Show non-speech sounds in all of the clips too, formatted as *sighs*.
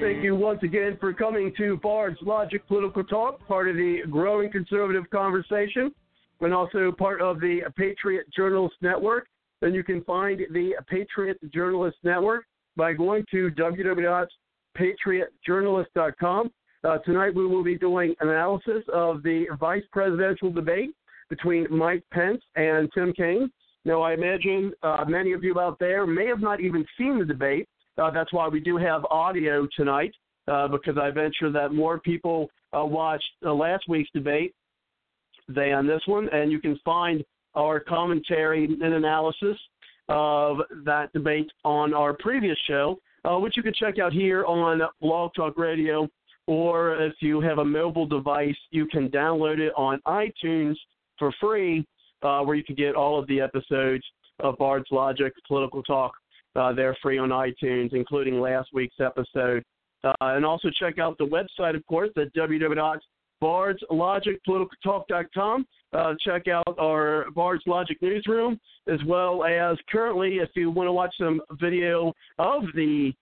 Thank you once again for coming to Bard's Logic Political Talk, part of the growing conservative conversation, and also part of the Patriot Journalist Network. Then you can find the Patriot Journalist Network by going to www.patriotjournalist.com. Uh, tonight we will be doing analysis of the vice presidential debate between Mike Pence and Tim Kaine. Now, I imagine uh, many of you out there may have not even seen the debate. Uh, that's why we do have audio tonight, uh, because I venture that more people uh, watched uh, last week's debate than this one, and you can find our commentary and analysis of that debate on our previous show, uh, which you can check out here on Blog Talk Radio, or if you have a mobile device, you can download it on iTunes for free, uh, where you can get all of the episodes of Bard's Logic Political Talk. Uh, they're free on iTunes, including last week's episode. Uh, and also check out the website, of course, at www.bardslogicpoliticaltalk.com. Uh, check out our Bard's Logic newsroom, as well as currently, if you want to watch some video of the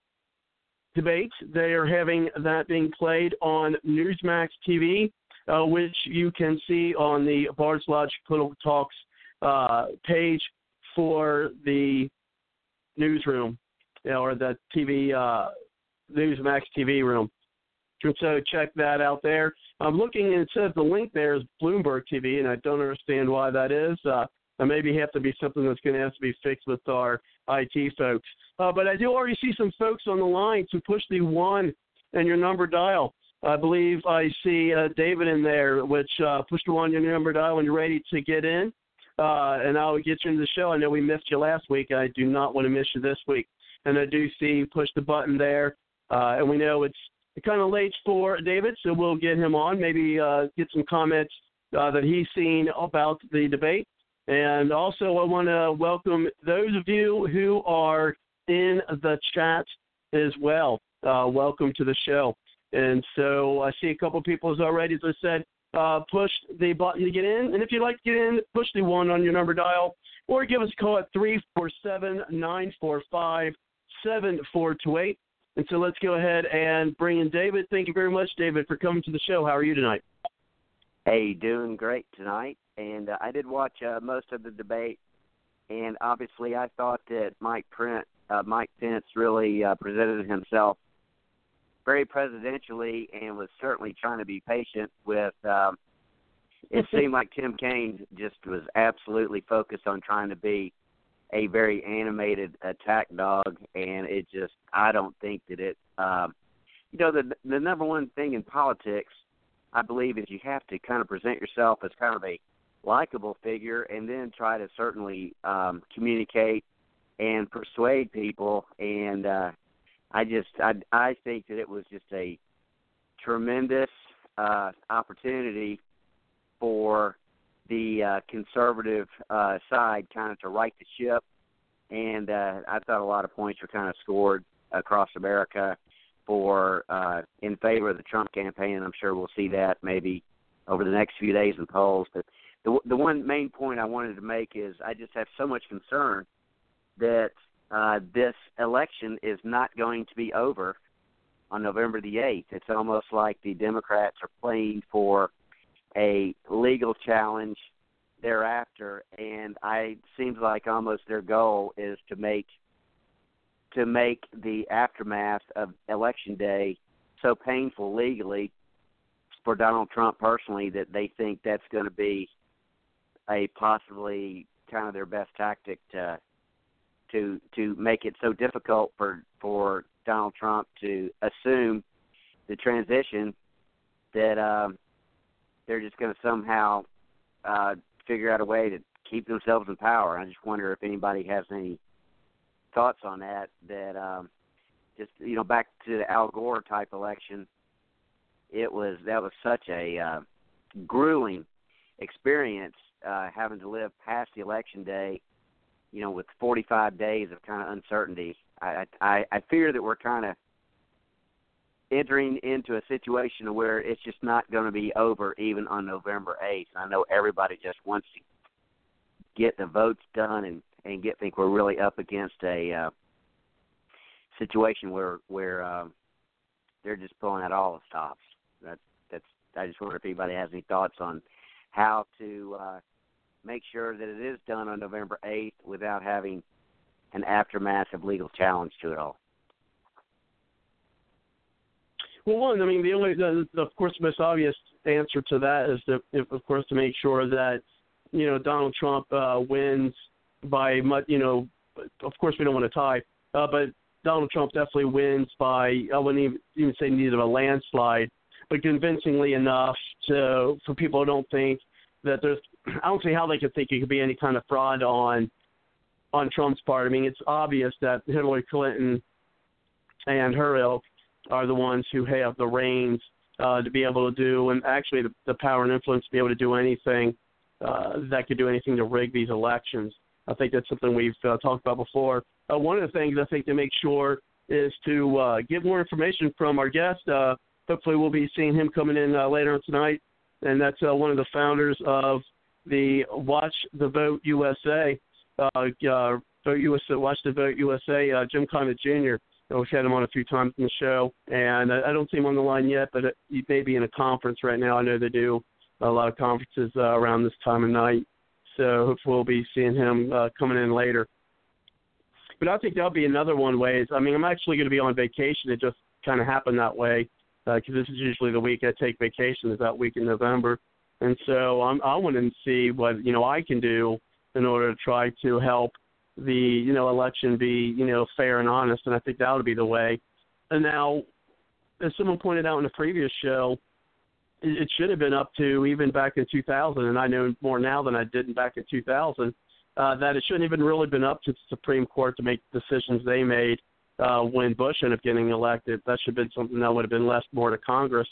debate, they are having that being played on Newsmax TV, uh, which you can see on the Bard's Logic Political Talks uh, page for the newsroom, you know, or the TV uh, Newsmax TV room. And so check that out there. I'm looking and it says the link there is Bloomberg TV, and I don't understand why that is. Uh, that maybe have to be something that's going to have to be fixed with our IT folks. Uh, but I do already see some folks on the line to push the one and your number dial. I believe I see uh, David in there, which uh, push the one and your number dial when you're ready to get in uh, and I'll get you into the show. I know we missed you last week. I do not want to miss you this week. And I do see you push the button there, uh, and we know it's kind of late for David, so we'll get him on. Maybe uh, get some comments uh, that he's seen about the debate. And also, I want to welcome those of you who are in the chat as well. Uh, welcome to the show. And so I see a couple of people as already, as I said, uh, push the button to get in. And if you'd like to get in, push the one on your number dial or give us a call at 347 945 7428. And so let's go ahead and bring in David. Thank you very much, David, for coming to the show. How are you tonight? Hey, doing great tonight. And uh, I did watch uh, most of the debate, and obviously I thought that Mike Print, uh, Mike Pence really uh, presented himself very presidentially and was certainly trying to be patient with. Um, it *laughs* seemed like Tim Kaine just was absolutely focused on trying to be a very animated attack dog, and it just I don't think that it. Um, you know, the the number one thing in politics, I believe, is you have to kind of present yourself as kind of a likable figure, and then try to certainly um, communicate and persuade people. And uh, I just I I think that it was just a tremendous uh, opportunity for the uh, conservative uh, side kind of to right the ship, and uh, I thought a lot of points were kind of scored across America for uh, in favor of the Trump campaign, I'm sure we'll see that maybe over the next few days in polls. But the the one main point I wanted to make is I just have so much concern that uh, this election is not going to be over on November the 8th. It's almost like the Democrats are playing for a legal challenge thereafter, and I seems like almost their goal is to make to make the aftermath of election day so painful legally for Donald Trump personally that they think that's going to be a possibly kind of their best tactic to to to make it so difficult for for Donald Trump to assume the transition that um, they're just going to somehow uh, figure out a way to keep themselves in power. I just wonder if anybody has any thoughts on that. That um, just you know back to the Al Gore type election, it was that was such a uh, grueling experience uh, having to live past the election day. You know, with 45 days of kind of uncertainty, I I, I fear that we're kind of entering into a situation where it's just not going to be over even on November 8th. I know everybody just wants to get the votes done and and get think we're really up against a uh, situation where where um, they're just pulling out all the stops. That's that's. I just wonder if anybody has any thoughts on how to uh, make sure that it is done on November 8th without having an aftermath of legal challenge to it all. Well, one, I mean, the only, the, of course, the most obvious answer to that is to, if, of course, to make sure that, you know, Donald Trump uh, wins by much, you know, of course we don't want to tie, uh, but Donald Trump definitely wins by, I wouldn't even, even say needed a landslide, but convincingly enough to for people who don't think that there's, I don't see how they could think it could be any kind of fraud on on Trump's part. I mean, it's obvious that Hillary Clinton and her ilk are the ones who have the reins uh, to be able to do, and actually the, the power and influence to be able to do anything uh, that could do anything to rig these elections. I think that's something we've uh, talked about before. Uh, one of the things I think to make sure is to uh, get more information from our guest. Uh, hopefully, we'll be seeing him coming in uh, later on tonight, and that's uh, one of the founders of the Watch the Vote USA. Uh, uh, Vote USA, Watch the Vote USA, uh, Jim Condit Jr. We've had him on a few times in the show, and I, I don't see him on the line yet, but it, he may be in a conference right now. I know they do a lot of conferences uh, around this time of night, so hopefully we'll be seeing him uh, coming in later. But I think that'll be another one ways. I mean, I'm actually going to be on vacation. It just kind of happened that way because uh, this is usually the week I take vacation is that week in November, and so I'm, I want to see what you know I can do in order to try to help the you know election be you know fair and honest, and I think that would be the way. And now, as someone pointed out in a previous show, it, it should have been up to even back in 2000, and I know more now than I did back in 2000. Uh, that it shouldn't even really been up to the Supreme Court to make decisions they made uh, when Bush ended up getting elected. That should have been something that would have been left more to Congress.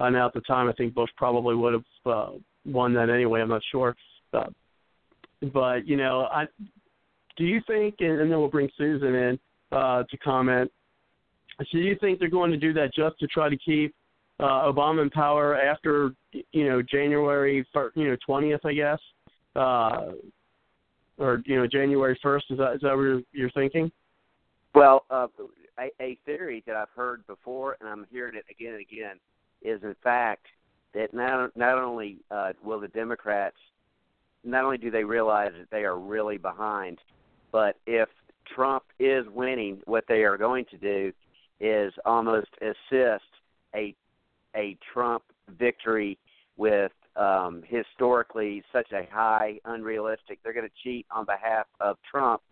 Uh, now at the time, I think Bush probably would have uh, won that anyway. I'm not sure, uh, but you know, I do you think, and, and then we'll bring Susan in uh, to comment. So do you think they're going to do that just to try to keep uh, Obama in power after you know January you know twentieth, I guess, uh, or you know January first? Is that is that what you're, you're thinking? Well, uh, a, a theory that I've heard before, and I'm hearing it again and again, is in fact that not not only uh, will the Democrats, not only do they realize that they are really behind but if Trump is winning, what they are going to do is almost assist a a Trump victory with um, historically such a high unrealistic. They're going to cheat on behalf of Trump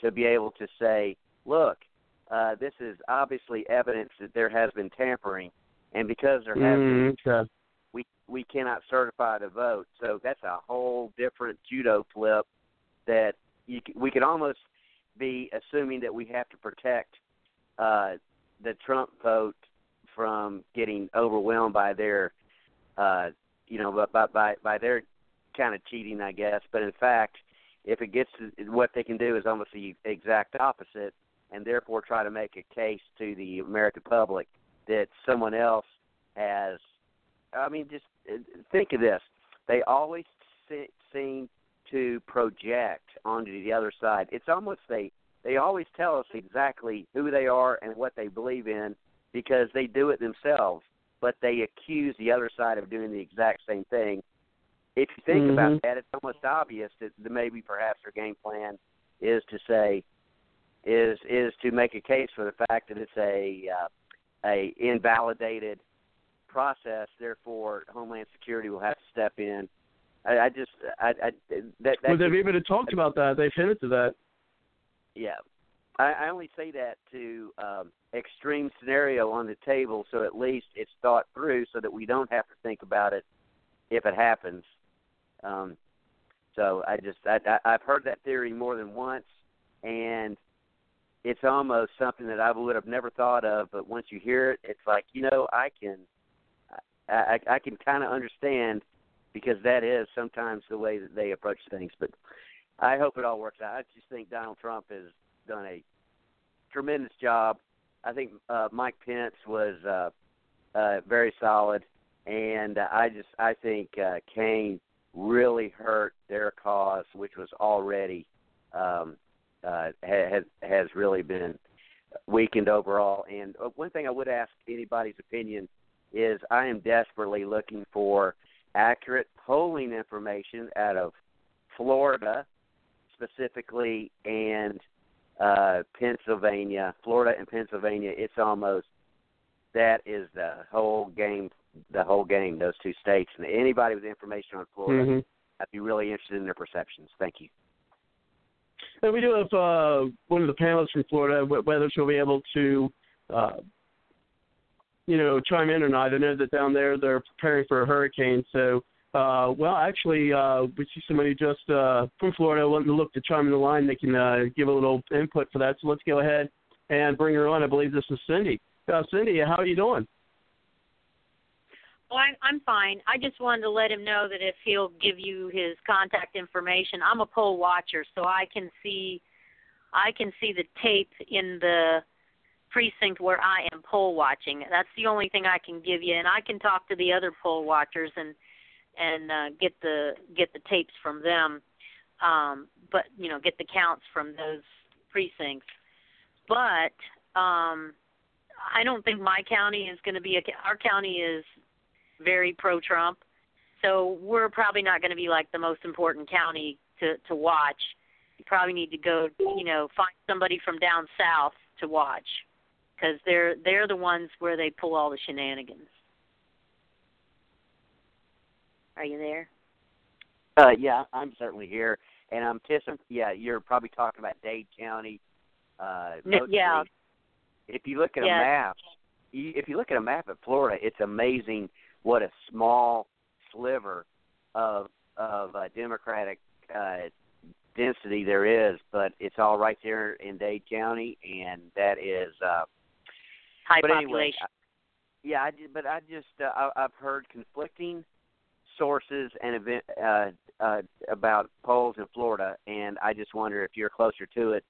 to be able to say, look, uh, this is obviously evidence that there has been tampering, and because there has mm, okay. we we cannot certify the vote. So that's a whole different judo flip that you, we could almost be assuming that we have to protect uh, the Trump vote from getting overwhelmed by their, uh, you know, by by by their kind of cheating, I guess. But in fact, if it gets to what they can do is almost the exact opposite, and therefore try to make a case to the American public that someone else has. I mean, just uh, think of this: they always seem to project onto the other side. It's almost they they always tell us exactly who they are and what they believe in because they do it themselves, but they accuse the other side of doing the exact same thing. If you think mm-hmm. about that, it's almost obvious that maybe perhaps their game plan is to say is is to make a case for the fact that it's a uh, a invalidated process. Therefore, Homeland Security will have to step in I, I just I, I that, that well, they've even talked about that. They've hinted to that. Yeah, I, I only say that to um, extreme scenario on the table, so at least it's thought through, so that we don't have to think about it if it happens. Um, so I just I, I, I've heard that theory more than once, and it's almost something that I would have never thought of. But once you hear it, it's like you know I can I, I can kind of understand because that is sometimes the way that they approach things. But I hope it all works out. I just think Donald Trump has done a tremendous job. I think uh, Mike Pence was uh, uh, very solid, and uh, I just I think uh, Kaine really hurt their cause, which was already um, uh, has has really been weakened overall. And uh, one thing I would ask anybody's opinion is I am desperately looking for accurate polling information out of Florida specifically and uh Pennsylvania, Florida and Pennsylvania. It's almost that is the whole game the whole game, those two states. And anybody with information on Florida, mm-hmm. I'd be really interested in their perceptions. Thank you. And we do have uh, one of the panelists from Florida, whether she'll be able to, uh, you know, chime in or not. I know that down there they're preparing for a hurricane. So, uh, well, actually, uh, we see somebody just uh, from Florida wanting to look to chime in the line. They can uh, give a little input for that. So let's go ahead and bring her on. I believe this is Cindy. Uh, Cindy, how are you doing? Well, I'm, I'm fine. I just wanted to let him know that if he'll give you his contact information, I'm a poll watcher, so I can see, I can see the tape in the precinct where I am poll watching. That's the only thing I can give you, and I can talk to the other poll watchers and and uh, get the get the tapes from them. Um, but you know, get the counts from those precincts. But um, I don't think my county is going to be a. Our county is very pro Trump. So we're probably not going to be like the most important county to to watch. You probably need to go, you know, find somebody from down south to watch because they're they're the ones where they pull all the shenanigans. Are you there? Uh, yeah, I'm certainly here, and I'm kissing. Yeah, you're probably talking about Dade County. Uh, yeah. If you look at yeah. a map, if you look at a map of Florida, it's amazing what a small sliver of of uh, Democratic uh, density there is, but it's all right there in Dade County, and that is uh, high but population. Anyway, I, yeah, I, but I just uh, I, I've heard conflicting sources and event uh, uh, about polls in Florida, and I just wonder if you're closer to it,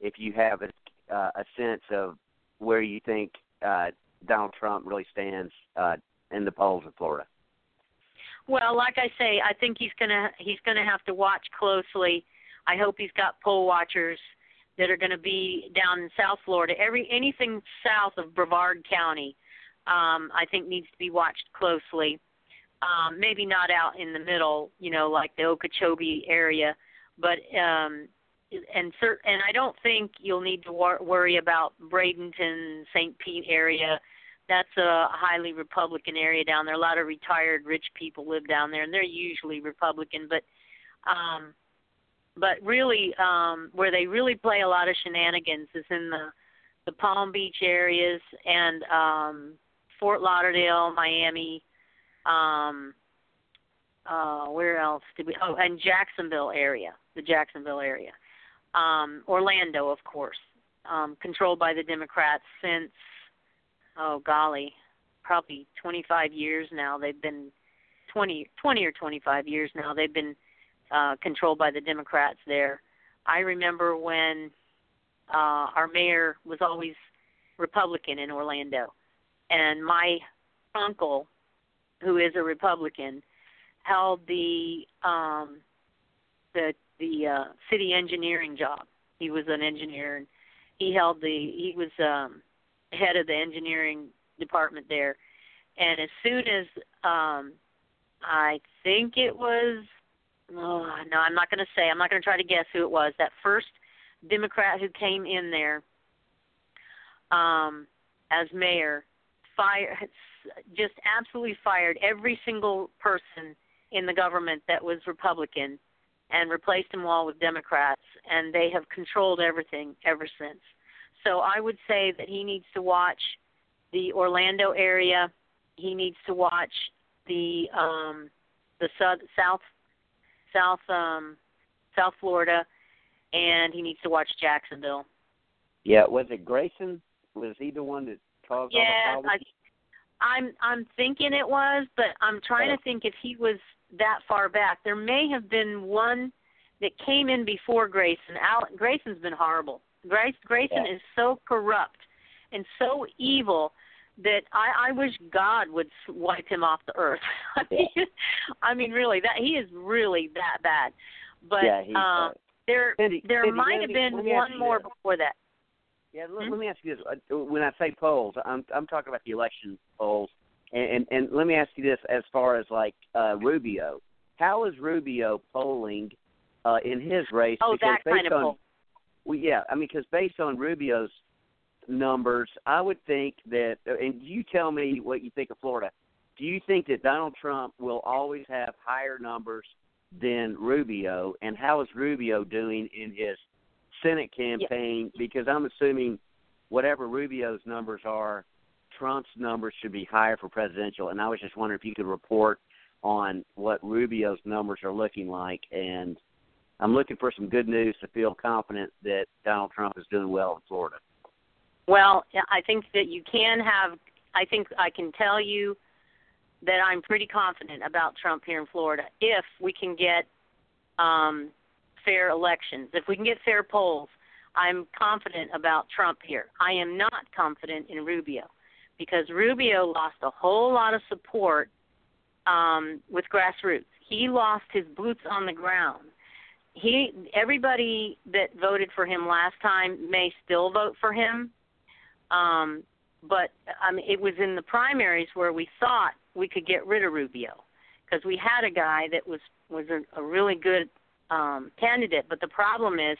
if you have a, uh, a sense of where you think uh, Donald Trump really stands uh, in the polls in Florida? Well, like I say, I think he's gonna he's gonna have to watch closely. I hope he's got poll watchers that are going to be down in South Florida. Every anything south of Brevard County, um, I think needs to be watched closely. Um, maybe not out in the middle, you know, like the Okeechobee area, but um, and cert- and I don't think you'll need to wor- worry about Bradenton, St. Pete area that's a highly Republican area down there. A lot of retired rich people live down there, and they're usually Republican. But, um, but really, um, where they really play a lot of shenanigans is in the the Palm Beach areas and um, Fort Lauderdale, Miami. Um, uh, where else did we? Oh, and Jacksonville area, the Jacksonville area. Um, Orlando, of course, um, controlled by the Democrats since oh golly, probably 25 years now. They've been 20, 20 or 25 years now. They've been uh, controlled by the Democrats there. I remember when uh, our mayor was always Republican in Orlando, and my uncle, who is a Republican, held the um, the the uh, city engineering job. He was an engineer, and he held the he was um, head of the engineering department there. And as soon as um I think it was oh, no, I'm not going to say. I'm not going to try to guess who it was. That first Democrat who came in there um as mayor fire just absolutely fired every single person in the government that was Republican and replaced them all with Democrats, and they have controlled everything ever since. So I would say that he needs to watch the Orlando area. He needs to watch the um, the south south south um, South Florida, and he needs to watch Jacksonville. Yeah, was it Grayson? Was he the one that caused yeah, all the problems? I, I'm I'm thinking it was, but I'm trying Oh. to think if he was that far back. There may have been one that came in before Grayson. Al, Grayson's been horrible. Grace, Grayson Yeah. is so corrupt and so evil that I, I wish God would wipe him off the earth. *laughs* I mean, I mean, really, that he is really that bad. But yeah, he's, um, uh, there Cindy, there Cindy, might have me- been let me ask one more this. before that. Yeah, let, Hmm? let me ask you this. Uh, When I say polls, I'm I'm talking about the election polls, and and, and let me ask you this: as far as like uh, Rubio, how is Rubio polling uh, in his race? Oh, because that kind based of on, poll. Well, yeah, I mean, because based on Rubio's numbers, I would think that. And you tell me what you think of Florida. Do you think that Donald Trump will always have higher numbers than Rubio? And how is Rubio doing in his Senate campaign? Because I'm assuming whatever Rubio's numbers are, Trump's numbers should be higher for presidential. And I was just wondering if you could report on what Rubio's numbers are looking like. And I'm looking for some good news to feel confident that Donald Trump is doing well in Florida. Well, I think that you can have. I think I can tell you that I'm pretty confident about Trump here in Florida if we can get um, fair elections, if we can get fair polls. I'm confident about Trump here. I am not confident in Rubio because Rubio lost a whole lot of support um, with grassroots. He lost his boots on the ground. He everybody that voted for him last time may still vote for him, um, but I mean, it was in the primaries where we thought we could get rid of Rubio because we had a guy that was was a, a really good um, candidate. But the problem is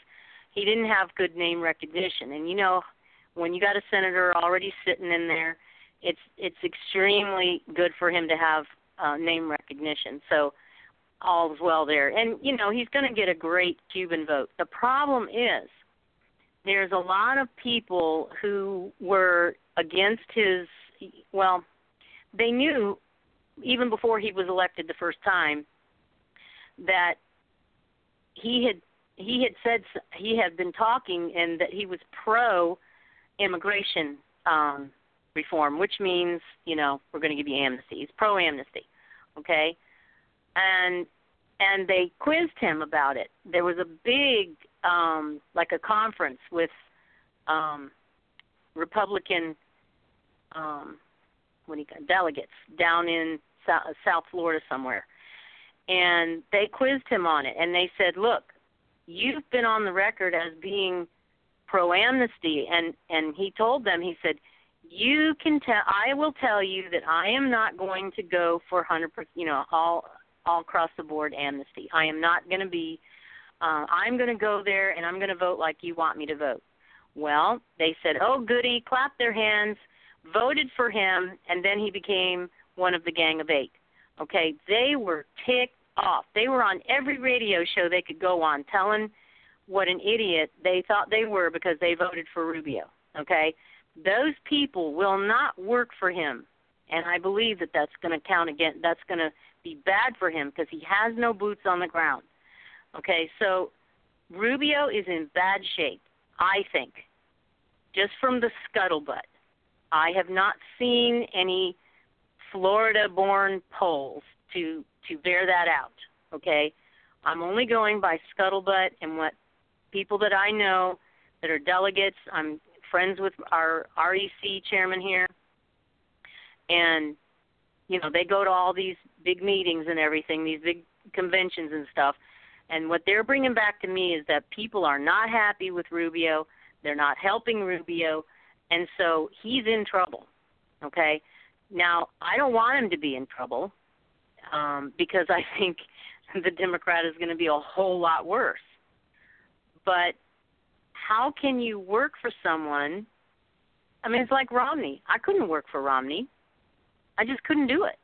he didn't have good name recognition, and you know when you got a senator already sitting in there, it's it's extremely good for him to have uh, name recognition. So all's well there, and you know he's going to get a great Cuban vote. The problem is there's a lot of people who were against his well they knew even before he was elected the first time that he had he had said he had been talking and that he was pro immigration um reform which means you know we're going to give you amnesty. He's pro amnesty okay and and they quizzed him about it. There was a big um like a conference with um republican um what do you delegates down in South, South Florida somewhere, and they quizzed him on it, and they said, "Look, you've been on the record as being pro amnesty," and and he told them, he said, "You can tell, I will tell you that I am not going to go for hundred percent, you know, all all across the board amnesty. I am not going to be. Uh, I'm going to go there, and I'm going to vote like you want me to vote." Well, they said, "Oh, goody!" Clap their hands voted for him, and then he became one of the Gang of Eight. Okay, they were ticked off. They were on every radio show they could go on, telling what an idiot they thought they were because they voted for Rubio. Okay, those people will not work for him, and I believe that that's going to count again. That's going to be bad for him because he has no boots on the ground. Okay, so Rubio is in bad shape, I think, just from the scuttlebutt. I have not seen any Florida-born polls to to bear that out. Okay, I'm only going by scuttlebutt and what people that I know that are delegates. I'm friends with our REC chairman here, and you know they go to all these big meetings and everything, these big conventions and stuff. And what they're bringing back to me is that people are not happy with Rubio. They're not helping Rubio and so he's in trouble. Okay, now I don't want him to be in trouble um, because I think *laughs* the Democrat is going to be a whole lot worse. But how can you work for someone? I mean, it's like Romney. I couldn't work for Romney. I just couldn't do it.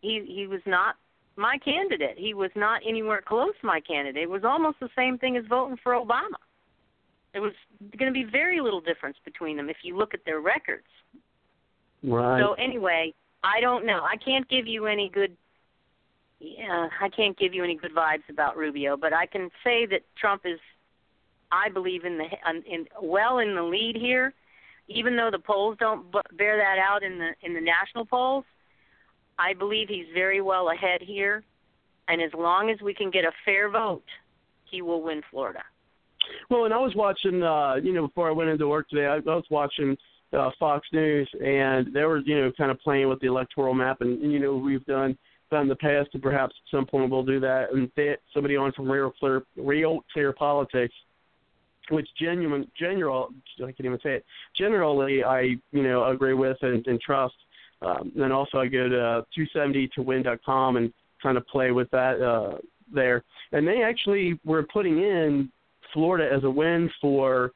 He he was not my candidate. He was not anywhere close to my candidate. It was almost the same thing as voting for Obama. There was going to be very little difference between them if you look at their records. Right. So anyway, I don't know. I can't give you any good. Yeah, I can't give you any good vibes about Rubio, but I can say that Trump is, I believe, in the in well in the lead here, even though the polls don't bear that out in the in the national polls. I believe he's very well ahead here, and as long as we can get a fair vote, he will win Florida. Well, and I was watching, uh, you know, before I went into work today, I, I was watching uh, Fox News, and they were, you know, kind of playing with the electoral map, and, and you know, we've done done in the past, and perhaps at some point we'll do that. And they, somebody on from Real Clear, Real Clear Politics, which genuine, general, I can't even say it. Generally, I, you know, agree with and, and trust. Um, and also, I go to 270towin.com and kind of play with that uh, there. And they actually were putting in Florida as a win for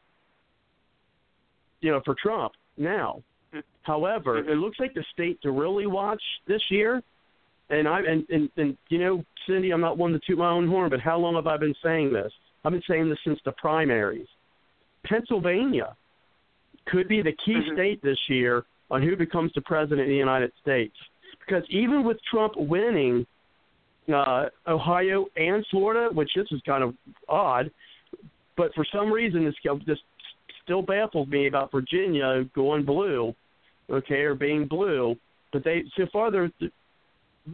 you know for Trump now. However, it looks like the state to really watch this year, and I and, and and you know, Cindy, I'm not one to toot my own horn, but how long have I been saying this? I've been saying this since the primaries. Pennsylvania could be the key mm-hmm. state this year on who becomes the president of the United States. Because even with Trump winning uh, Ohio and Florida, which this is kind of odd, but for some reason, this just still baffles me about Virginia going blue, okay, or being blue. But they so far they're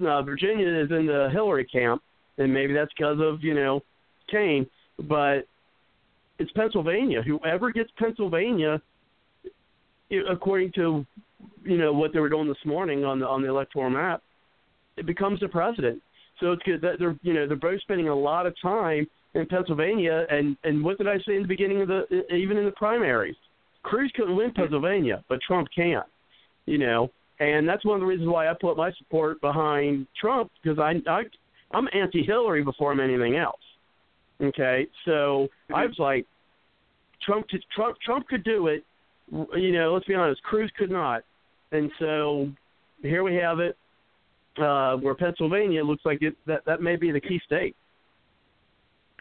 uh, Virginia is in the Hillary camp, and maybe that's because of you know Kaine. But it's Pennsylvania. Whoever gets Pennsylvania, according to you know what they were doing this morning on the on the electoral map, it becomes the president. So it's good that they're you know they're both spending a lot of time in Pennsylvania, and and what did I say in the beginning of the even in the primaries? Cruz couldn't win Pennsylvania, but Trump can. You know, and that's one of the reasons why I put my support behind Trump because I, I I'm anti-Hillary before I'm anything else. Okay, so mm-hmm. I was like, Trump Trump Trump could do it. You know, let's be honest, Cruz could not, and so here we have it. Uh, where Pennsylvania looks like it, that that may be the key state.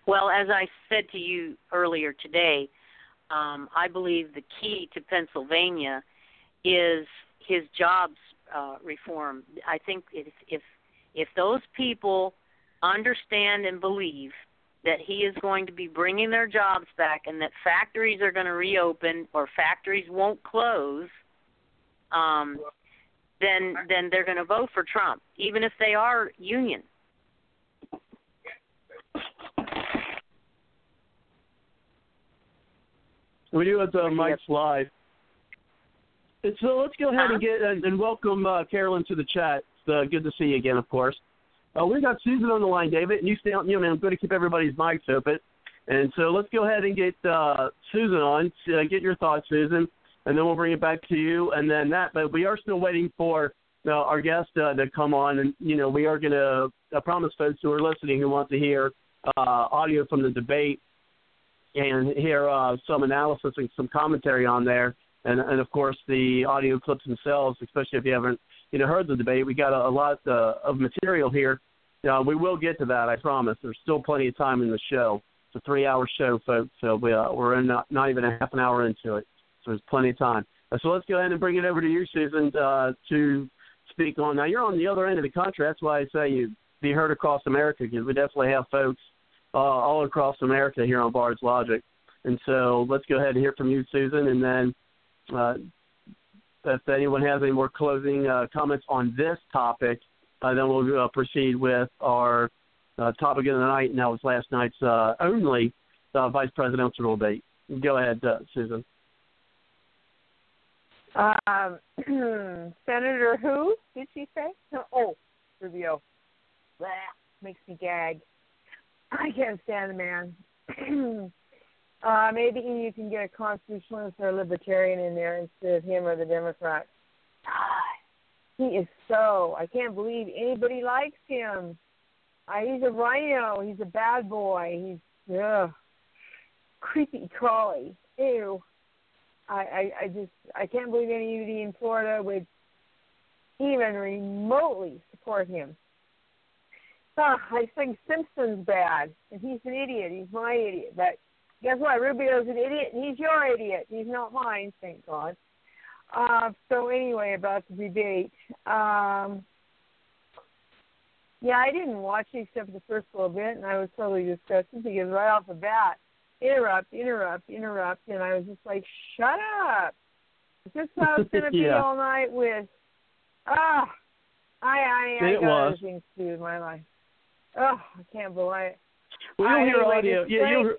Well, as I said to you earlier today, um, I believe the key to Pennsylvania is his jobs uh, reform. I think if, if if those people understand and believe that he is going to be bringing their jobs back and that factories are going to reopen or factories won't close, um, then then they're going to vote for Trump, even if they are union. We do have the Mike's live. And so let's go ahead and get and, and welcome uh, Carolyn to the chat. It's uh, good to see you again, of course. Uh, we got Susan on the line, David, and you stay on. You know, I'm going to keep everybody's mics open. And so let's go ahead and get uh, Susan on. Uh, get your thoughts, Susan, and then we'll bring it back to you. And then that, but we are still waiting for uh, our guest uh, to come on. And you know, we are going to. I promise folks who are listening who want to hear uh, audio from the debate and hear uh, some analysis and some commentary on there, and, and of course the audio clips themselves, especially if you haven't you know heard the debate. We got a, a lot uh, of material here. Uh, we will get to that, I promise. There's still plenty of time in the show. It's a three-hour show, folks. So we, uh, we're in not, not even a half an hour into it, so there's plenty of time. Uh, so let's go ahead and bring it over to you, Susan, uh, to speak on. Now you're on the other end of the country. That's why I say you be heard across America because we definitely have folks uh, all across America here on Bard's Logic. And so let's go ahead and hear from you, Susan, and then uh, if anyone has any more closing uh, comments on this topic, uh, then we'll uh, proceed with our uh, topic of the night, and that was last night's uh, only uh, vice presidential debate. Go ahead, Susan. Um, *clears throat* Senator who did she say? Oh, Rubio. Blah, makes me gag. I can't stand the man. *clears throat* uh, maybe you can get a constitutionalist or a libertarian in there instead of him or the Democrat. He is so. I can't believe anybody likes him. Uh, he's a rhino. He's a bad boy. He's ugh, creepy crawly. Ew. I, I I just I can't believe anybody in Florida would even remotely support him. huh, I think Simpson's bad, and he's an idiot. He's my idiot. But guess what? Rubio's an idiot, and he's your idiot. He's not mine, thank God. Uh, so anyway, about the debate. Um, yeah, I didn't watch it except for the first little bit, and I was totally disgusted because right off the bat, interrupt, interrupt, interrupt, and I was just like, shut up. Is this how it's going *laughs* to be Yeah. all night with, ah, I, I, I It got was. other things to do in my life. Oh, I can't believe it. Well, you'll Uh, hear anyway, audio. Yeah, you'll hear,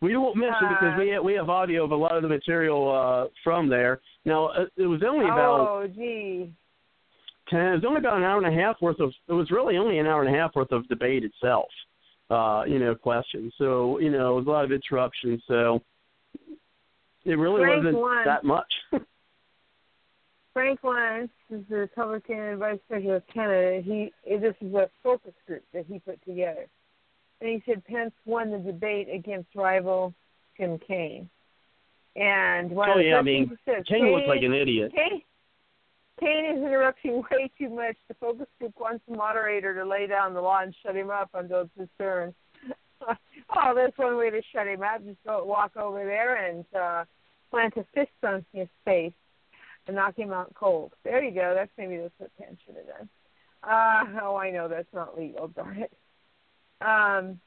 we won't mention because Uh, we have, we have audio of a lot of the material uh, from there. Now uh, it was only about Oh, gee. ten. It was only about an hour and a half worth of. It was really only an hour and a half worth of debate itself. Uh, you know, questions. So you know, it was a lot of interruptions. So it really Frank wasn't won. that much. *laughs* Frank Luntz is the Republican Vice President of Canada. He this is a focus group that he put together, and he said Pence won the debate against rival Tim Kaine. And one oh yeah, I mean, said, King looked like an idiot. Kaine, Kaine is interrupting *laughs* way too much. The focus group wants the moderator to lay down the law and shut him up until it's his turn. oh, that's one way to shut him up. Just go walk over there and uh, plant a fist on his face and knock him out cold. There you go. That's maybe that's what Penn should have done. Uh, oh, I know that's not legal. *laughs* Darn it. Um,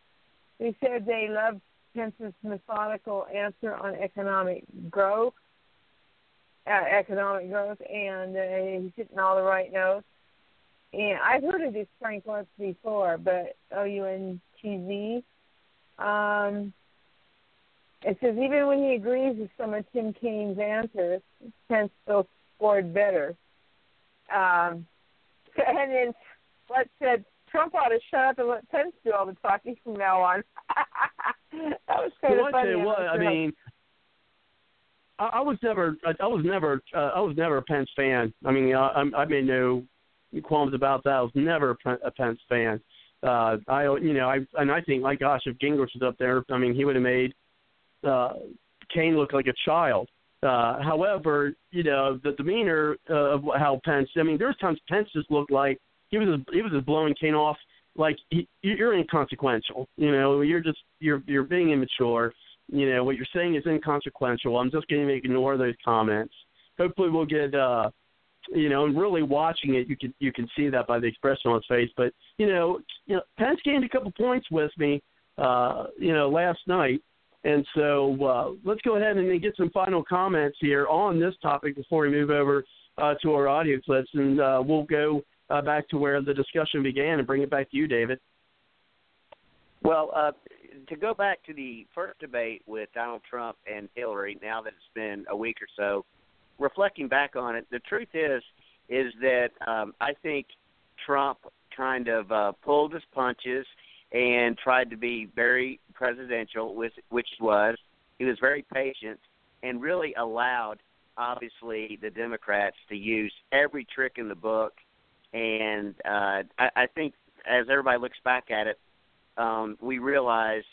they said they loved Pence's methodical answer on economic growth, uh, economic growth, and uh, he's hitting all the right notes. And I've heard of this Frank once before, but O U N T Z. Um, it says even when he agrees with some of Tim Kaine's answers, Pence still scored better. Um, *laughs* and then what said Trump ought to shut up and let Pence do all the talking from now on. *laughs* that was kind Well, of funny. what, I mean, I, I was never, I, I was never, uh, I was never a Pence fan. I mean, I, I'm- I made no qualms about that. I was never a Pence fan. Uh, I, you know, I and I think, like, gosh, if Gingrich was up there, I mean, he would have made uh, Kaine look like a child. Uh, however, you know, the demeanor uh, of how Pence. I mean, there's times Pence just looked like he was he was just blowing Kaine off like he, you're inconsequential. You know, you're just you're you're being immature. You know, what you're saying is inconsequential. I'm just going to ignore those comments. Hopefully, we'll get. uh you know, and really watching it, you can you can see that by the expression on his face. But you know, you know, Pence gained a couple points with me, uh, you know, last night, and so uh, let's go ahead and get some final comments here on this topic before we move over uh, to our audio clips, and uh, we'll go uh, back to where the discussion began and bring it back to you, David. Well, uh, to go back to the first debate with Donald Trump and Hillary, now that it's been a week or so, reflecting back on it, the truth is is that um, I think Trump kind of uh, pulled his punches and tried to be very presidential, with which was. He was very patient and really allowed, obviously, the Democrats to use every trick in the book. And uh, I, I think as everybody looks back at it, um, we realize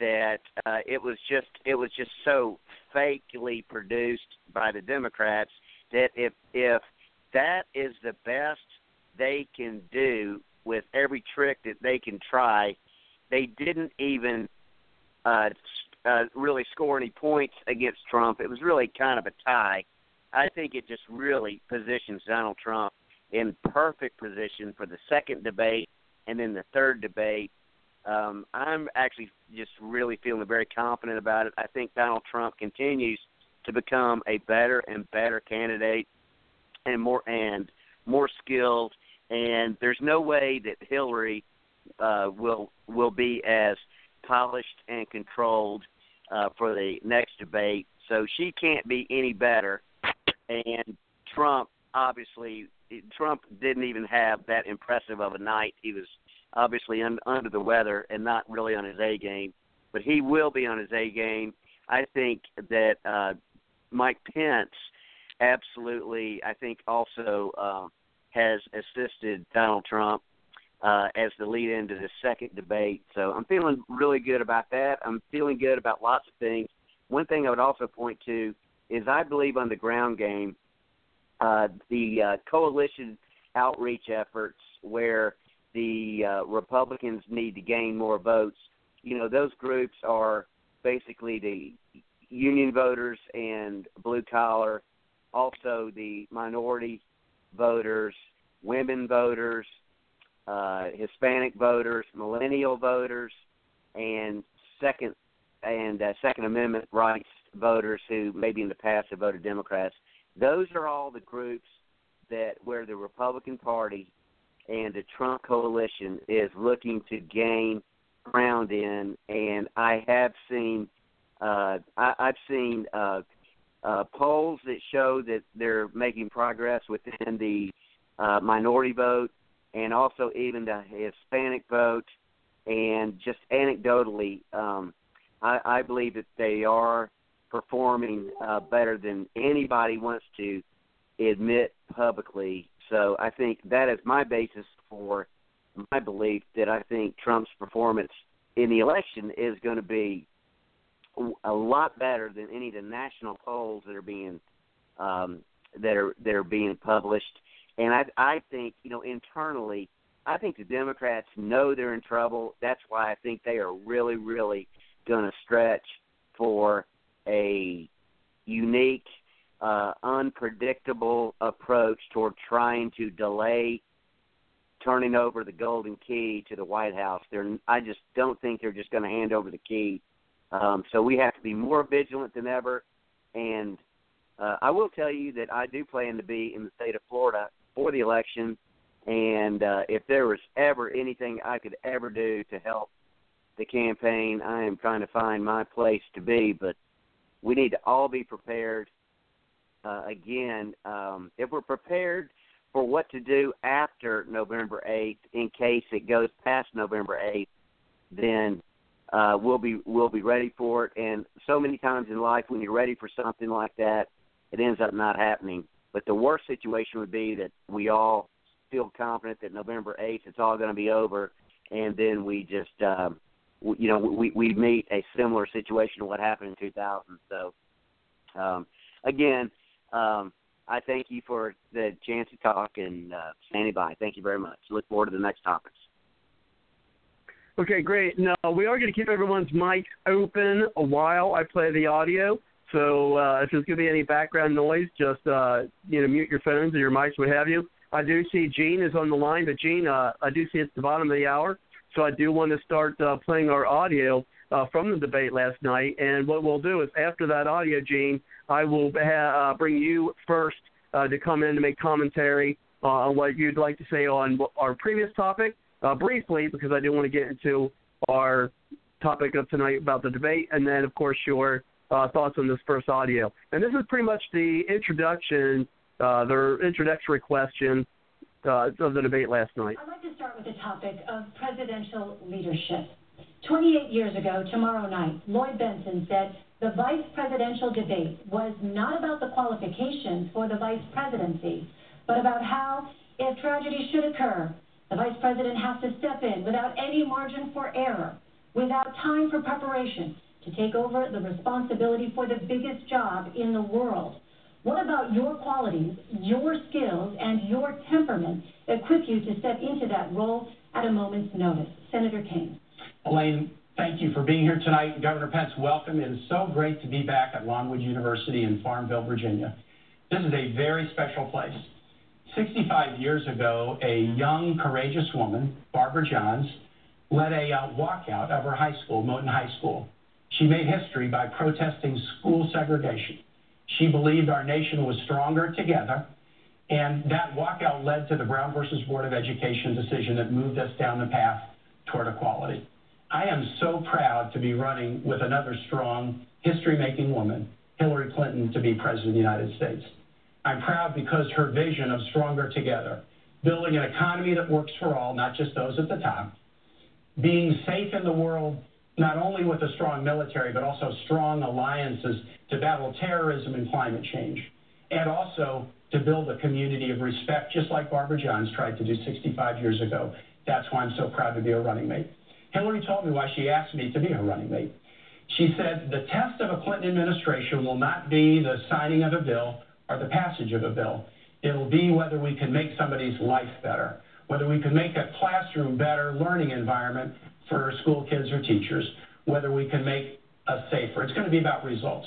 that uh, it was just it was just so fakely produced by the Democrats that if if that is the best they can do with every trick that they can try, they didn't even uh, uh, really score any points against Trump. It was really kind of a tie. I think it just really positions Donald Trump in perfect position for the second debate and then the third debate um, I'm actually just really feeling very confident about it. I think Donald Trump continues to become a better and better candidate and more and more skilled. And there's no way that Hillary uh, will will be as polished and controlled uh, for the next debate. So she can't be any better. And Trump obviously Trump didn't even have that impressive of a night. He was obviously un, under the weather and not really on his A game, but he will be on his A game. I think that uh, Mike Pence absolutely, I think also uh, has assisted Donald Trump uh, as the lead into the second debate. So I'm feeling really good about that. I'm feeling good about lots of things. One thing I would also point to is I believe on the ground game, uh, the uh, coalition outreach efforts where the uh, Republicans need to gain more votes. You know, those groups are basically the union voters and blue collar, also the minority voters, women voters, uh, Hispanic voters, millennial voters, and second and uh, Second Amendment rights voters who maybe in the past have voted Democrats. Those are all the groups that where the Republican Party and the Trump coalition is looking to gain ground in, and I have seen uh, I, I've seen uh, uh, polls that show that they're making progress within the uh, minority vote and also even the Hispanic vote. And just anecdotally, um, I, I believe that they are performing uh, better than anybody wants to admit publicly. So I think that is my basis for my belief that I think Trump's performance in the election is going to be a lot better than any of the national polls that are being um, that are that are being published. And I I think you know internally, I think the Democrats know they're in trouble. That's why I think they are really really going to stretch for a unique, uh, unpredictable approach toward trying to delay turning over the golden key to the White House. They're I just don't think they're just going to hand over the key um, so we have to be more vigilant than ever. And uh, I will tell you that I do plan to be in the state of Florida for the election. And uh, if there was ever anything I could ever do to help the campaign, I am trying to find my place to be. But we need to all be prepared. Uh, again, um, if we're prepared for what to do after November 8th, in case it goes past November 8th, then uh, we'll be we'll be ready for it. And so many times in life, when you're ready for something like that, it ends up not happening. But the worst situation would be that we all feel confident that November 8th it's all going to be over, and then we just um, you know we we meet a similar situation to what happened in 2000. So um, again. Um, I thank you for the chance to talk and uh, standing by. Thank you very much. Look forward to the next topics. Okay, great. Now we are going to keep everyone's mic open a while I play the audio. So uh, if there's going to be any background noise, just uh, you know mute your phones or your mics, what have you. I do see Gene is on the line, but Gene, uh, I do see it's the bottom of the hour, so I do want to start uh, playing our audio uh, from the debate last night. And what we'll do is after that audio, Gene, I will ha- uh, bring you first uh, to come in to make commentary uh, on what you'd like to say on our previous topic uh, briefly because I do want to get into our topic of tonight about the debate, and then, of course, your thoughts on this first audio. And this is pretty much the introduction, uh, the introductory question uh, of the debate last night. I'd like to start with the topic of presidential leadership. 28 years ago, tomorrow night, Lloyd Bentsen said the vice presidential debate was not about the qualifications for the vice presidency, but about how, if tragedy should occur, the Vice President has to step in without any margin for error, without time for preparation, to take over the responsibility for the biggest job in the world. What about your qualities, your skills, and your temperament equip you to step into that role at a moment's notice? Senator Kaine. Elaine, thank you for being here tonight. Governor Pence, welcome. It is so great to be back at Longwood University in Farmville, Virginia. This is a very special place. 65 years ago, a young, courageous woman, Barbara Johns, led a uh, walkout of her high school, Moton High School. She made history by protesting school segregation. She believed our nation was stronger together, and that walkout led to the Brown versus Board of Education decision that moved us down the path toward equality. I am so proud to be running with another strong, history making woman, Hillary Clinton, to be President of the United States. I'm proud because her vision of stronger together, building an economy that works for all, not just those at the top, being safe in the world, not only with a strong military, but also strong alliances to battle terrorism and climate change, and also to build a community of respect, just like Barbara Johns tried to do 65 years ago. That's why I'm so proud to be a running mate. Hillary told me why she asked me to be her running mate. She said, the test of a Clinton administration will not be the signing of a bill or the passage of a bill. It'll be whether we can make somebody's life better, whether we can make a classroom better learning environment for school kids or teachers, whether we can make us safer. It's going to be about results.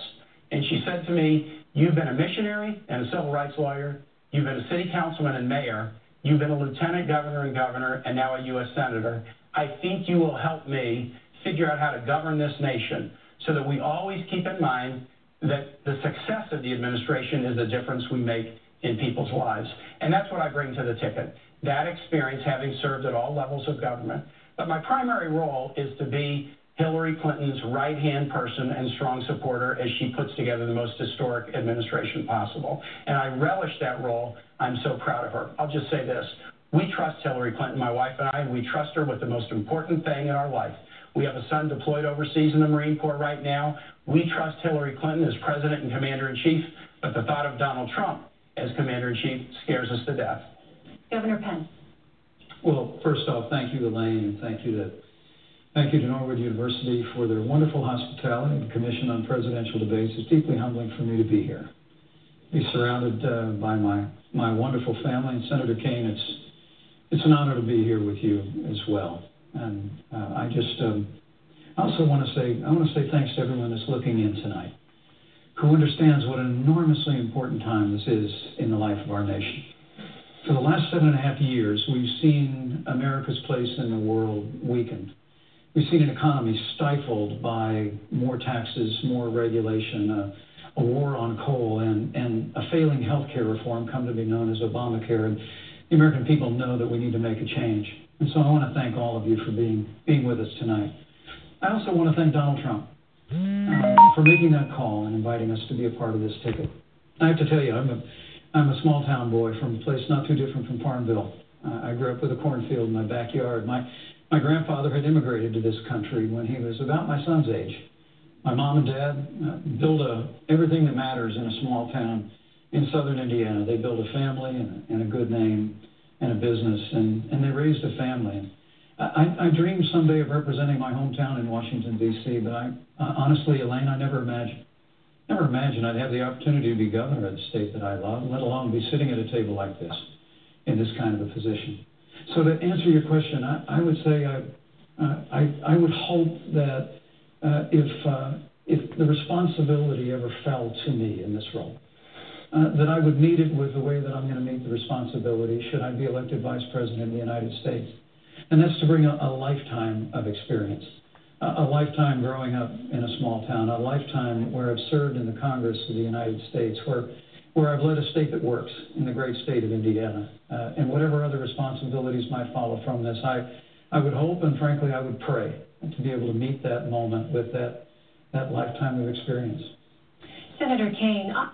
And she said to me, You've been a missionary and a civil rights lawyer, you've been a city councilman and mayor, you've been a lieutenant governor and governor, and now a U.S. senator. I think you will help me figure out how to govern this nation so that we always keep in mind that the success of the administration is the difference we make in people's lives. And that's what I bring to the ticket that experience, having served at all levels of government. But my primary role is to be Hillary Clinton's right hand person and strong supporter as she puts together the most historic administration possible. And I relish that role. I'm so proud of her. I'll just say this we trust Hillary Clinton, my wife and I, and we trust her with the most important thing in our life. We have a son deployed overseas in the Marine Corps right now. We trust Hillary Clinton as president and commander in chief, but the thought of Donald Trump as commander in chief scares us to death. Governor Pence. Well, first off, thank you, Elaine, and thank you to thank you to Longwood University for their wonderful hospitality The commission on presidential debates. is deeply humbling for me to be here, be surrounded uh, by my my wonderful family and Senator Kaine. It's it's an honor to be here with you as well. And uh, I just um, I also want to say I want to say thanks to everyone that's looking in tonight, who understands what an enormously important time this is in the life of our nation. For the last seven and a half years, we've seen America's place in the world weakened. We've seen an economy stifled by more taxes, more regulation, uh, a war on coal, and, and a failing health care reform come to be known as Obamacare. And the American people know that we need to make a change. And so I want to thank all of you for being, being with us tonight. I also want to thank Donald Trump uh, for making that call and inviting us to be a part of this ticket. I have to tell you, I'm a I'm a small town boy from a place not too different from Farmville. Uh, I grew up with a cornfield in my backyard. My my grandfather had immigrated to this country when he was about my son's age. My mom and dad uh, built a, everything that matters in a small town in southern Indiana. They built a family and a, and a good name and a business, and, and they raised a family. I, I dreamed someday of representing my hometown in Washington, D.C., but I, uh, honestly, Elaine, I never imagined never imagined I'd have the opportunity to be governor of the state that I love, let alone be sitting at a table like this in this kind of a position. So to answer your question, I, I would say I, uh, I, I would hope that uh, if, uh, if the responsibility ever fell to me in this role, uh, that I would meet it with the way that I'm going to meet the responsibility should I be elected vice president of the United States. And that's to bring a, a lifetime of experience a lifetime growing up in a small town, a lifetime where I've served in the Congress of the United States, where where I've led a state that works in the great state of Indiana, uh, and whatever other responsibilities might follow from this, I I would hope and frankly I would pray to be able to meet that moment with that that lifetime of experience. Senator Kaine. I-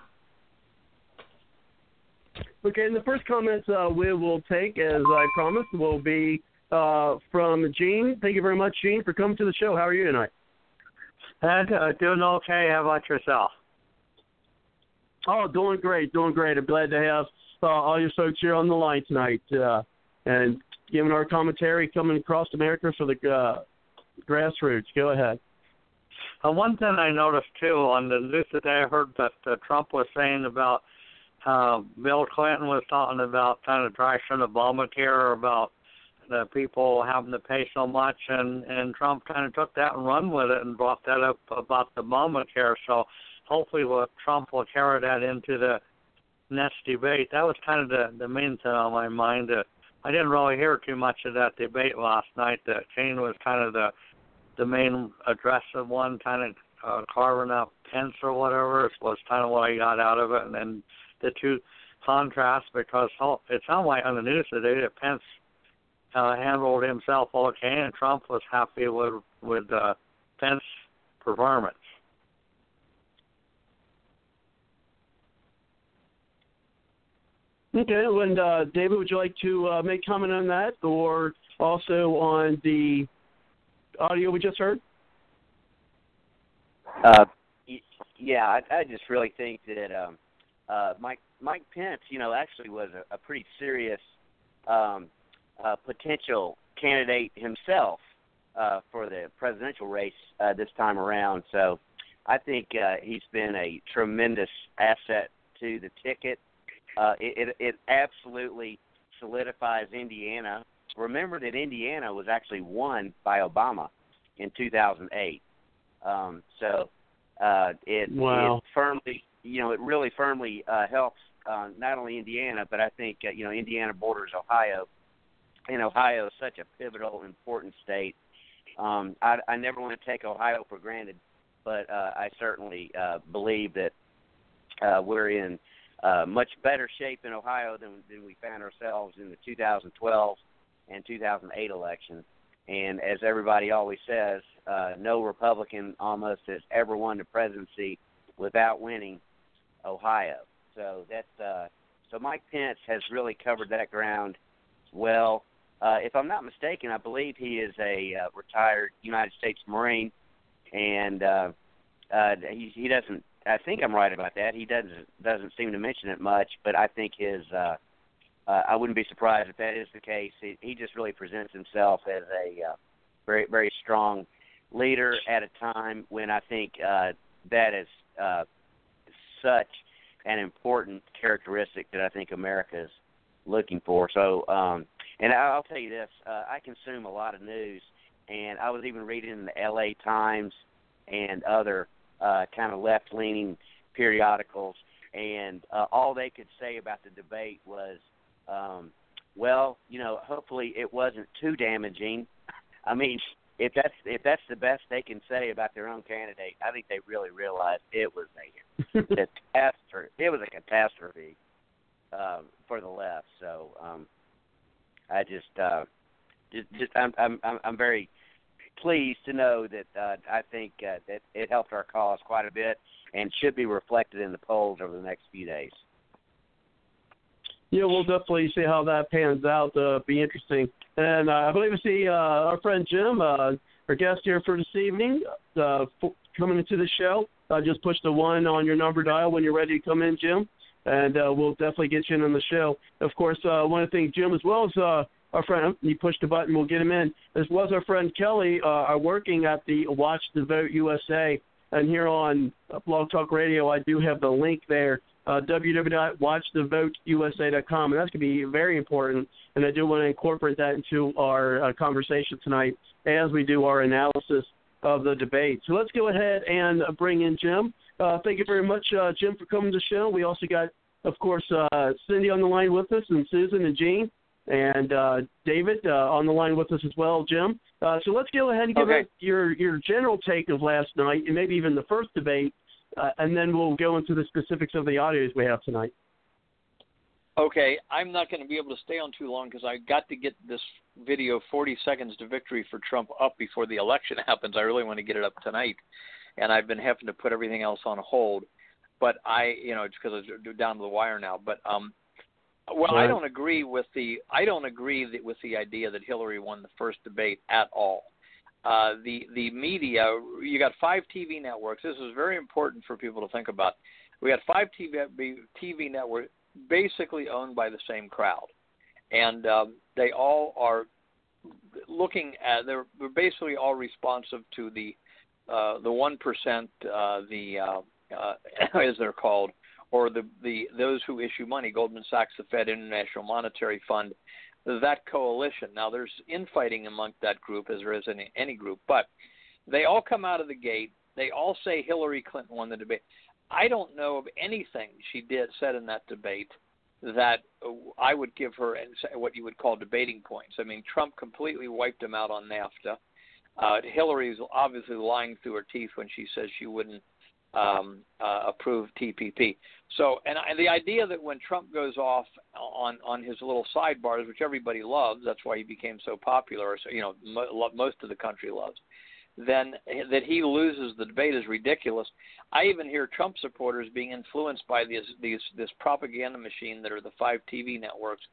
Okay, and the first comments uh, we will take, as I promised, will be uh, from Gene. Thank you very much, Gene, for coming to the show. How are you tonight? And uh, doing okay. How about yourself? Oh, doing great, doing great. I'm glad to have uh, all your folks here on the line tonight uh, and giving our commentary coming across America for the uh, grassroots. Go ahead. Uh, one thing I noticed too on the news today, I heard that uh, Trump was saying about uh, Bill Clinton was talking about kind of trashing Obamacare about the people having to pay so much, and and Trump kind of took that and run with it and brought that up about the Obamacare. So hopefully, what Trump will carry that into the next debate. That was kind of the the main thing on my mind. Uh, I didn't really hear too much of that debate last night. That Kaine was kind of the the main aggressive one, kind of uh, carving up Pence or whatever was kind of what I got out of it, and then the two contrasts because it sounded like on the news today that Pence uh, handled himself okay, and Trump was happy with with uh, Pence' performance. Okay, and uh, David, would you like to uh, make comment on that, or also on the audio we just heard? Uh, yeah, I, I just really think that um, uh, Mike Mike Pence, you know, actually was a, a pretty serious um, uh, potential candidate himself uh, for the presidential race uh, this time around. So I think uh, he's been a tremendous asset to the ticket. Uh, it, it, it absolutely solidifies Indiana. Remember that Indiana was actually won by Obama in 2008. Um, so uh, it, wow. it firmly, you know, it really firmly uh, helps uh, not only Indiana, but I think uh, you know Indiana borders Ohio, and Ohio is such a pivotal, important state. Um, I, I never want to take Ohio for granted, but uh, I certainly uh, believe that uh, we're in uh, much better shape in Ohio than, than we found ourselves in the 2012 and 2008 elections. And as everybody always says, uh, no Republican almost has ever won the presidency without winning Ohio. So that's uh, so Mike Pence has really covered that ground well. Uh, if I'm not mistaken, I believe he is a uh, retired United States Marine, and uh, uh, he, he doesn't. I think I'm right about that. He doesn't doesn't seem to mention it much, but I think his. Uh, uh, I wouldn't be surprised if that is the case. He, he just really presents himself as a uh, very very strong leader at a time when I think uh, that is uh, such an important characteristic that I think America is looking for. So, um, and I'll tell you this: uh, I consume a lot of news, and I was even reading in the L.A. Times and other uh, kind of left-leaning periodicals, and uh, all they could say about the debate was, um, "Well, you know, hopefully it wasn't too damaging." *laughs* I mean, if that's if that's the best they can say about their own candidate, I think they really realized it was a *laughs* catastrophe. It was a catastrophe um, for the left. So um, I just, uh, just, just I'm, I'm, I'm very pleased to know that uh, I think uh, that it helped our cause quite a bit and should be reflected in the polls over the next few days. Yeah, we'll definitely see how that pans out. Uh, be interesting. And uh, I believe I see uh, our friend Jim, uh, our guest here for this evening, uh, f- coming into the show. Uh, just push the one on your number dial when you're ready to come in, Jim, and uh, we'll definitely get you in on the show. Of course, uh, one of the things, Jim, as well as uh, our friend, you push the button, we'll get him in, as well as our friend Kelly, uh, are working at the Watch the Vote USA. And here on Blog Talk Radio, I do have the link there uh, www.watchthevoteusa.com, and that's going to be very important. And I do want to incorporate that into our uh, conversation tonight as we do our analysis of the debate. So let's go ahead and bring in Jim. Uh, thank you very much, uh, Jim, for coming to the show. We also got, of course, uh, Cindy on the line with us, and Susan and Jean, and uh, David uh, on the line with us as well, Jim. Uh, so let's go ahead and give okay. your your general take of last night, and maybe even the first debate, uh, and then we'll go into the specifics of the audios we have tonight. Okay, I'm not going to be able to stay on too long because I got to get this video 40 seconds to victory for Trump up before the election *laughs* happens. I really want to get it up tonight, and I've been having to put everything else on hold. But I, you know, it's because it's down to the wire now. But um, well, Right. I don't agree with the I don't agree that, with the idea that Hillary won the first debate at all. Uh, the the media, you got five TV networks. This is very important for people to think about. We got five TV TV networks basically owned by the same crowd, and um, they all are looking at. They're, they're basically all responsive to the uh, the one percent, uh, the uh, uh, *laughs* as they're called, or the the those who issue money, Goldman Sachs, the Fed, International Monetary Fund, that coalition. Now there's infighting among that group as there is in any group, but they all come out of the gate. They all say Hillary Clinton won the debate. I don't know of anything she did said in that debate that I would give her and what you would call debating points. I mean, Trump completely wiped him out on NAFTA. Uh, Hillary's obviously lying through her teeth when she says she wouldn't um, uh, approve TPP. So, and I, the idea that when Trump goes off on on his little sidebars, which everybody loves, that's why he became so popular. So, you know, mo- most of the country loves. Then that he loses the debate is ridiculous. I even hear Trump supporters being influenced by these these this propaganda machine that are the five TV networks.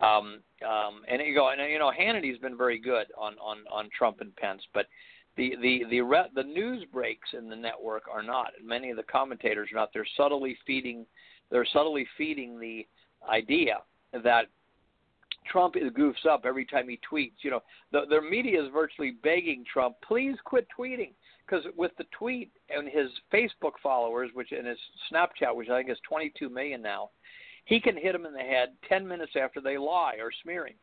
Um, um, and you go, and you know, Hannity's been very good on on on Trump and Pence, but the the the re- the news breaks in the network are not. And many of the commentators are not. They're subtly feeding. They're subtly feeding the idea that Trump is goofs up every time he tweets. You know, the, their media is virtually begging Trump, please quit tweeting, because with the tweet and his Facebook followers, which and his Snapchat, which I think is 22 million now, he can hit them in the head 10 minutes after they lie or smearing.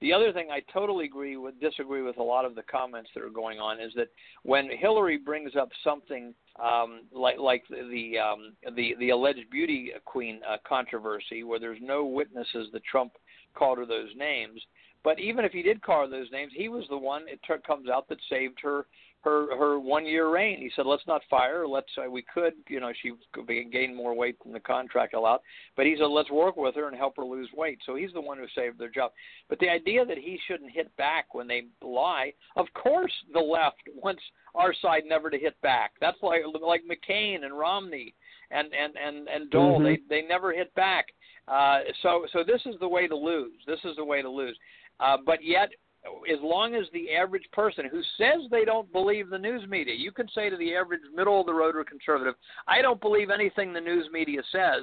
The other thing I totally agree with, disagree with a lot of the comments that are going on is that when Hillary brings up something um, like like the um, the the alleged beauty queen uh, controversy, where there's no witnesses that Trump called her those names, but even if he did call her those names, he was the one. It t- comes out that saved her her her one year reign. He said, "Let's not fire her. Let's uh, we could, you know, she could be gained more weight than the contract allowed, but he said let's work with her and help her lose weight." So he's the one who saved their job. But the idea that he shouldn't hit back when they lie, of course, the left *laughs* wants our side never to hit back. That's like like McCain and Romney and and and and Dole. Mm-hmm. They they never hit back. Uh, so so this is the way to lose. This is the way to lose. Uh, but yet as long as the average person who says they don't believe the news media, you can say to the average middle of the road or conservative, I don't believe anything the news media says,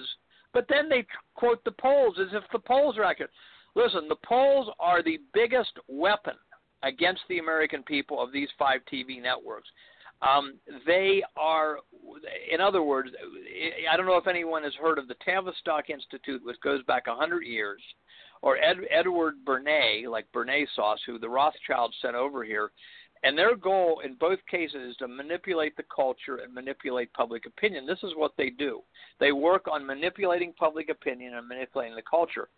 but then they quote the polls as if the polls are accurate. Listen, the polls are the biggest weapon against the American people of these five TV networks. Um, they are, in other words, I don't know if anyone has heard of the Tavistock Institute, which goes back 100 years or Ed, Edward Bernays, like Béarnaise sauce, who the Rothschilds sent over here. And their goal in both cases is to manipulate the culture and manipulate public opinion. This is what they do. They work on manipulating public opinion and manipulating the culture.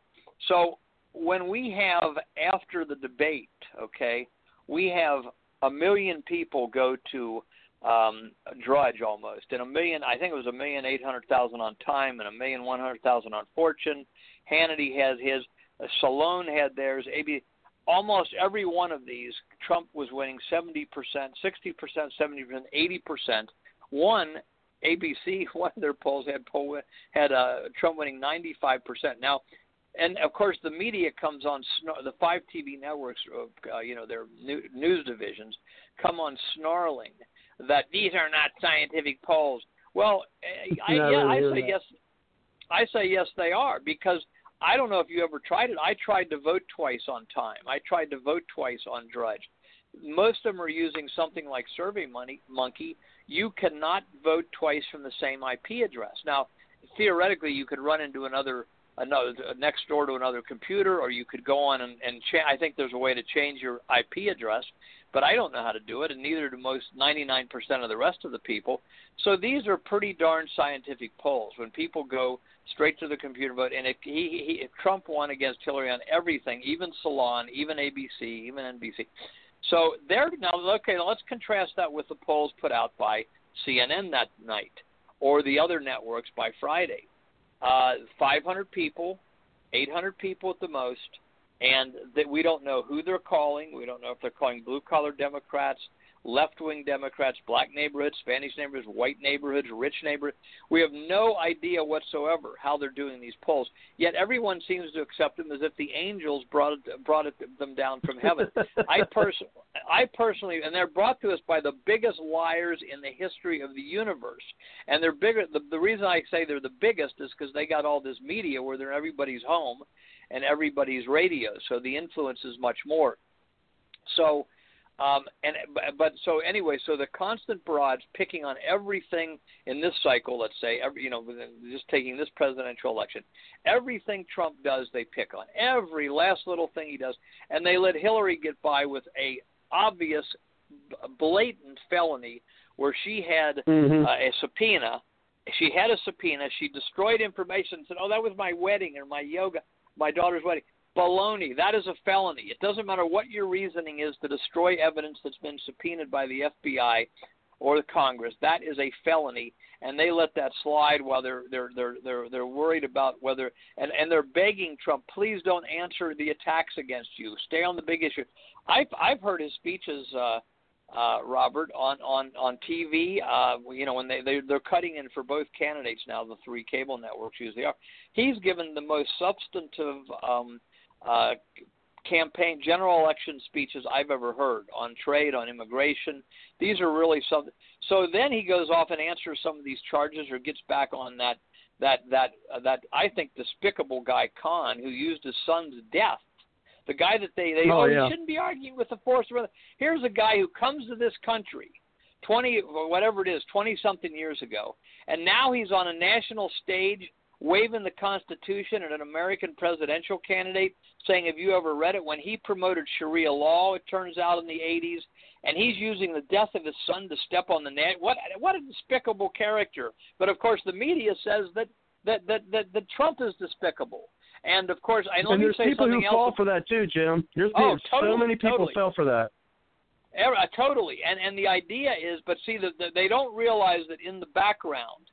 So when we have, after the debate, okay, we have a million people go to um, Drudge almost, and a million, I think it was a million eight hundred thousand on Time and a million one hundred thousand on Fortune. Hannity has his. Salon had theirs. AB, almost every one of these, Trump was winning 70%, 60%, 70%, 80%. One, ABC, *laughs* one of their polls had poll, had uh, Trump winning 95%. Now, and of course, the media comes on the five TV networks, uh, you know, their news divisions come on snarling that these are not scientific polls. Well, I, yeah, I say yes. I say yes, they are because I don't know if you ever tried it. I tried to vote twice on time. I tried to vote twice on Drudge. Most of them are using something like Survey Money Monkey. You cannot vote twice from the same IP address. Now, theoretically, you could run into another another next door to another computer, or you could go on and, and cha- I think there's a way to change your IP address, but I don't know how to do it, and neither do most 99% of the rest of the people. So these are pretty darn scientific polls. When people go straight to the computer vote, and if he, he if Trump won against Hillary on everything, even Salon, even ABC, even NBC. So there now, okay, now let's contrast that with the polls put out by CNN that night or the other networks by Friday uh, 500 people, 800 people at the most, and that we don't know who they're calling. We don't know if they're calling blue collar Democrats, left wing Democrats, black neighborhoods, Spanish neighborhoods, white neighborhoods, rich neighborhoods. We have no idea whatsoever how they're doing these polls. Yet everyone seems to accept them as if the angels brought it, brought it, them down from heaven. *laughs* I person I personally, and they're brought to us by the biggest liars in the history of the universe. And they're bigger. The, the reason I say they're the biggest is because they got all this media where they're in everybody's home and everybody's radio, so the influence is much more. So um, and but so anyway, so the constant barrage picking on everything in this cycle, let's say, every you know, just taking this presidential election, everything Trump does, they pick on every last little thing he does, and they let Hillary get by with a obvious, blatant felony where she had mm-hmm. uh, a subpoena. She had a subpoena. She destroyed information. and Said, "Oh, that was my wedding or my yoga, my daughter's wedding." Baloney. That is a felony. It doesn't matter what your reasoning is to destroy evidence that's been subpoenaed by the FBI or the Congress. That is a felony, and they let that slide while they're they're they're they're they're worried about whether and and they're begging Trump, please don't answer the attacks against you. Stay on the big issue. I've I've heard his speeches. Uh, uh, Robert, on on on TV. Uh, you know, when they, they they're cutting in for both candidates now, the three cable networks usually are. He's given the most substantive um, uh, campaign general election speeches I've ever heard on trade, on immigration. These are really something. So then he goes off and answers some of these charges, or gets back on that that that uh, that I think despicable guy Khan who used his son's death. The guy that they they oh, oh yeah. shouldn't be arguing with the force. Here's a guy who comes to this country. 20 or whatever it is 20 something years ago and now he's on a national stage waving the Constitution and an American presidential candidate, saying, "Have you ever read it?" When he promoted Sharia law, it turns out in the 80s, and he's using the death of his son to step on the net. What what a despicable character! But of course, the media says that that that that, that Trump is despicable. And of course, I let and there's say people who something fall for that too, Jim. There's Oh, there's so many people totally. fell for that. Uh, totally, and and the idea is, but see, that that they don't realize that in the background,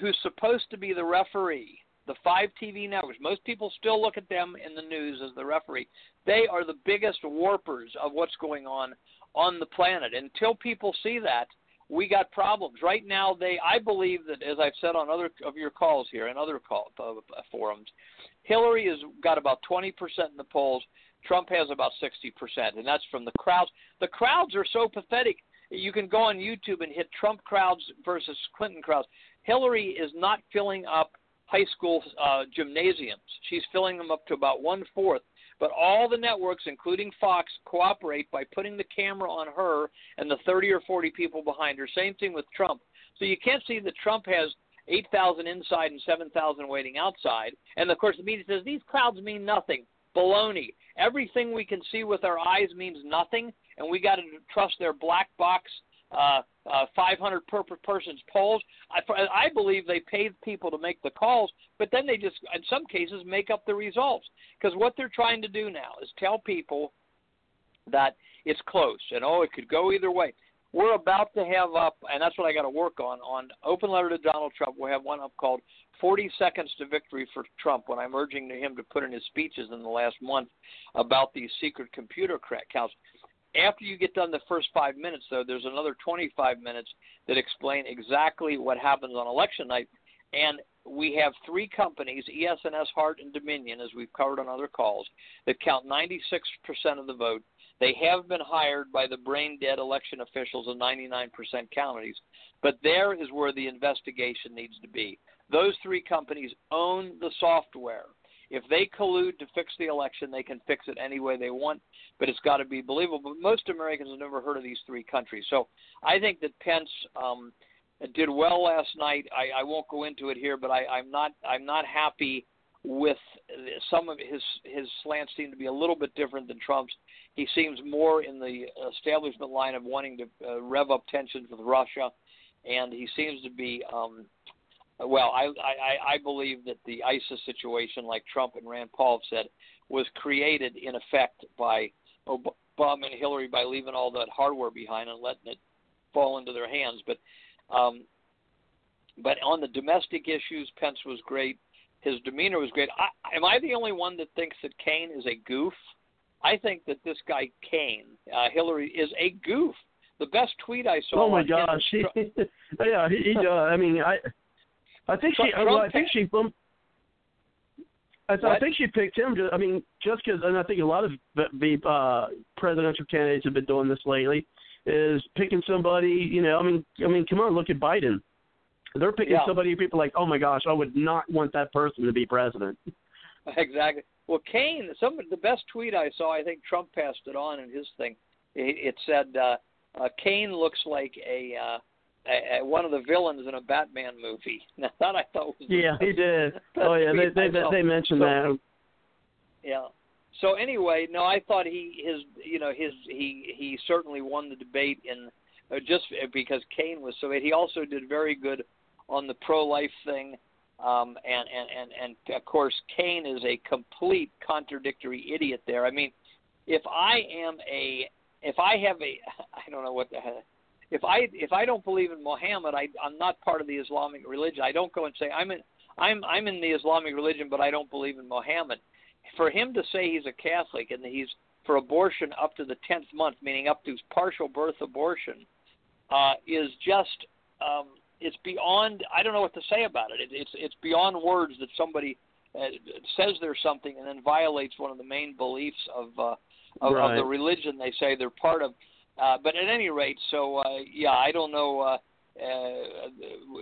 who's supposed to be the referee, the five TV networks. Most people still look at them in the news as the referee. They are the biggest warpers of what's going on on the planet. Until people see that, we got problems. Right now, they, I believe that, as I've said on other of your calls here and other call uh, forums, Hillary has got about 20% in the polls. Trump has about 60%, and that's from the crowds. The crowds are so pathetic. You can go on YouTube and hit Trump crowds versus Clinton crowds. Hillary is not filling up high school uh, gymnasiums. She's filling them up to about one fourth. But all the networks, including Fox, cooperate by putting the camera on her and the 30 or 40 people behind her. Same thing with Trump. So you can't see that Trump has 8,000 inside and 7,000 waiting outside. And of course, the media says these crowds mean nothing. Baloney. Everything we can see with our eyes means nothing, and we got to trust their black box uh, uh, 500 per per person's polls. I, I believe they pay people to make the calls, but then they just, in some cases, make up the results. Because what they're trying to do now is tell people that it's close and oh, it could go either way. We're about to have up, and that's what I got to work on. On open letter to Donald Trump, we'll have one up called 40 Seconds to Victory for Trump when I'm urging him to put in his speeches in the last month about these secret computer crack counts. After you get done the first five minutes, though, there's another 25 minutes that explain exactly what happens on election night. And we have three companies, ES&S, Hart, and Dominion, as we've covered on other calls, that count 96% of the vote. They have been hired by the brain dead election officials in 99% counties, but there is where the investigation needs to be. Those three companies own the software. If they collude to fix the election, they can fix it any way they want, but it's got to be believable. But most Americans have never heard of these three countries. So I think that Pence um, did well last night. I, I won't go into it here, but I, I'm not I'm not happy with some of his his slants seem to be a little bit different than Trump's. He seems more in the establishment line of wanting to uh, rev up tensions with Russia, and he seems to be. Um, well, I, I I believe that the ISIS situation, like Trump and Rand Paul said, was created in effect by Obama and Hillary by leaving all that hardware behind and letting it fall into their hands. But um, but on the domestic issues, Pence was great. His demeanor was great. I, am I the only one that thinks that Kaine is a goof? I think that this guy Kaine, uh, Hillary, is a goof. The best tweet I saw. Oh my gosh! He, *laughs* yeah, he, he uh, I mean, I, I think she, well, I think she, um, I, th- I think she picked him. To, I mean, just because, and I think a lot of the, the uh, presidential candidates have been doing this lately, is picking somebody. You know, I mean, I mean, come on, look at Biden. They're picking Yeah. somebody. People are like, oh my gosh, I would not want that person to be president. *laughs* Exactly. Well, Kaine, some the best tweet I saw, I think Trump passed it on in his thing. It, it said, uh, uh, "Kaine looks like a, uh, a, a one of the villains in a Batman movie." Now *laughs* that I thought was Yeah, he did. *laughs* Oh yeah, they they they mentioned So- that. Yeah. So anyway, no, I thought he his you know his he he certainly won the debate in uh, just because Kaine was so. He also did very good on the pro-life thing, um, and and and and of course Kaine is a complete contradictory idiot. There, I mean, if I am a if I have a *laughs* I don't know what the. If I if I don't believe in Muhammad, I I'm not part of the Islamic religion. I don't go and say I'm in I'm I'm in the Islamic religion, but I don't believe in Muhammad for him to say he's a Catholic and he's for abortion up to the tenth month, meaning up to partial birth abortion, uh, is just um, it's beyond. I don't know what to say about it. it it's it's beyond words that somebody uh, says there's something and then violates one of the main beliefs of uh, of, of the religion they say they're part of. Uh, but at any rate, so uh, yeah, I don't know. Uh, uh,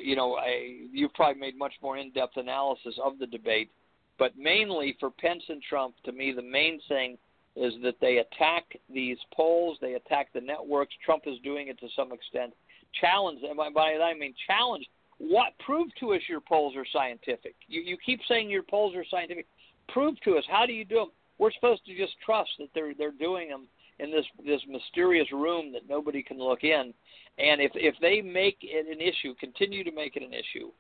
you know, I, you've probably made much more in-depth analysis of the debate but mainly for Pence and Trump, to me, the main thing is that they attack these polls, they attack the networks. Trump is doing it to some extent. Challenge, by by that I mean challenge what prove to us your polls are scientific. You you keep saying your polls are scientific. Prove to us how do you do them? We're supposed to just trust that they're they're doing them in this this mysterious room that nobody can look in. And if if they make it an issue, continue to make it an issue,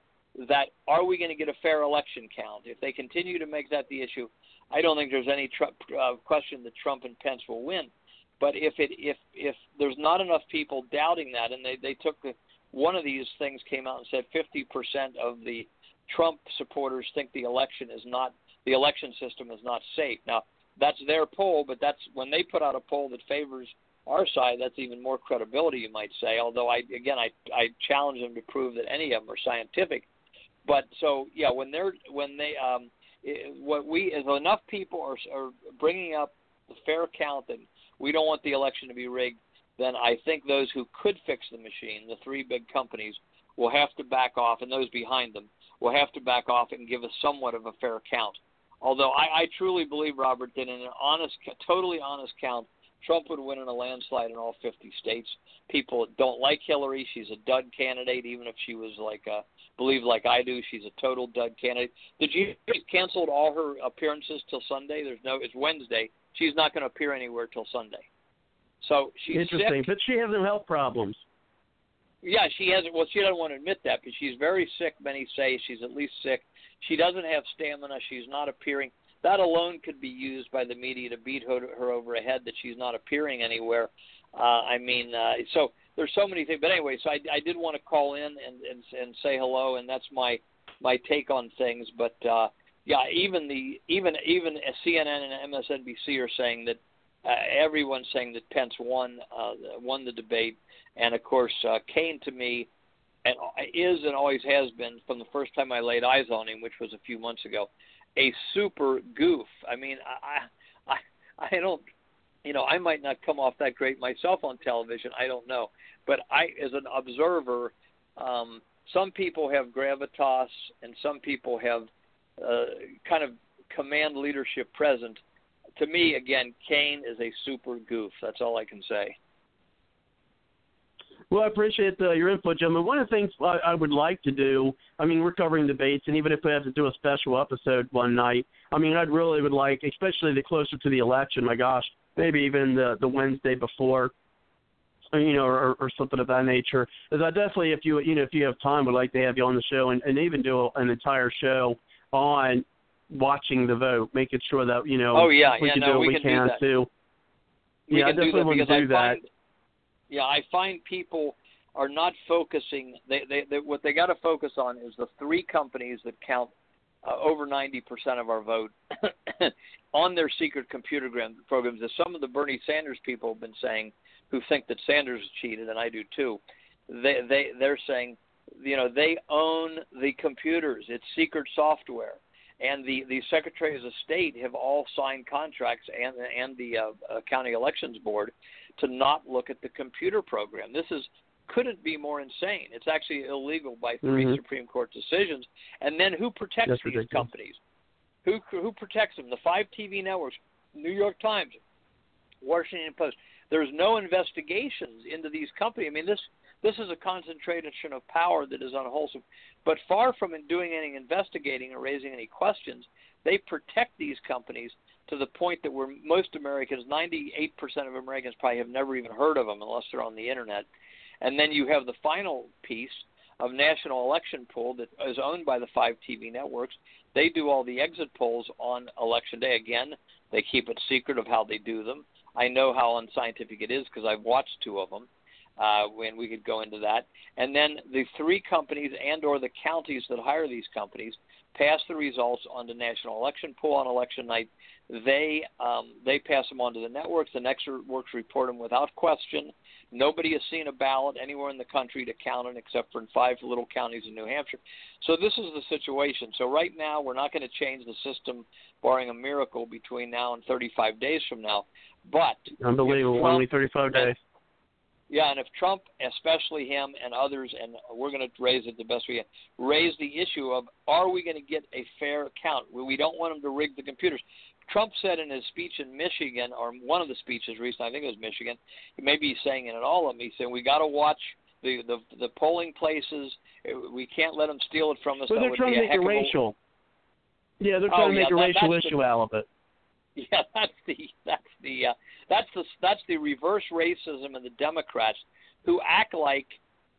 that are we going to get a fair election count? If they continue to make that the issue, I don't think there's any tr- uh, question that Trump and Pence will win. But if it if if there's not enough people doubting that, and they they took the one of these things came out and said 50% of the Trump supporters think the election is not the election system is not safe. Now that's their poll, but that's when they put out a poll that favors our side. That's even more credibility, you might say. Although I again I I challenge them to prove that any of them are scientific. But so yeah, when they're when they um what we is enough people are are bringing up the fair count we don't want the election to be rigged, then I think those who could fix the machine, the three big companies, will have to back off, and those behind them will have to back off and give us somewhat of a fair count. Although I, I truly believe, Robert, that in an honest, totally honest count, Trump would win in a landslide in all 50 states. People don't like Hillary. She's a dud candidate, even if she was like a believe like I do. She's a total dud candidate. Did you canceled all her appearances till Sunday? There's no. It's Wednesday. She's not going to appear anywhere till Sunday. So she's interesting, sick. but she has some health problems. Yeah, she has. Well, she doesn't want to admit that, but she's very sick. Many say she's at least sick. She doesn't have stamina. She's not appearing. That alone could be used by the media to beat her, her over a head that she's not appearing anywhere. Uh, I mean, uh, so there's so many things. But anyway, so I, I did want to call in and, and and say hello, and that's my my take on things. But uh, yeah, even the even even CNN and MSNBC are saying that uh, everyone's saying that Pence won uh, won the debate, and of course uh, Kaine to me and is and always has been from the first time I laid eyes on him, which was a few months ago, a super goof. I mean, I I I don't you know I might not come off that great myself on television. I don't know, but I as an observer. Um, some people have gravitas and some people have uh, kind of command leadership present to me, again, Kaine is a super goof. That's all I can say. Well, I appreciate uh, your input, gentlemen. One of the things I, I would like to do, I mean, we're covering debates, and even if we have to do a special episode one night, I mean, I'd really would like, especially the closer to the election, my gosh, maybe even the the Wednesday before, you know, or, or something of that nature. Is I definitely, if you you know, if you have time, would like to have you on the show and, and even do an entire show on watching the vote, making sure that you know oh, yeah, we yeah, can no, do what we we can, can, do that. too. We yeah, can I definitely do that want to do I that. Yeah, I find people are not focusing. They, they, they what they got to focus on is the three companies that count uh, over 90% of our vote *coughs* on their secret computer gram- programs. As some of the Bernie Sanders people have been saying, who think that Sanders cheated, and I do too. They they they're saying, you know, they own the computers. It's secret software and the the secretaries of state have all signed contracts and and the uh, uh, county elections board to not look at the computer program. This is couldn't be more insane. It's actually illegal by 3 Mhm. Supreme Court decisions. And then who protects That's these ridiculous. companies? Who who protects them? The five TV networks, New York Times, Washington Post. There's no investigations into these companies. I mean, this this is a concentration of power that is unwholesome. But far from doing any investigating or raising any questions, they protect these companies to the point that where most Americans, 98% of Americans, probably have never even heard of them unless they're on the internet. And then you have the final piece of National Election Pool that is owned by the five TV networks. They do all the exit polls on election day. Again, they keep it secret of how they do them. I know how unscientific it is because I've watched two of them. Uh, when we could go into that, and then the three companies and/or the counties that hire these companies pass the results on to National Election Pool on election night. They um, they pass them on to the networks. The networks report them without question. Nobody has seen a ballot anywhere in the country to count it except for in five little counties in New Hampshire. So this is the situation. So right now we're not going to change the system, barring a miracle between now and 35 days from now. But Unbelievable. Trump- Only 35 days. yeah, and if Trump, especially him and others, and we're going to raise it the best we can, raise the issue of are we going to get a fair count? We we don't want them to rig the computers. Trump said in his speech in Michigan, or one of the speeches recently, I think it was Michigan, maybe he's saying it in all of them, he's saying we got to watch the the the polling places. We can't let them steal it from us. But That they're trying be to make it of a- racial. Yeah, they're Oh, trying to make yeah, a that- racial that's the- issue out of it. *laughs* Yeah, that's the that's the uh, that's the that's the reverse racism of the Democrats who act like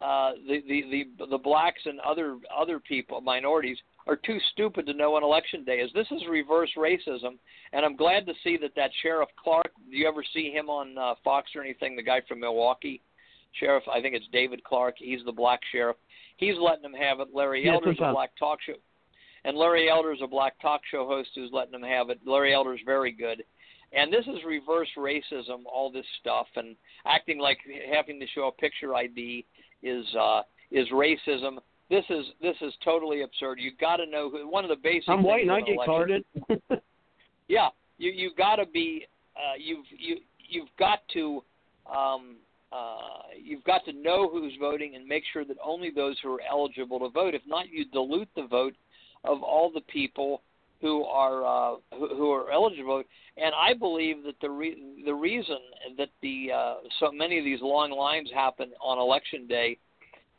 uh, the, the the the blacks and other other people minorities are too stupid to know on election day is. This is reverse racism, and I'm glad to see that that Sheriff Clarke. Do you ever see him on uh, Fox or anything? The guy from Milwaukee, Sheriff. I think it's David Clarke. He's the black sheriff. He's letting them have it. Larry Yeah, Elder's a black talk show. And Larry Elder's a black talk show host who's letting them have it. Larry Elder's very good. And this is reverse racism, all this stuff, and acting like having to show a picture ID is uh, is racism. This is this is totally absurd. You've got to know who. One of the basic. I'm white and I get election- carded. *laughs* yeah, you you got to be uh, you've you you've got to um, uh, you've got to know who's voting and make sure that only those who are eligible to vote. If not, you dilute the vote of all the people who are uh, who, who are eligible. And I believe that the re- the reason that the uh, so many of these long lines happen on election day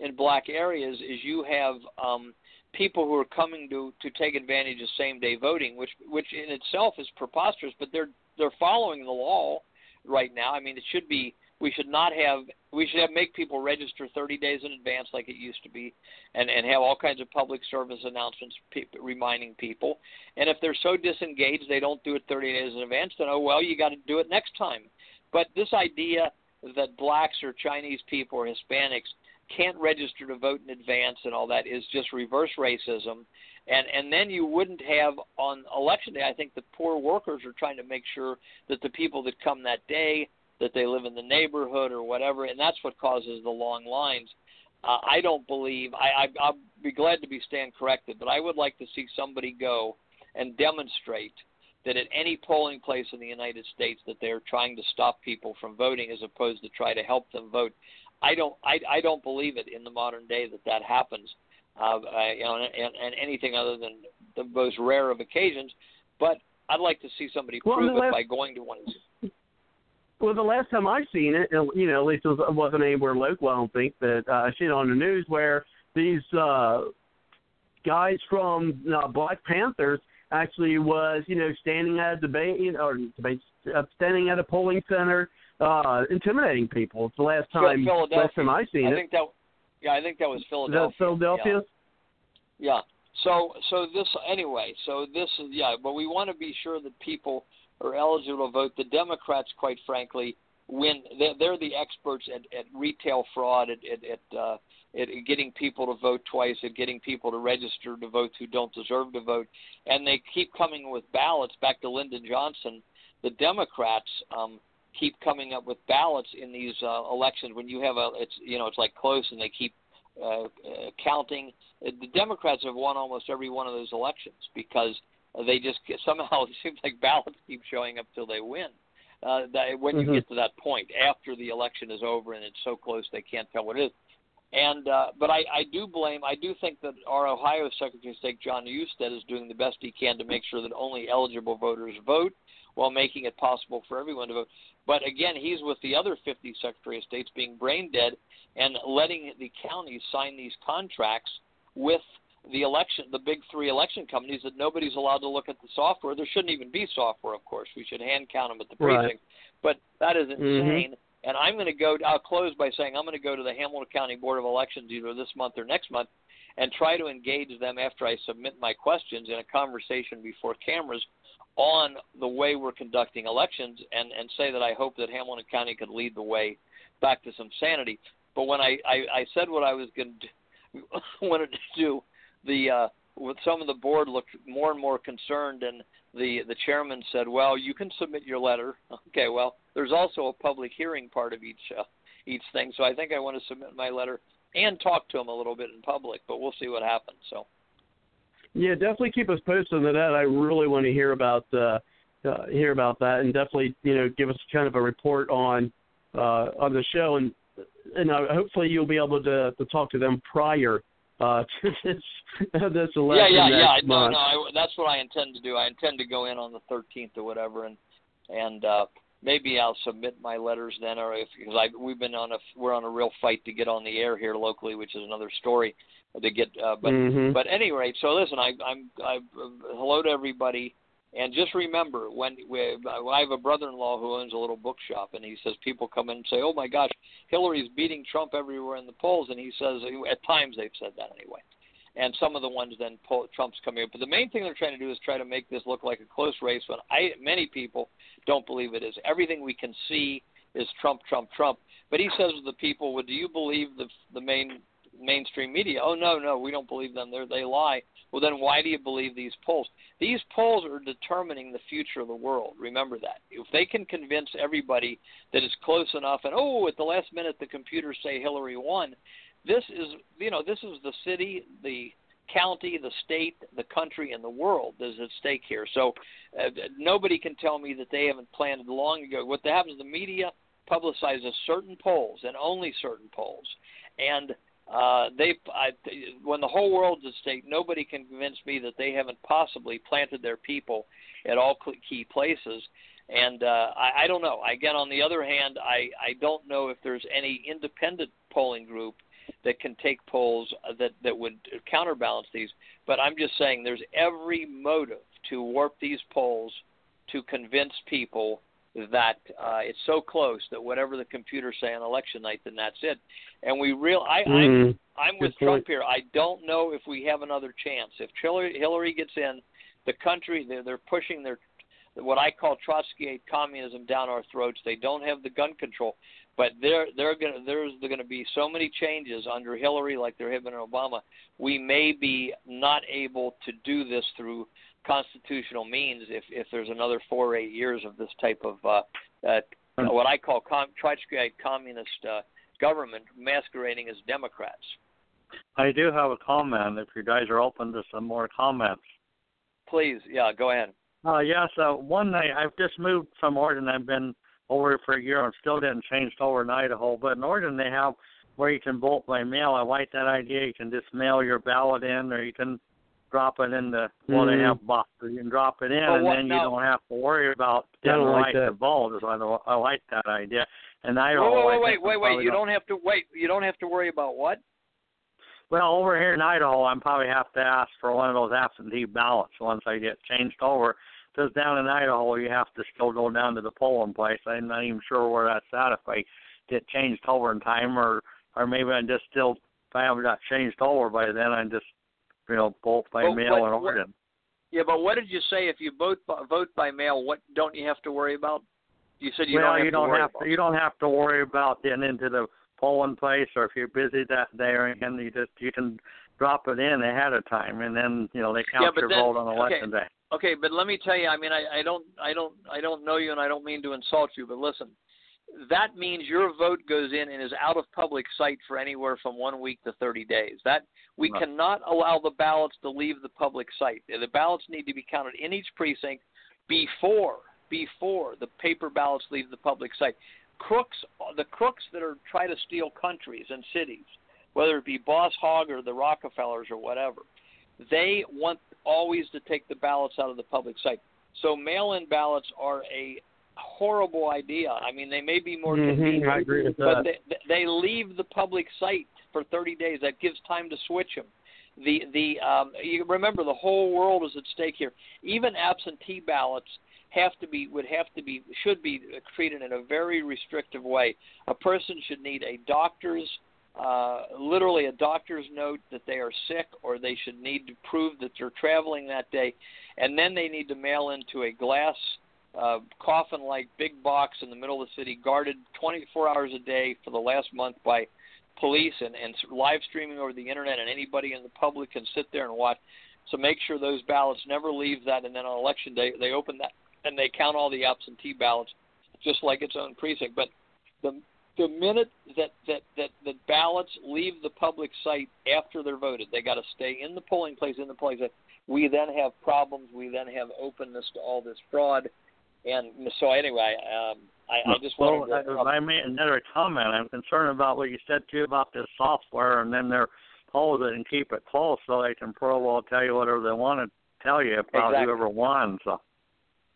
in black areas is you have um, people who are coming to to take advantage of same day voting, which which in itself is preposterous. But they're they're following the law right now. I mean, it should be we should not have we should have make people register 30 days in advance like it used to be, and and have all kinds of public service announcements pe- reminding people. And if they're so disengaged they don't do it 30 days in advance, then oh well, you got to do it next time. But this idea that blacks or Chinese people or Hispanics can't register to vote in advance and all that is just reverse racism. And and then you wouldn't have on election day. I think the poor workers are trying to make sure that the people that come that day that they live in the neighborhood or whatever, and that's what causes the long lines. Uh, I don't believe I, I I'll be glad to be stand corrected, but I would like to see somebody go and demonstrate that at any polling place in the United States that they're trying to stop people from voting as opposed to try to help them vote. I don't I, I don't believe it in the modern day that that happens. Uh, I, you know, and, and anything other than the most rare of occasions, but I'd like to see somebody Well, prove it last- by going to one. Well, the last time I seen it, uh, you know, at least it was, wasn't anywhere local. I don't think that uh, I seen it on the news where these uh, guys from uh, Black Panthers actually was, you know, standing at a debate, you know, or debate, uh, standing at a polling center, uh, intimidating people. It's the last time, last time I seen I it. think that yeah, I think that was Philadelphia. that Philadelphia? Yeah. yeah. So so this anyway. So this is yeah, but we want to be sure that people are eligible to vote. The Democrats, quite frankly, win. They're, they're the experts at, at retail fraud, at at, at, uh, at getting people to vote twice, at getting people to register to vote who don't deserve to vote, and they keep coming with ballots. Back to Lyndon Johnson, the Democrats. Um, keep coming up with ballots in these uh, elections when you have a it's you know it's like close and they keep uh, uh, counting Uh, the Democrats have won almost every one of those elections because they just *laughs* somehow it seems like ballots keep showing up till they win. Uh, that, when you Mhm. get to that point after the election is over and it's so close they can't tell what it is. And uh, but I, I do blame I do think that our Ohio Secretary of State Jon Husted is doing the best he can to make sure that only eligible voters vote while making it possible for everyone to vote. But again, he's with the other 50 Secretary of States being brain dead and letting the counties sign these contracts with the election, the big three election companies that nobody's allowed to look at the software. There shouldn't even be software, of course. We should hand count them at the Right. precinct. But that is Mhm. insane. And I'm going to go. I'll close by saying I'm going to go to the Hamilton County Board of Elections either this month or next month, and try to engage them after I submit my questions in a conversation before cameras on the way we're conducting elections, and and say that I hope that Hamilton County could lead the way back to some sanity. But when I I, I said what I was going to do, *laughs* wanted to do, the uh, with some of the board looked more and more concerned, and the the chairman said, "Well, you can submit your letter." *laughs* Okay, well, there's also a public hearing part of each uh, each thing, so I think I want to submit my letter and talk to him a little bit in public, but we'll see what happens. So. Yeah, definitely keep us posted on that. I really want to hear about uh, uh, hear about that, and definitely you know give us kind of a report on uh, on the show, and and uh, hopefully you'll be able to to talk to them prior uh, *laughs* to this this Yeah, election yeah, next yeah. No, no. I, that's what I intend to do. I intend to go in on the 13th or whatever, and and uh, maybe I'll submit my letters then, or if because I we've been on a we're on a real fight to get on the air here locally, which is another story to get. Uh, but Mhm. but anyway, so listen, I, I'm I uh, hello to everybody, and just remember when we, I have a brother-in-law who owns a little bookshop, and he says people come in and say, "Oh my gosh, Hillary's beating Trump everywhere in the polls," and he says at times they've said that anyway. And some of the ones then pull, Trump's coming up. But the main thing they're trying to do is try to make this look like a close race. When I many people don't believe it is. Everything we can see is Trump, Trump, Trump. But he says to the people, "Well, do you believe the the main mainstream media? Oh no, no, we don't believe them. They they lie. Well, then why do you believe these polls? These polls are determining the future of the world. Remember that. If they can convince everybody that it's close enough, and oh, at the last minute the computers say Hillary won, this is you know this is the city, the county, the state, the country, and the world that is at stake here. So uh, nobody can tell me that they haven't planned long ago. What happens, is the media publicizes certain polls and only certain polls, and uh, they I, when the whole world's at stake, nobody can convince me that they haven't possibly planted their people at all key places. And uh, I, I don't know. Again, on the other hand, I, I don't know if there's any independent polling group that can take polls uh, that that would counterbalance these. But I'm just saying there's every motive to warp these polls to convince people that uh, it's so close that whatever the computers say on election night, then that's it. And we real I, I'm Mhm. I'm Good with point. Trump here. I don't know if we have another chance. If Hillary, Hillary gets in, the country they're, they're pushing their what I call Trotskyite communism down our throats. They don't have the gun control, but there they're gonna there's going to be so many changes under Hillary, like there have been in Obama. We may be not able to do this through constitutional means if if there's another four or eight years of this type of uh, uh, what I call com- Trotskyite communist uh, government masquerading as Democrats. I do have a comment. If you guys are open to some more comments. Please, yeah, go ahead. Uh, yes, uh, one night I've just moved from Oregon. I've been over for a year and still didn't change over in Idaho. But in Oregon, they have where you can vote by mail. I like that idea. You can just mail your ballot in, or you can drop it in the well, they Mhm. have boxes. You can drop it in, Oh, and what- then no. you don't have to worry about I getting the like right to vote. So I, don't- I like that idea. And Idaho, Wait, I wait, think wait, we wait, wait. probably You don't have to wait. You don't have to worry about what? Well, over here in Idaho, I'm probably have to ask for one of those absentee ballots once I get changed over. Because down in Idaho, you have to still go down to the polling place. I'm not even sure where that's at. If I get changed over in time, or or maybe I just still if I haven't got changed over by then, I just you know vote by Well, mail what- in what- Oregon. Yeah, but what did you say? If you vote by, vote by mail, what don't you have to worry about? You said you well, don't have you don't worry have about. to. You don't have to worry about getting into the polling place, or if you're busy that day, or anything, you just you can drop it in ahead of time, and then you know they count Yeah, your then- vote on okay. election day. Okay, but let me tell you. I mean, I, I don't, I don't, I don't know you, and I don't mean to insult you, but listen. That means your vote goes in and is out of public sight for anywhere from one week to 30 days. That we Right. cannot allow the ballots to leave the public sight. The ballots need to be counted in each precinct before before the paper ballots leave the public sight. Crooks, the crooks that are try to steal countries and cities, whether it be Boss Hogg or the Rockefellers or whatever, they want always to take the ballots out of the public sight. So mail-in ballots are a horrible idea. I mean, they may be more Mhm, convenient, I agree with but that. they, they leave the public sight for 30 days. That gives time to switch them. The the um, you remember the whole world is at stake here. Even absentee ballots have to be would have to be should be treated in a very restrictive way. A person should need a doctor's uh, literally a doctor's note that they are sick or they should need to prove that they're traveling that day. And then they need to mail into a glass uh, coffin like big box in the middle of the city guarded 24 hours a day for the last month by police and, and live streaming over the internet and anybody in the public can sit there and watch. So make sure those ballots never leave that and then on election day they open that and they count all the absentee ballots just like its own precinct. But the the minute that that that the ballots leave the public site after they're voted, they got to stay in the polling place. In the polling place, we then have problems. We then have openness to all this fraud, and so anyway, um, I, I just well, wanted to. uh, I made another comment. I'm concerned about what you said too about this software, and then they're told it and keep it close so they can pro well tell you whatever they want to tell you about Exactly. whoever won. So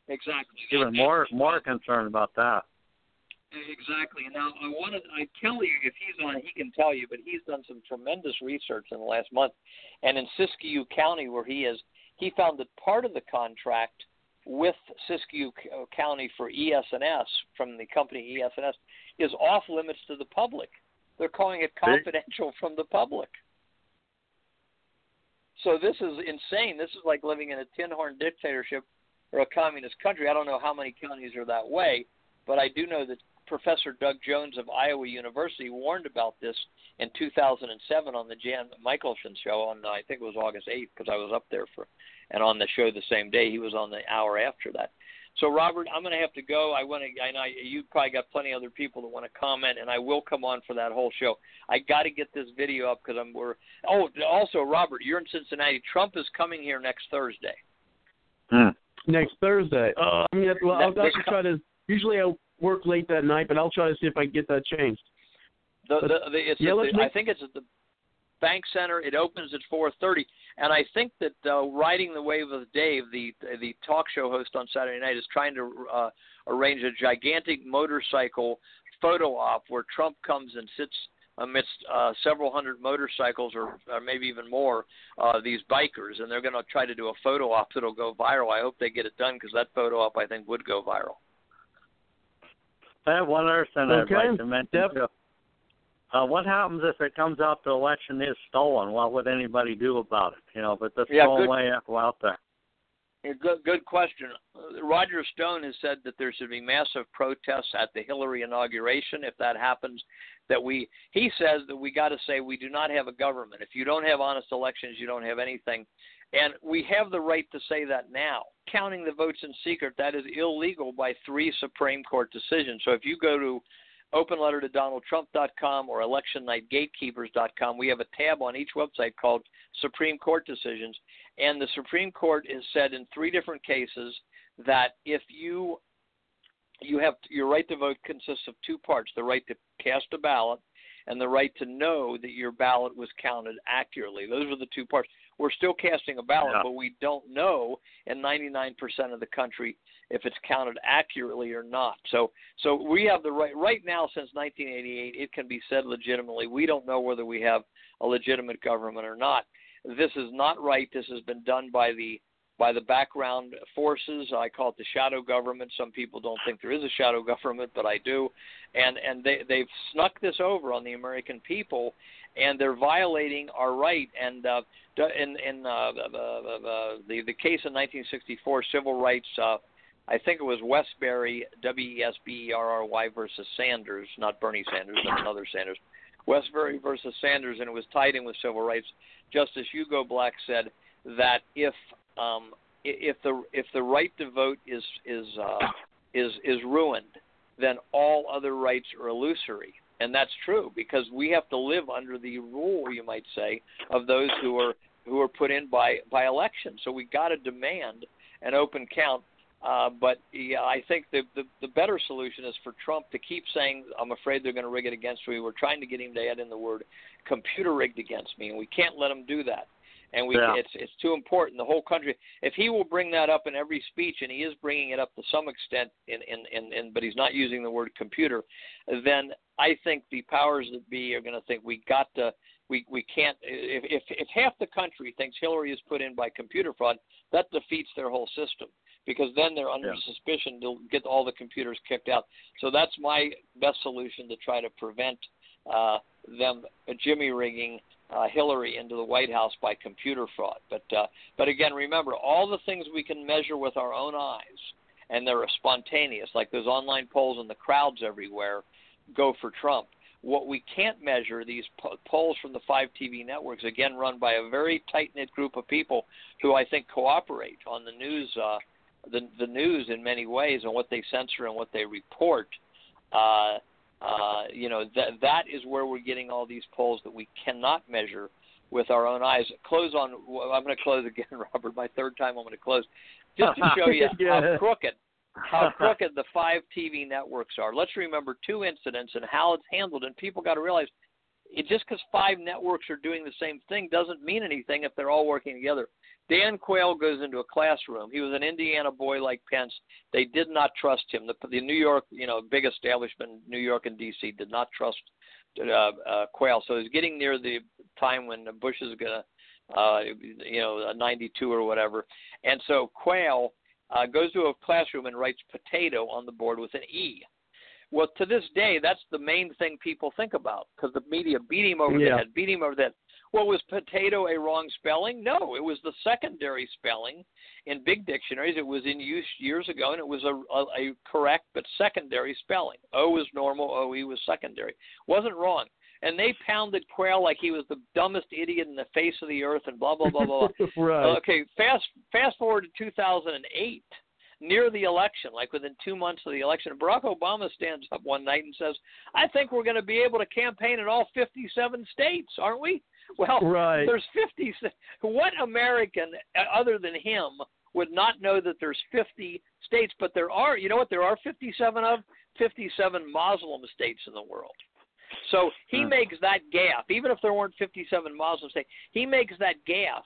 Exactly. Even more more concerned about that. Exactly. Now, I wanted I tell you if he's on, he can tell you, but he's done some tremendous research in the last month, and in Siskiyou County, where he is, he found that part of the contract with Siskiyou uh, County for ES&S from the company ES&S is off limits to the public. They're calling it *laughs* confidential from the public. So this is insane. This is like living in a tin horn dictatorship or a communist country. I don't know how many counties are that way, but I do know that Professor Doug Jones of Iowa University warned about this in 2007 on the Jan Mickelson show on I think it was August 8th because I was up there for and on the show the same day he was on the hour after that. So Robert, I'm going to have to go. I want to. I know you probably got plenty of other people that want to comment, and I will come on for that whole show. I got to get this video up because I'm. We're. Oh, also Robert, you're in Cincinnati. Trump is coming here next Thursday. Hmm. Next Thursday. Uh, I mean, well, I'll, I'll try to. Usually I work late that night, but I'll try to see if I can get that changed. The, the, the, it's Yeah, the, I think it's at the Bank Center. It opens at 4:30, and I think that uh, riding the wave of Dave, the the talk show host on Saturday night, is trying to uh, arrange a gigantic motorcycle photo op where Trump comes and sits amidst uh, several hundred motorcycles, or, or maybe even more, uh, these bikers, and they're going to try to do a photo op that'll go viral. I hope they get it done because that photo op I think would go viral. I have one other thing I'd like to mention too. Uh, what happens if it comes out the election is stolen? What would anybody do about it? You know, but the Yeah, stolen way out there. Yeah, Good, good question. Uh, Roger Stone has said that there should be massive protests at the Hillary inauguration if that happens. That we, he says that we got to say we do not have a government. If you don't have honest elections, you don't have anything, and we have the right to say that now. Counting the votes in secret that is illegal by three Supreme Court decisions. So if you go to openlettertodonaldtrump.com or electionnightgatekeepers.com. We have a tab on each website called Supreme Court Decisions, and the Supreme Court has said in three different cases that if you you have your right to vote consists of two parts: the right to cast a ballot and the right to know that your ballot was counted accurately. Those are the two parts. We're still casting a ballot, Yeah. but we don't know in 99% of the country if it's counted accurately or not. So so we have the right right now since 1988 it can be said legitimately we don't know whether we have a legitimate government or not. This is not right. This has been done by the by the background forces. I call it the shadow government. Some people don't think there is a shadow *laughs* government, but I do. And and they they've snuck this over on the American people and they're violating our right and uh in in uh, uh, the the case in 1964 civil rights uh I think it was Wesberry, W E S B E R R Y versus Sanders, not Bernie Sanders, but another Sanders. Wesberry versus Sanders, and it was tied in with civil rights. Justice Hugo Black said that if um, if the if the right to vote is is uh, is is ruined, then all other rights are illusory, and that's true because we have to live under the rule, you might say, of those who are who are put in by by election. So we got to demand an open count uh, but yeah, I think the, the the better solution is for Trump to keep saying, "I'm afraid they're going to rig it against me." We're trying to get him to add in the word "computer rigged against me," and we can't let him do that. And we Yeah. it's it's too important. The whole country. If he will bring that up in every speech, and he is bringing it up to some extent, in in in, in but he's not using the word computer, then I think the powers that be are going to think we got to. We, we can't if, if if half the country thinks Hillary is put in by computer fraud, that defeats their whole system because then they're under Yeah. suspicion to get all the computers kicked out. So that's my best solution to try to prevent uh, them jimmy rigging uh, Hillary into the White House by computer fraud. But uh, but again, remember all the things we can measure with our own eyes, and they're spontaneous, like those online polls and the crowds everywhere go for Trump. What we can't measure, these po- polls from the five TV networks, again run by a very tight knit group of people who I think cooperate on the news. Uh, the the news in many ways and what they censor and what they report. Uh, uh, you know that that is where we're getting all these polls that we cannot measure with our own eyes. Close on. I'm going to close again, Robert. My third time. I'm going to close just to show you *laughs* how crooked how crooked the five TV networks are. Let's remember two incidents and how it's handled. And people got to realize it just because five networks are doing the same thing doesn't mean anything if they're all working together. Dan Quayle goes into a classroom. He was an Indiana boy like Pence. They did not trust him. The, the New York, you know, big establishment, New York and D.C. did not trust uh, uh, Quayle. So he's getting near the time when Bush is gonna, uh, you know, 92 or whatever. And so Quayle uh, goes to a classroom and writes potato on the board with an E. Well, to this day, that's the main thing people think about because the media beat him over Yeah. the head, beat him over the head. Well, was potato a wrong spelling? No, it was the secondary spelling in big dictionaries. It was in use years ago, and it was a, a, a correct but secondary spelling. O was normal, OE was secondary. Wasn't wrong. And they pounded Quayle like he was the dumbest idiot in the face of the earth, and blah blah blah blah. blah. *laughs* right. Okay, fast fast forward to 2008, near the election, like within two months of the election, Barack Obama stands up one night and says, "I think we're going to be able to campaign in all 57 states, aren't we?" Well, Right. there's 50. *laughs* What American uh, other than him would not know that there's 50 states? But there are. You know what? There are 57 of 57 Muslim states in the world. So he makes that gaffe, even if there weren't 57 Muslim states. He makes that gaffe,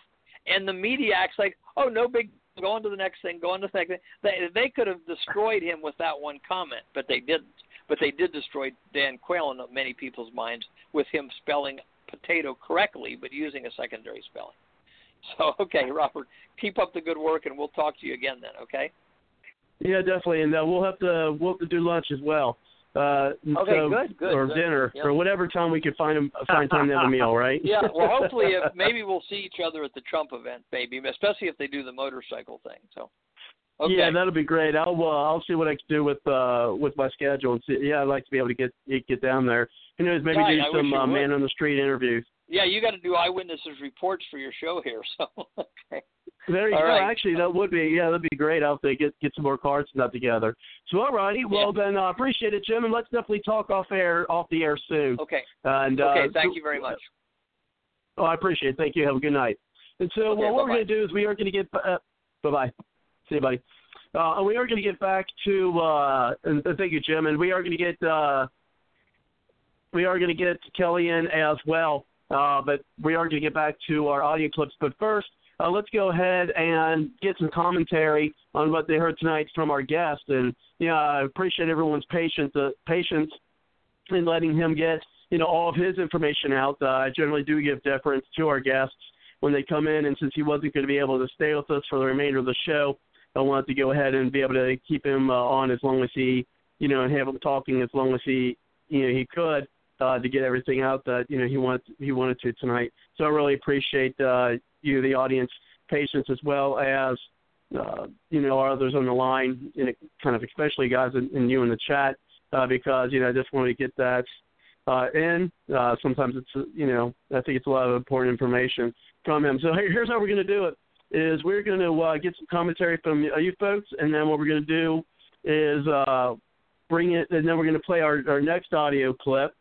and the media acts like, oh, no big. Go on to the next thing. Go on to the next thing. They, they could have destroyed him with that one comment, but they didn't. But they did destroy Dan Quayle in many people's minds with him spelling potato correctly, but using a secondary spelling. So, *laughs* okay, Robert, keep up the good work, and we'll talk to you again then. Okay. Yeah, definitely, and uh, we'll have to we'll have to do lunch as well. Uh, Okay, so, good, good, or good. dinner, Yep. or whatever time we could find a, find time to have a meal, *laughs* right? Yeah. Well, *laughs* hopefully, if, maybe we'll see each other at the Trump event, maybe, especially if they do the motorcycle thing. So. Okay. Yeah, that'll be great. I'll uh, I'll see what I can do with uh with my schedule and see. Yeah, I'd like to be able to get get down there. Who knows? Maybe Right, do some uh, man on the street interviews. Yeah, you got to do eyewitnesses reports for your show here. *laughs* So. Okay. There you All go. right. Actually, that would be yeah, that'd be great. I'll have to get get some more cards and that together. So, all righty. Well, then I uh, appreciate it, Jim, and let's definitely talk off air off the air soon. Okay. And uh, Okay. Thank so- you very much. Oh, I appreciate it. Thank you. Have a good night. And so, Okay, well, what we're going to do is we are going to get. Uh, bye bye. See you, buddy. Uh, and we are going to get back to. Uh, and thank you, Jim. And we are going to get. Uh, we are going to get Kelly in as well. Uh, but we are going to get back to our audio clips. But first, uh, let's go ahead and get some commentary on what they heard tonight from our guest. And yeah, I appreciate everyone's patience. Uh, patience in letting him get you know all of his information out. Uh, I generally do give deference to our guests when they come in, and since he wasn't going to be able to stay with us for the remainder of the show, I wanted to go ahead and be able to keep him uh, on as long as he you know and have him talking as long as he you know he could uh, to get everything out that you know he wanted he wanted to tonight. So I really appreciate uh, you, the audience, patience as well as uh, you know our others on the line, and kind of especially guys and, and you in the chat uh, because you know I just wanted to get that uh, in. Uh, sometimes it's you know I think it's a lot of important information from him. So here- here's how we're going to do it: is we're going to uh, get some commentary from uh, you folks, and then what we're going to do is uh, bring it, and then we're going to play our, our next audio clip,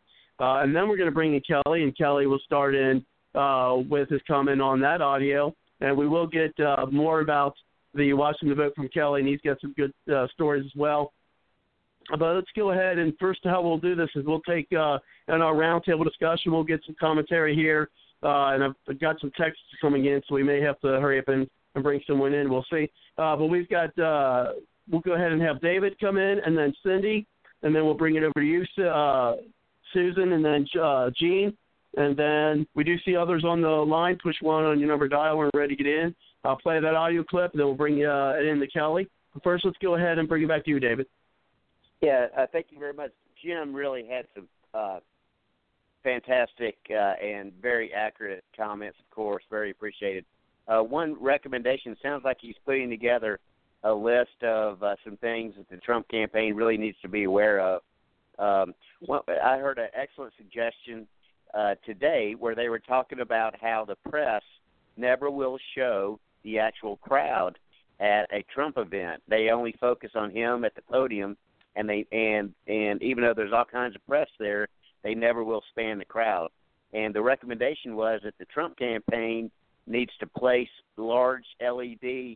uh, and then we're going to bring in Kelly, and Kelly will start in uh, with his comment on that audio, and we will get uh, more about the Washington vote from Kelly, and he's got some good uh, stories as well. But let's go ahead and first, how we'll do this is we'll take uh, in our roundtable discussion. We'll get some commentary here, uh, and I've got some texts coming in, so we may have to hurry up and, and bring someone in. We'll see. Uh, but we've got uh, we'll go ahead and have David come in, and then Cindy, and then we'll bring it over to you, uh, Susan, and then uh, Jean, and then we do see others on the line. Push one on your number dial when we're ready to get in. I'll play that audio clip, and then we'll bring uh, it in to Kelly. But first, let's go ahead and bring it back to you, David. Yeah, uh, thank you very much. Jim really had some uh, fantastic uh, and very accurate comments, of course, very appreciated. Uh, one recommendation sounds like he's putting together a list of uh, some things that the Trump campaign really needs to be aware of. Um, one, I heard an excellent suggestion uh, today where they were talking about how the press never will show the actual crowd at a Trump event. They only focus on him at the podium and they and and even though there's all kinds of press there, they never will span the crowd. And the recommendation was that the Trump campaign needs to place large LED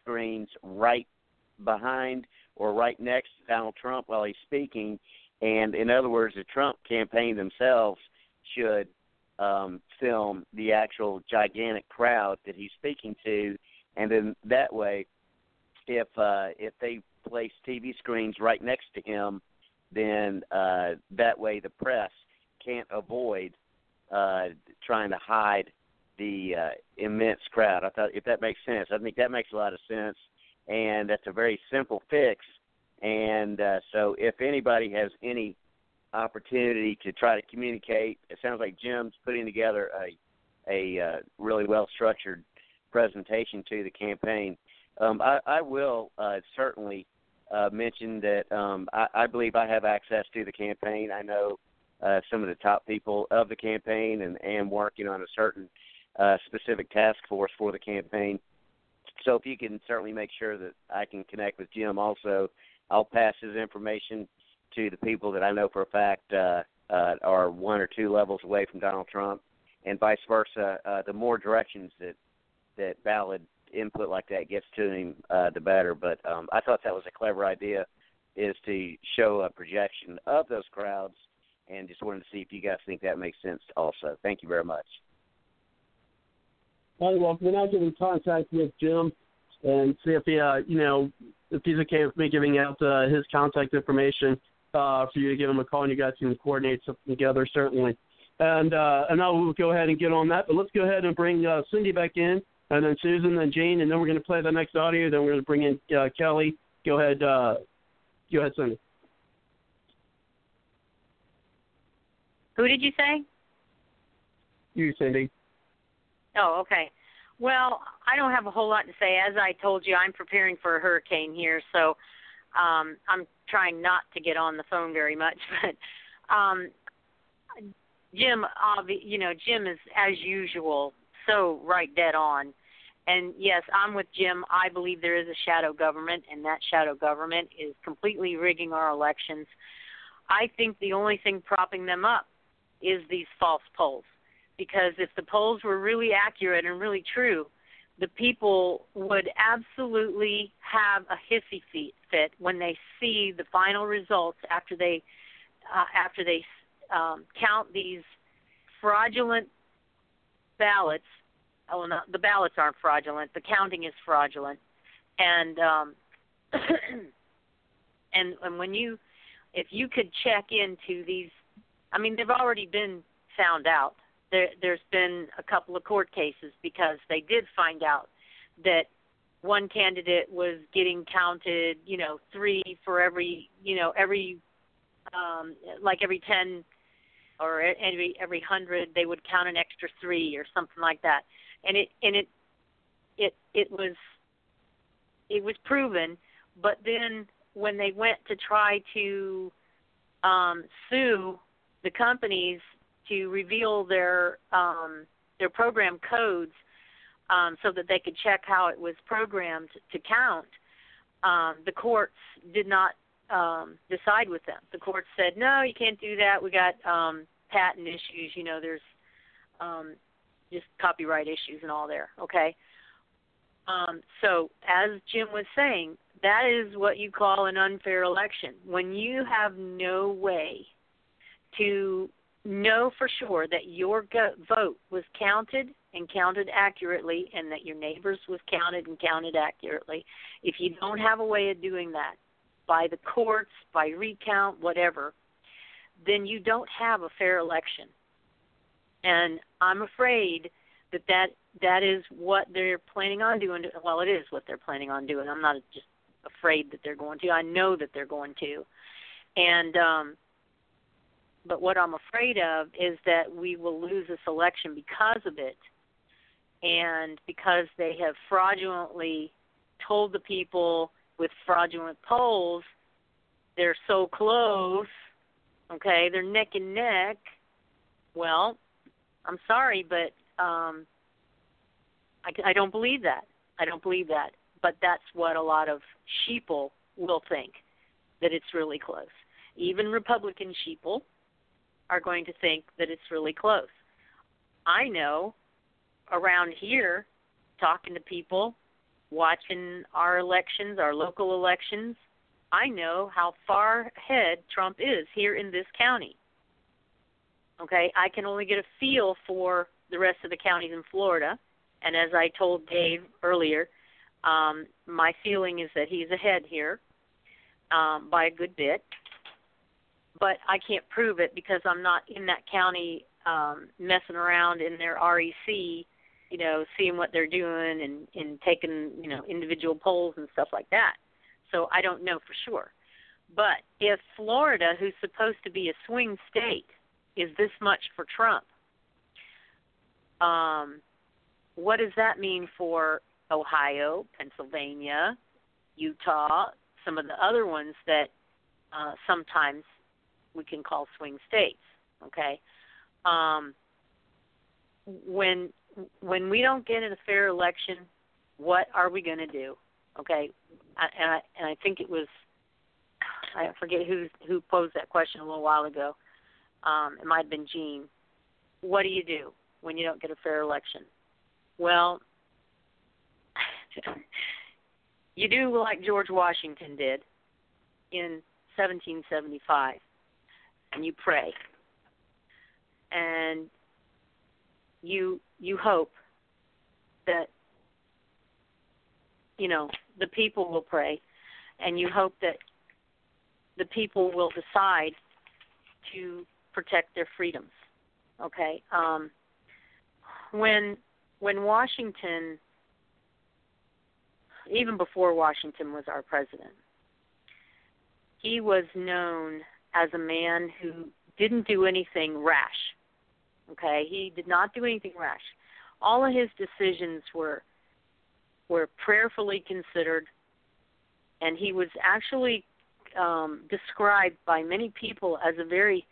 screens right behind or right next to Donald Trump while he's speaking. And in other words, the Trump campaign themselves should um, film the actual gigantic crowd that he's speaking to, and then that way, if uh, if they place TV screens right next to him, then uh, that way the press can't avoid uh, trying to hide the uh, immense crowd. I thought if that makes sense, I think that makes a lot of sense, and that's a very simple fix. And uh, so, if anybody has any opportunity to try to communicate, it sounds like Jim's putting together a a uh, really well structured presentation to the campaign. Um, I, I will uh, certainly uh, mention that um, I, I believe I have access to the campaign. I know uh, some of the top people of the campaign and am working on a certain uh, specific task force for the campaign. So if you can certainly make sure that I can connect with Jim also, I'll pass his information to the people that I know for a fact uh, uh, are one or two levels away from Donald Trump, and vice versa. Uh, the more directions that that valid input like that gets to him, uh, the better. But um, I thought that was a clever idea, is to show a projection of those crowds, and just wanted to see if you guys think that makes sense. Also, thank you very much. Well, we're now get in contact with Jim and see if he, uh, you know, if he's okay with me giving out uh, his contact information uh, for you to give him a call, and you guys can coordinate something together, certainly. And uh, and now we'll go ahead and get on that. But let's go ahead and bring uh, Cindy back in, and then Susan, then Jane, and then we're going to play the next audio. Then we're going to bring in uh, Kelly. Go ahead, uh, go ahead, Cindy. Who did you say? You, Cindy. Oh, okay. Well, I don't have a whole lot to say. As I told you, I'm preparing for a hurricane here, so um, I'm trying not to get on the phone very much. *laughs* But um, Jim, obvi- you know, Jim is as usual so right dead on. And yes, I'm with Jim. I believe there is a shadow government, and that shadow government is completely rigging our elections. I think the only thing propping them up is these false polls because if the polls were really accurate and really true, the people would absolutely have a hissy fit when they see the final results after they uh, after they um, count these fraudulent ballots. Oh, no, the ballots aren't fraudulent. The counting is fraudulent, and um, *clears throat* and and when you, if you could check into these, I mean, they've already been found out there there's been a couple of court cases because they did find out that one candidate was getting counted, you know, three for every, you know, every um like every 10 or every every 100 they would count an extra 3 or something like that. And it and it it it was it was proven, but then when they went to try to um sue the companies to reveal their um, their program codes um, so that they could check how it was programmed to count. Um, the courts did not um, decide with them. The courts said, "No, you can't do that. We got um, patent issues. You know, there's um, just copyright issues and all there." Okay. Um, so, as Jim was saying, that is what you call an unfair election. When you have no way to know for sure that your go- vote was counted and counted accurately and that your neighbors was counted and counted accurately. If you don't have a way of doing that by the courts, by recount, whatever, then you don't have a fair election. And I'm afraid that that that is what they're planning on doing. Well, it is what they're planning on doing. I'm not just afraid that they're going to. I know that they're going to. And um but what I'm afraid of is that we will lose this election because of it, and because they have fraudulently told the people with fraudulent polls they're so close. Okay, they're neck and neck. Well, I'm sorry, but um, I, I don't believe that. I don't believe that. But that's what a lot of sheeple will think that it's really close. Even Republican sheeple are going to think that it's really close. I know around here, talking to people, watching our elections, our local elections, I know how far ahead Trump is here in this county. Okay, I can only get a feel for the rest of the counties in Florida, and as I told Dave earlier, um, my feeling is that he's ahead here um, by a good bit, but I can't prove it because I'm not in that county um, messing around in their REC, you know, seeing what they're doing and and taking you know individual polls and stuff like that. So I don't know for sure. But if Florida, who's supposed to be a swing state, is this much for Trump, um, what does that mean for Ohio, Pennsylvania, Utah, some of the other ones that uh, sometimes we can call swing states? Okay, um, when when we don't get a fair election, what are we going to do? Okay, I, and I and I think it was I forget who who posed that question a little while ago. Um, it might have been Gene. What do you do when you don't get a fair election? Well, *laughs* you do like George Washington did in 1775, and you pray, and you you hope that you know the people will pray, and you hope that the people will decide to protect their freedoms. Okay. Um, when when Washington, even before Washington was our president, he was known as a man who didn't do anything rash. Okay, he did not do anything rash. All of his decisions were were prayerfully considered, and he was actually um, described by many people as a very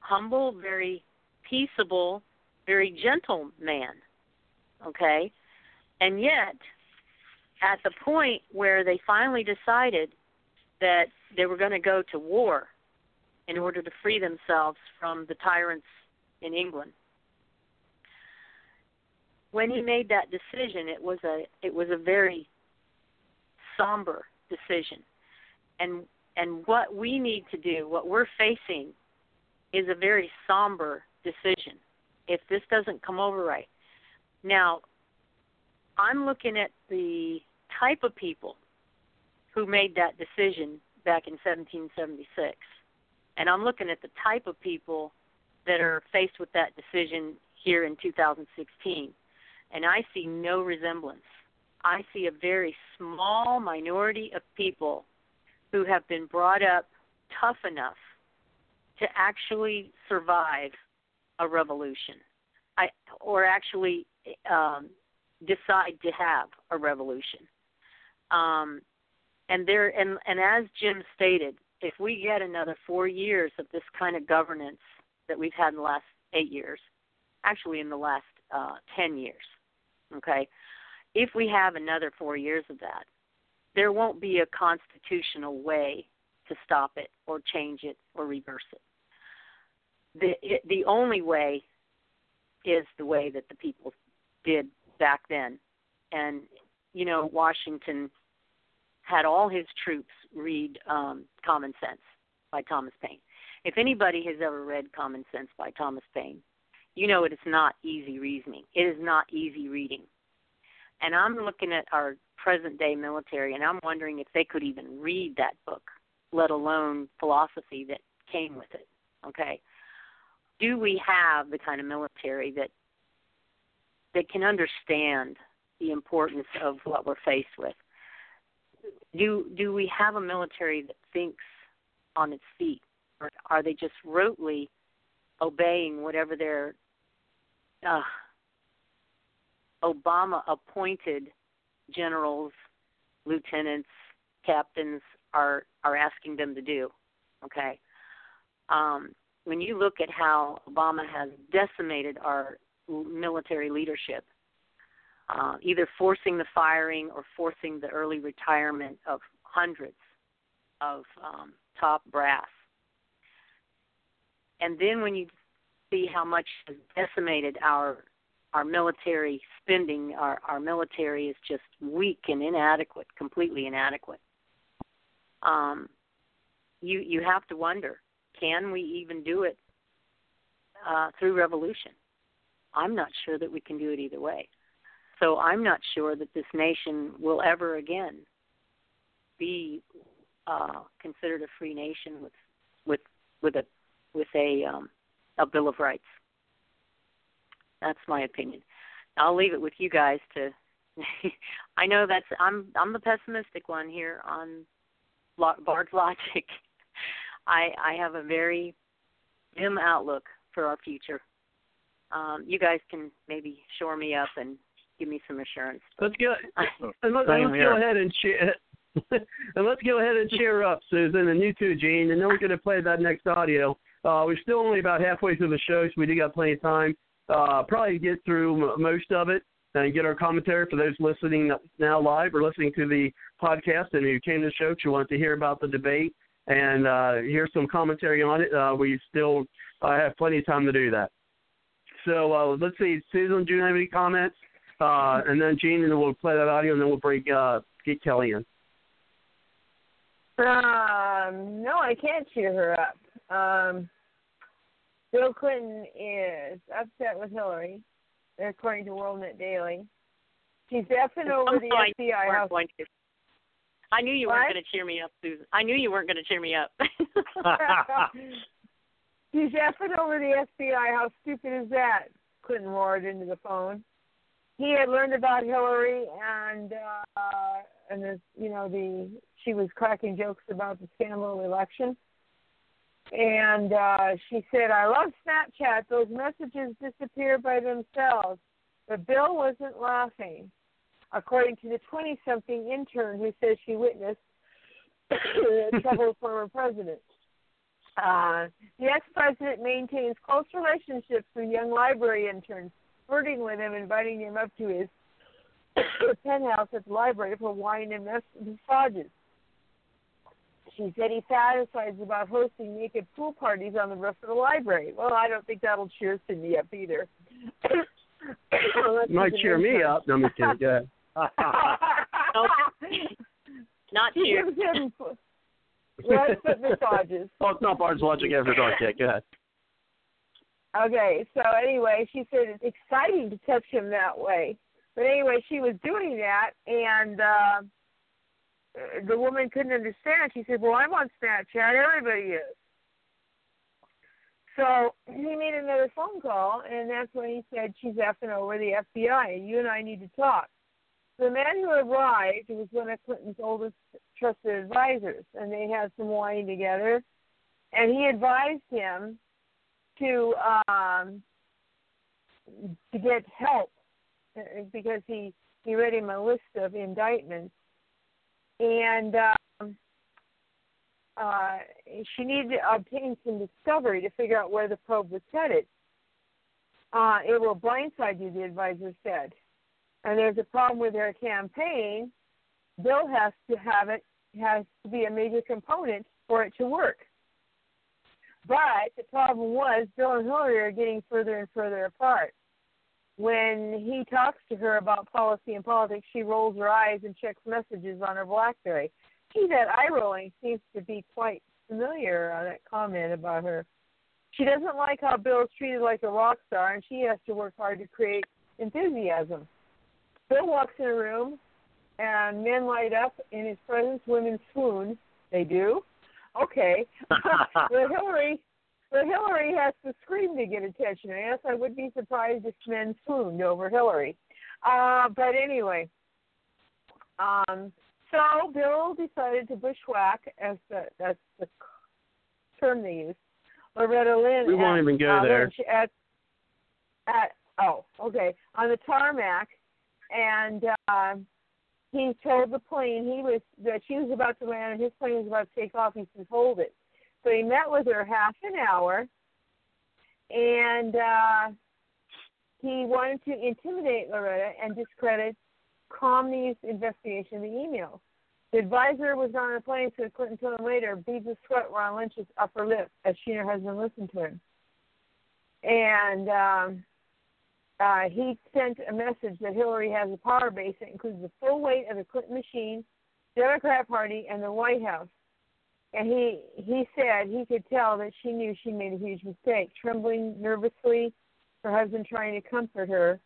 humble, very peaceable, very gentle man. Okay? And yet, at the point where they finally decided that they were going to go to war in order to free themselves from the tyrants in England. When he made that decision, it was a it was a very somber decision. And and what we need to do, what we're facing, is a very somber decision if this doesn't come over right. Now, I'm looking at the type of people who made that decision back in 1776, and I'm looking at the type of people that are faced with that decision here in 2016, and I see no resemblance. I see a very small minority of people who have been brought up tough enough to actually survive a revolution I, or actually um, decide to have a revolution. Um, and there and, and as Jim stated, if we get another four years of this kind of governance that we've had in the last eight years, actually in the last uh, ten years, okay, if we have another four years of that, there won't be a constitutional way to stop it or change it or reverse it. The it, the only way is the way that the people did back then, and you know Washington had all his troops read um, Common Sense by Thomas Paine. If anybody has ever read Common Sense by Thomas Paine, you know it is not easy reasoning. It is not easy reading. And I'm looking at our present day military, and I'm wondering if they could even read that book, let alone philosophy that came with it. Okay, do we have the kind of military that that can understand the importance of what we're faced with? Do do we have a military that thinks on its feet, or are they just rotely obeying whatever their uh, Obama appointed generals, lieutenants, captains are are asking them to do. Okay. Um, when you look at how Obama has decimated our military leadership, uh, either forcing the firing or forcing the early retirement of hundreds of um, top brass. And then when you see how much has decimated our our military spending, our, our military is just weak and inadequate, completely inadequate. Um, you you have to wonder, can we even do it uh, through revolution. I'm not sure that we can do it either way. So I'm not sure that this nation will ever again be uh, considered a free nation with with with a with a um, a bill of rights. That's my opinion. I'll leave it with you guys to. *laughs* I know that's I'm I'm the pessimistic one here on Bard's logic. *laughs* I I have a very dim outlook for our future. Um, you guys can maybe shore me up and give me some assurance. Let's go *laughs* and let, us go ahead and cheer. *laughs* and let's go ahead and cheer up, Susan, and you too, Gene. And then we're going to play that next audio. Uh, we're still only about halfway through the show, so we do got plenty of time. Uh, probably get through m- most of it and get our commentary for those listening now live or listening to the podcast and who came to the show you want to hear about the debate and uh, hear some commentary on it. Uh, we still uh, have plenty of time to do that. So uh, let's see, Susan, do you have any comments? Uh, and then Gene, and then we'll play that audio, and then we'll bring uh, get Kelly in. Um, no, I can't cheer her up. Um, Bill Clinton is upset with Hillary, according to WorldNet Daily. She's effing over the FBI house. I knew you what? weren't going to cheer me up, Susan. I knew you weren't going to cheer me up. *laughs* She's effing over the FBI. How stupid is that? Clinton roared into the phone. He had learned about Hillary and uh and this, you know, the she was cracking jokes about the scandal election. And uh she said, I love Snapchat. Those messages disappear by themselves. But Bill wasn't laughing, according to the 20 something intern who says she witnessed *coughs* the troubled former president. Uh, the ex-president maintains close relationships with young library interns, flirting with them, inviting them up to his *coughs* penthouse at the library for wine and massages. She said he fantasizes about hosting naked pool parties on the roof of the library. Well, I don't think that'll cheer Cindy up either. *coughs* Might cheer me up. No, I'm kidding. *laughs* Not cheer. Let's put *laughs* massages. *laughs* Oh, it's not Bard's Logic after dark yet. Go ahead. Okay, so anyway, she said it's exciting to touch him that way. But anyway, she was doing that, and uh, the woman couldn't understand. She said, "Well, I'm on Snapchat. Everybody is." So he made another phone call, and that's when he said, "She's effing over the FBI, and you and I need to talk." The man who arrived was one of Clinton's oldest trusted advisors, and they had some wine together. And he advised him to um, to get help uh, because he he read him a list of indictments, and um, uh, she needed to obtain some discovery to figure out where the probe was headed. Uh, it will blindside you, the advisor said. And there's a problem with their campaign. Bill has to have it has to be a major component for it to work. But the problem was Bill and Hillary are getting further and further apart. When he talks to her about policy and politics, she rolls her eyes and checks messages on her BlackBerry. Gee, that eye rolling seems to be quite familiar on that comment about her. She doesn't like how Bill is treated like a rock star, and she has to work hard to create enthusiasm. Bill walks in a room, and men light up in his presence, women swoon. They do. Okay. *laughs* but Hillary but Hillary has to scream to get attention. I guess I would be surprised if men swooned over Hillary. Uh, but anyway, um, so Bill decided to bushwhack, as the, that's the term they use, Loretta Lynn. We won't at, even go uh, there. At, at oh, okay, on the tarmac, and uh, he told the plane he was that she was about to land and his plane was about to take off. He says, "Hold it." So he met with her half an hour, and uh, he wanted to intimidate Loretta and discredit Comey's investigation of the emails. The advisor was on the plane, so Clinton told him later, beads of sweat were on Lynch's upper lip as she and her husband listened to him. And um, uh, he sent a message that Hillary has a power base that includes the full weight of the Clinton machine, Democrat Party, and the White House. and he he said he could tell that she knew she made a huge mistake. Trembling nervously, her husband trying to comfort her.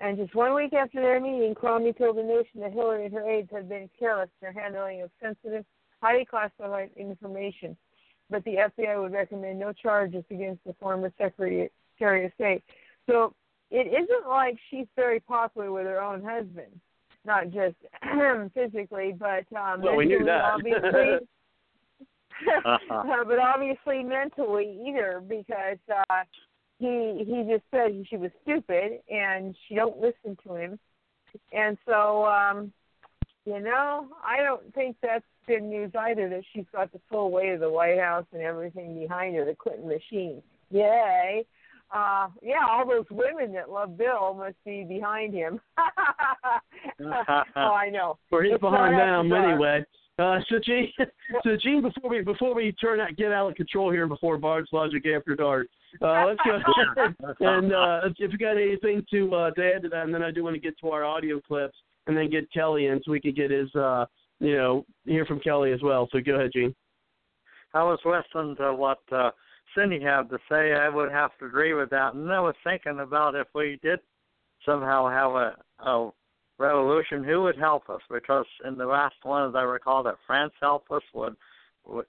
And just one week after their meeting, Comey told the nation that Hillary and her aides had been careless in their handling of sensitive, highly classified information. But the FBI would recommend no charges against the former Secretary of State. So it isn't like she's very popular with her own husband, not just *clears throat* physically, but um, well, we knew that. obviously. *laughs* *laughs* uh, but obviously mentally either because uh he he just said she was stupid and she don't listen to him and so um you know i don't think that's good news either that she's got the full weight of the white house and everything behind her the clinton machine yay uh yeah all those women that love bill must be behind him *laughs* *laughs* oh i know well he's it's behind them anyway uh, so Gene, *laughs* so Gene, before we before we turn out get out of control here before Bard's Logic After Dark, uh, let's go and uh, if you got anything to uh, to add to that, and then I do want to get to our audio clips and then get Kelly in so we could get his uh, you know hear from Kelly as well. So go ahead, Gene. I was listening to what uh, Cindy had to say. I would have to agree with that, and I was thinking about if we did somehow have a, a revolution, who would help us? Because in the last one, as I recall, that France help us. Would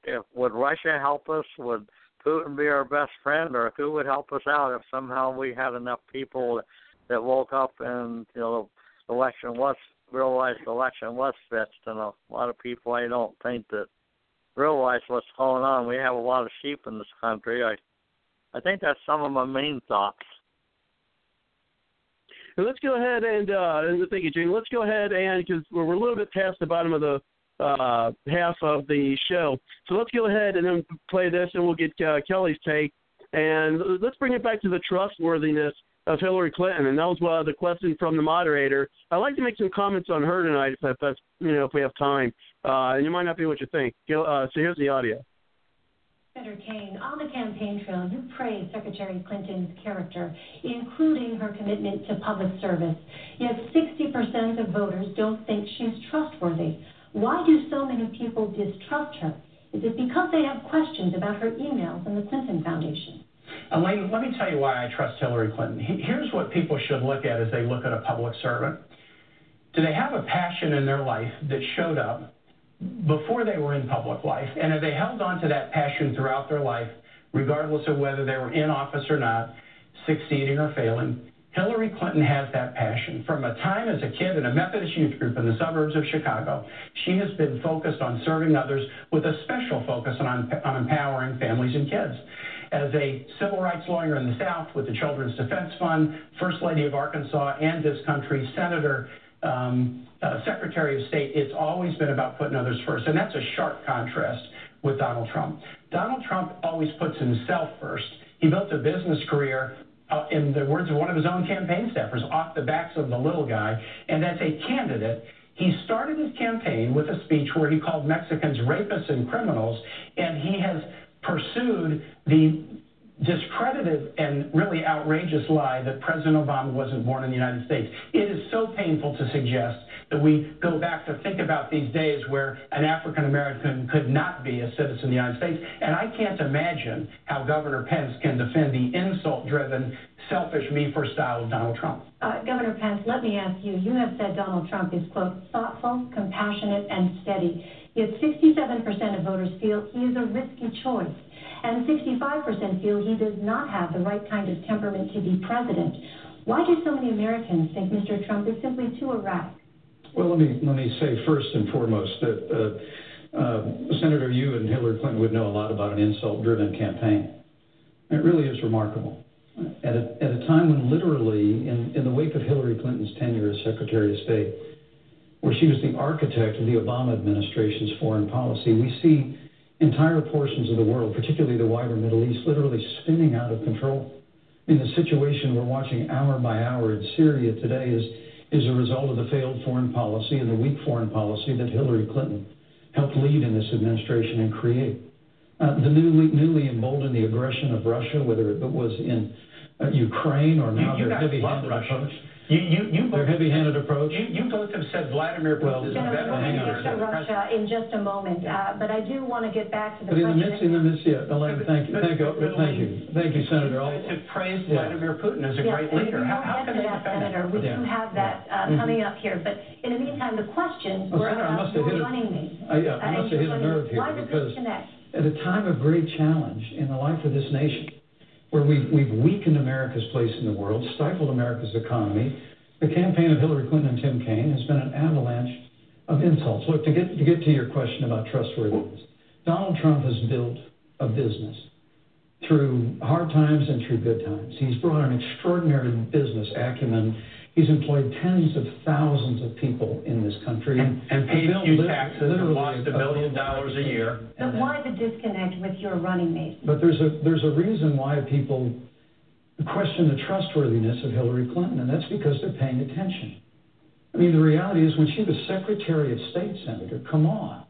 if, would Russia help us? Would Putin be our best friend, or who would help us out if somehow we had enough people that, woke up and you know the election was realized the election was fixed, and a lot of people I don't think that realize what's going on. We have a lot of sheep in this country. I I think that's some of my main thoughts. And let's go ahead and uh, and thank you, Gene. Let's go ahead and because we're, we're a little bit past the bottom of the uh, half of the show, so let's go ahead and then play this, and we'll get uh, Kelly's take. And let's bring it back to the trustworthiness of Hillary Clinton, and that was uh, the question from the moderator. I'd like to make some comments on her tonight, if that's you know if we have time. Uh, and you might not be what you think. Uh, so here's the audio. Senator Kaine, on the campaign trail, you praised Secretary Clinton's character, including her commitment to public service. Yet 60% of voters don't think she's trustworthy. Why do so many people distrust her? Is it because they have questions about her emails and the Clinton Foundation? Elaine, let me tell you why I trust Hillary Clinton. Here's what people should look at as they look at a public servant. Do they have a passion in their life that showed up before they were in public life, and have they held on to that passion throughout their life, regardless of whether they were in office or not, succeeding or failing, Hillary Clinton has that passion. From a time as a kid in a Methodist youth group in the suburbs of Chicago, she has been focused on serving others with a special focus on, on empowering families and kids. As a civil rights lawyer in the South with the Children's Defense Fund, First Lady of Arkansas and this country, Senator, um, uh, Secretary of State, it's always been about putting others first. And that's a sharp contrast with Donald Trump. Donald Trump always puts himself first. He built a business career, uh, in the words of one of his own campaign staffers, off the backs of the little guy. And as a candidate, he started his campaign with a speech where he called Mexicans rapists and criminals, and he has pursued the discredited and really outrageous lie that President Obama wasn't born in the United States. It is so painful to suggest that we go back to think about these days where an African American could not be a citizen of the United States. And I can't imagine how Governor Pence can defend the insult driven, selfish, me first style of Donald Trump. Uh, Governor Pence, let me ask you you have said Donald Trump is, quote, thoughtful, compassionate, and steady. Yet 67% of voters feel he is a risky choice and 65% feel he does not have the right kind of temperament to be president. Why do so many Americans think Mr. Trump is simply too erratic? Well, let me let me say first and foremost that uh, uh, Senator, you and Hillary Clinton would know a lot about an insult-driven campaign. It really is remarkable. At a, at a time when literally, in, in the wake of Hillary Clinton's tenure as Secretary of State, where she was the architect of the Obama administration's foreign policy, we see entire portions of the world, particularly the wider Middle East, literally spinning out of control. I mean, the situation we're watching hour by hour in Syria today is, is a result of the failed foreign policy and the weak foreign policy that Hillary Clinton helped lead in this administration and create. Uh, the newly, newly emboldened the aggression of Russia, whether it was in uh, Ukraine or now you, you their heavy-handed Russia. approach? You, you, you Their both, heavy-handed approach? you, you both have said Vladimir Putin is a Well, better hang leader on. than the Russia in just a moment, uh, but I do want to get back to the But in the midst, in the midst, yeah, Elaine, thank you, thank you, thank you, thank you, Senator. You I'll- guys have praised Yeah. Vladimir Putin as a Yes, great leader. How, will how can to they that, defend Senator. We Yeah. do have that uh, Mhm. coming up here, but in the meantime, the questions Well, were Senator, about your running mate. I, yeah, I Uh, must have hit a nerve here because at a time of great challenge in the life of this nation, where we've, we've weakened America's place in the world, stifled America's economy, the campaign of Hillary Clinton and Tim Kaine has been an avalanche of insults. Look, to get, to get to your question about trustworthiness, Donald Trump has built a business through hard times and through good times. He's brought an extraordinary business acumen. He's employed tens of thousands of people in this country And, and paid built huge taxes and literally lost a a billion dollars a year. But why the disconnect with your running mate? But there's a there's a reason why people question the trustworthiness of Hillary Clinton, and that's because they're paying attention. I mean, the reality is when she was Secretary of State, Senator, come on.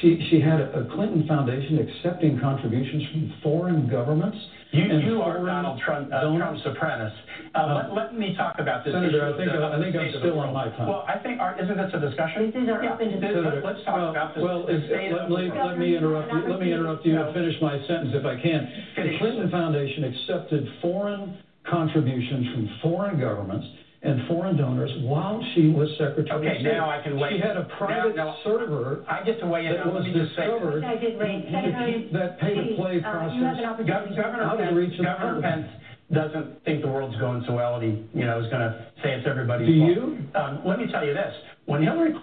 She she had a, a Clinton Foundation accepting contributions from foreign governments. You, you are foreign Donald Trump, uh, donors. Trump's apprentice. Uh, let, let me talk about this. Senator, issue I think the- I- I think I'm still on my world. time. Well, I think, our, isn't this a discussion? These are Yeah. open This- discussions. let- Let's talk well, about this. Well, the if- state let, of me, let me interrupt you. Let me interrupt you and finish my sentence if I can. The Clinton Foundation accepted foreign contributions from foreign governments and foreign donors while she was Secretary of Okay, State. now I can wait. She had a private Now- now- server I get to weigh in. that was let me just say this. discovered I did great. Senator, that pay-to-play please, uh, process. you Gov- opportunity. Governor Out of Pence, reach of the Governor. Pence doesn't think the world's going so well, and he, you know, is going to say it's everybody's Do fault. you? Um, let me tell you this: when Hillary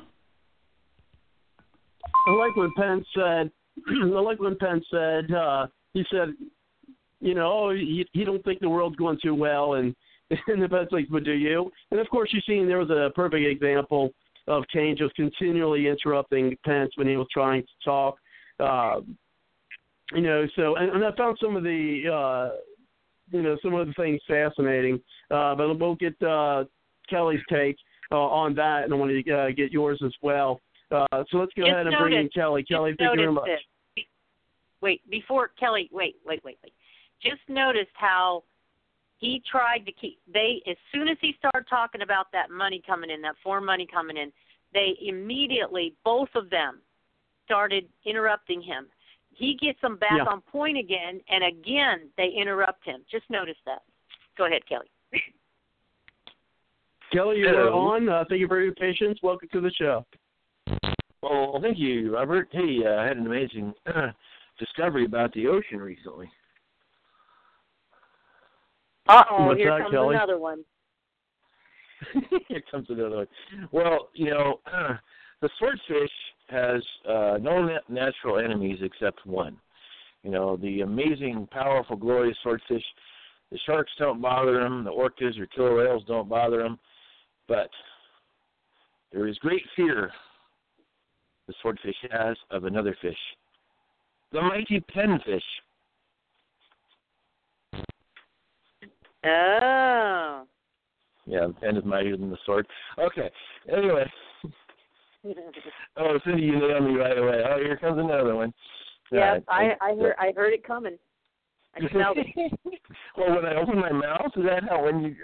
I like when Pence said, I like when Pence said, uh, he said, you know, oh, he, he don't think the world's going too well, and *laughs* and the Pence like, but do you? And of course, you've seen there was a perfect example of Kaine just continually interrupting Pence when he was trying to talk. Uh, you know, so and, and I found some of the, uh, you know, some of the things fascinating. Uh, but we'll get uh, Kelly's take uh, on that, and I want to uh, get yours as well. Uh, so let's go Just ahead and bring in Kelly. Kelly, thank you very much. Be- Wait, before Kelly, wait, wait, wait, wait. Just noticed how he tried to keep they as soon as he started talking about that money coming in, that foreign money coming in, they immediately both of them started interrupting him. He gets them back Yeah. on point again, and again they interrupt him. Just notice that. Go ahead, Kelly. *laughs* Kelly, you are Hello. on. Uh, thank you for your patience. Welcome to the show. Well, thank you, Robert. Hey, uh, I had an amazing uh, *clears throat* discovery about the ocean recently. Uh oh, here that, comes Kelly? another one. *laughs* Here comes another one. Well, you know, uh, *clears throat* the swordfish has uh, no na- natural enemies except one. You know, the amazing, powerful, glorious swordfish. The sharks don't bother them. The orcas or killer whales don't bother them. But there is great fear the swordfish has of another fish, the mighty penfish. Oh. Yeah, the pen is mightier than the sword. Okay. Anyway, *laughs* oh, Cindy, you nailed me right away. Oh, here comes another one. Yeah, Uh, I I heard I heard it coming. I *laughs* smelled it. *laughs* well, when I open my mouth, is that how when you?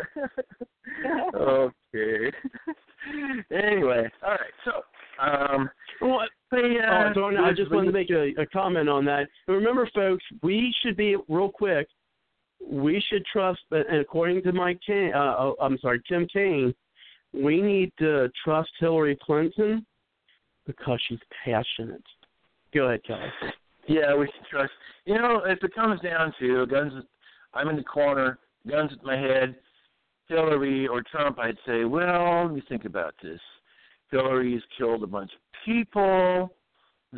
okay. anyway, all right. So, um, Well, they, uh, Dorn, I just wanted to make a, a comment on that. And remember, folks, we should be real quick. We should trust, and according to Kaine, uh, oh, I'm sorry, Tim Kaine, we need to trust Hillary Clinton because she's passionate. Go ahead, Kelly. Yeah, we should trust. You know, if it comes down to guns, I'm in the corner, guns at my head, Hillary or Trump, I'd say, well, let me think about this. Hillary's killed a bunch of people,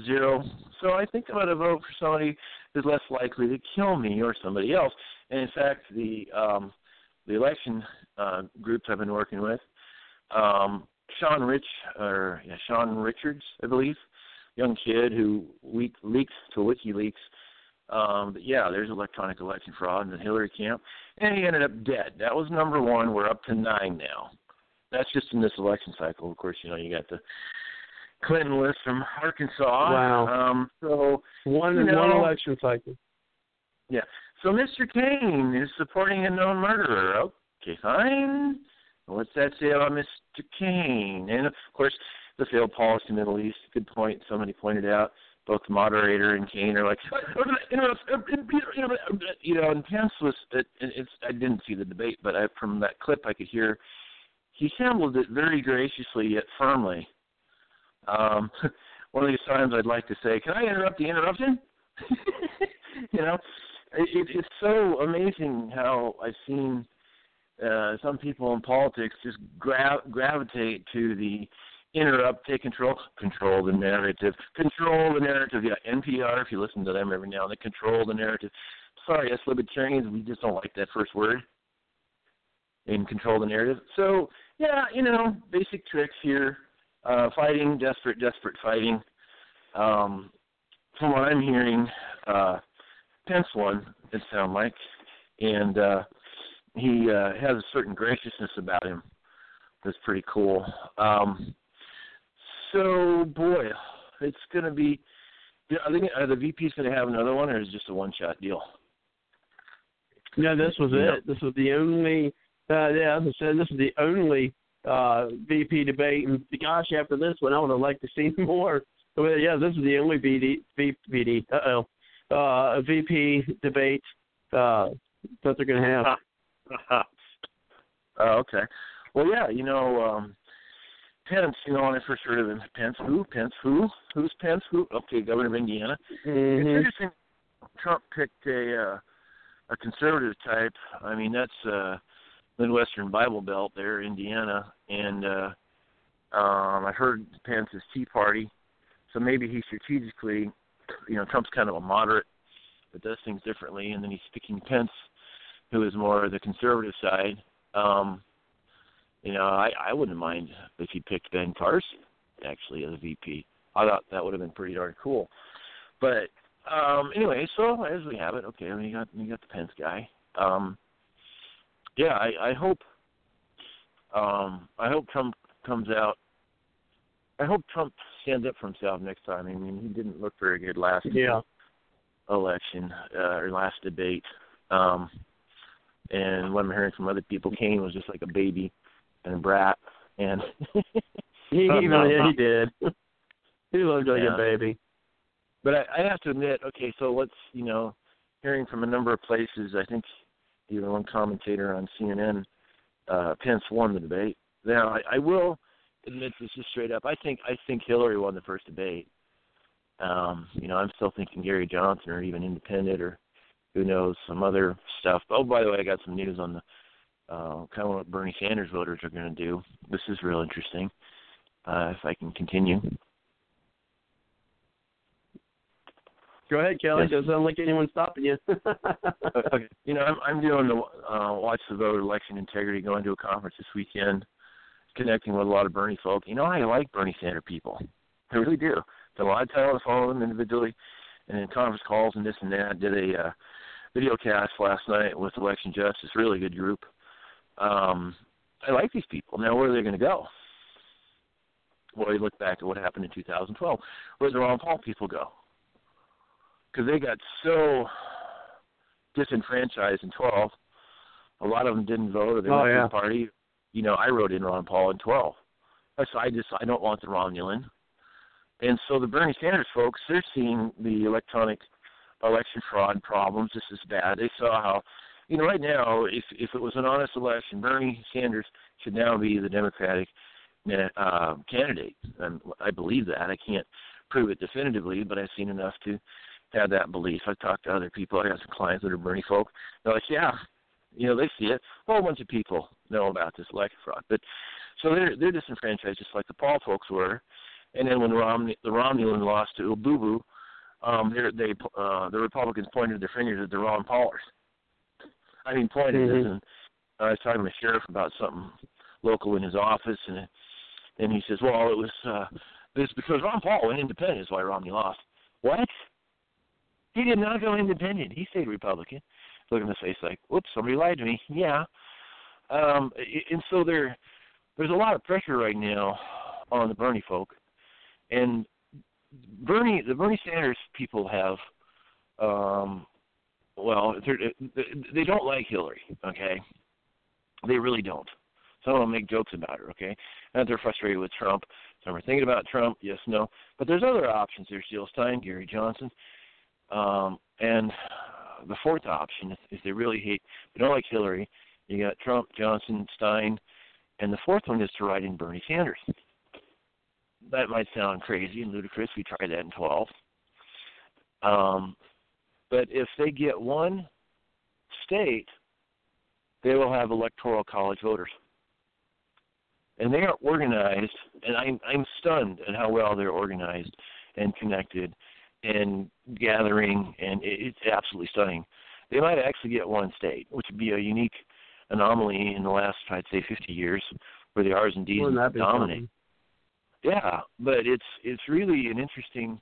zero. So I think I'm going to vote for somebody who's less likely to kill me or somebody else. And in fact, the um, the election uh, groups I've been working with, um, Sean Rich or yeah, Sean Richards, I believe, young kid who leaked, leaks to WikiLeaks. Um, but yeah, there's electronic election fraud in the Hillary camp, and he ended up dead. That was number one. We're up to nine now. That's just in this election cycle. Of course, you know you got the Clinton list from Arkansas. Wow. Um, so One You know- one election cycle. yeah. So Mr. Kaine is supporting a known murderer. Okay, fine. What's that say about Mr. Kaine? And of course, the failed policy in the Middle East. Good point. Somebody pointed out both the moderator and Kaine are like, *laughs* you know, and Pence was. It, it's I didn't see the debate, but I, from that clip I could hear he handled it very graciously yet firmly. Um, *laughs* one of these times I'd like to say, "Can I interrupt the interruption?" *laughs* you know, it, it's so amazing how I've seen uh, some people in politics just gra- gravitate to the interrupt, take control, control the narrative, control the narrative. Yeah, NPR. If you listen to them every now and then, control the narrative. Sorry, us libertarians, we just don't like that first word. And control the narrative. So yeah, you know, basic tricks here. Uh, fighting, desperate, desperate fighting. Um, from what I'm hearing, uh, Pence won. It sounds like, and uh, he uh, has a certain graciousness about him that's pretty cool. Um, so, boy, it's going to be. I think are the VP's going to have another one, or is it just a one-shot deal? Yeah, this was it. This was the only. Uh, yeah, as I said, this is the only uh, VP debate. And gosh, after this one, I would have liked to see *laughs* more. But yeah, this is the only VD, VD, uh oh, uh, VP debate uh, that they're going to have. *laughs* Oh, okay. Well, yeah, you know, um, Pence, you know, when I first heard of him, Pence, who? Pence, who? Who's Pence, who? Okay, governor of Indiana. It's Mhm. interesting. Trump picked a uh, a conservative type. I mean, that's uh, Midwestern Bible Belt there, Indiana, and uh, um, I heard Pence's Tea Party. So maybe he strategically, you know, Trump's kind of a moderate that does things differently, and then he's picking Pence, who is more the conservative side. Um, you know, I, I wouldn't mind if he picked Ben Carson actually as a VP. I thought that would have been pretty darn cool. But um anyway, so as we have it, okay, we got we got the Pence guy. Um yeah, I, I hope um I hope Trump comes out I hope Trump stands up for himself next time. I mean he didn't look very good last Yeah. election, uh, or last debate. Um and what I'm hearing from other people, Kaine was just like a baby and a brat and *laughs* He even yeah, he did. *laughs* he looked like Yeah. a baby. But I, I have to admit, okay, so let's you know, hearing from a number of places, I think even one commentator on CNN, uh, Pence won the debate. Now I, I will admit this is straight up. I think I think Hillary won the first debate. Um, you know, I'm still thinking Gary Johnson or even independent or who knows, some other stuff. Oh, by the way, I got some news on the uh kind of what Bernie Sanders voters are gonna do. This is real interesting. Uh if I can continue. Go ahead, Kelly. Yes. Doesn't sound like anyone's stopping you. *laughs* okay. You know, I'm, I'm doing the uh, Watch the Vote election integrity, going to a conference this weekend, connecting with a lot of Bernie folk. You know, I like Bernie Sanders people. I really do. Lot of time to follow them individually and in conference calls and this and that. Did a uh, video cast last night with Election Justice, really good group. Um, I like these people. Now, where are they going to go? Well, you look back at what happened in 2012. Where'd the Ron Paul people go? Because they got so disenfranchised in 12. A lot of them didn't vote or they Oh, went to yeah. the party. You know, I wrote in Ron Paul in 12. So I just I don't want the Romulan. And so the Bernie Sanders folks, they're seeing the electronic election fraud problems This is bad. They saw how, you know, right now, if if it was an honest election, Bernie Sanders should now be the Democratic uh, candidate. And I believe that. I can't prove it definitively, but I've seen enough to have that belief. I've talked to other people. I got some clients that are Bernie folk. They're like, yeah, you know, they see it. A whole bunch of people know about this election fraud, but so they're they're disenfranchised just like the Paul folks were. And then when Romney, the Romulan lost to Ububu, um, they they uh, the Republicans pointed their fingers at the Ron Paulers. I mean, pointed. Mhm. And I was talking to the sheriff about something local in his office, and and he says, well, it was uh, it's because Ron Paul went independent is why Romney lost. What? He did not go independent. He stayed Republican. Look in the face like, whoops, somebody lied to me. *laughs* Yeah. Um, and so there, there's a lot of pressure right now on the Bernie folk, and Bernie, the Bernie Sanders people have um, well, they don't like Hillary. Okay, they really don't. Some of them make jokes about her. Okay, and they're frustrated with Trump. Some are thinking about Trump. Yes, no, but there's other options. There's Jill Stein, Gary Johnson, um, and the fourth option is, is they really hate. They don't like Hillary. You got Trump, Johnson, Stein, and the fourth one is to write in Bernie Sanders. That might sound crazy and ludicrous. We tried that in 12. Um, but if they get one state, they will have electoral college voters. And they are organized, and I'm I'm stunned at how well they're organized and connected and gathering, and it's absolutely stunning. They might actually get one state, which would be a unique anomaly in the last, I'd say, 50 years, where the R's and D's dominate. Yeah, but it's it's really an interesting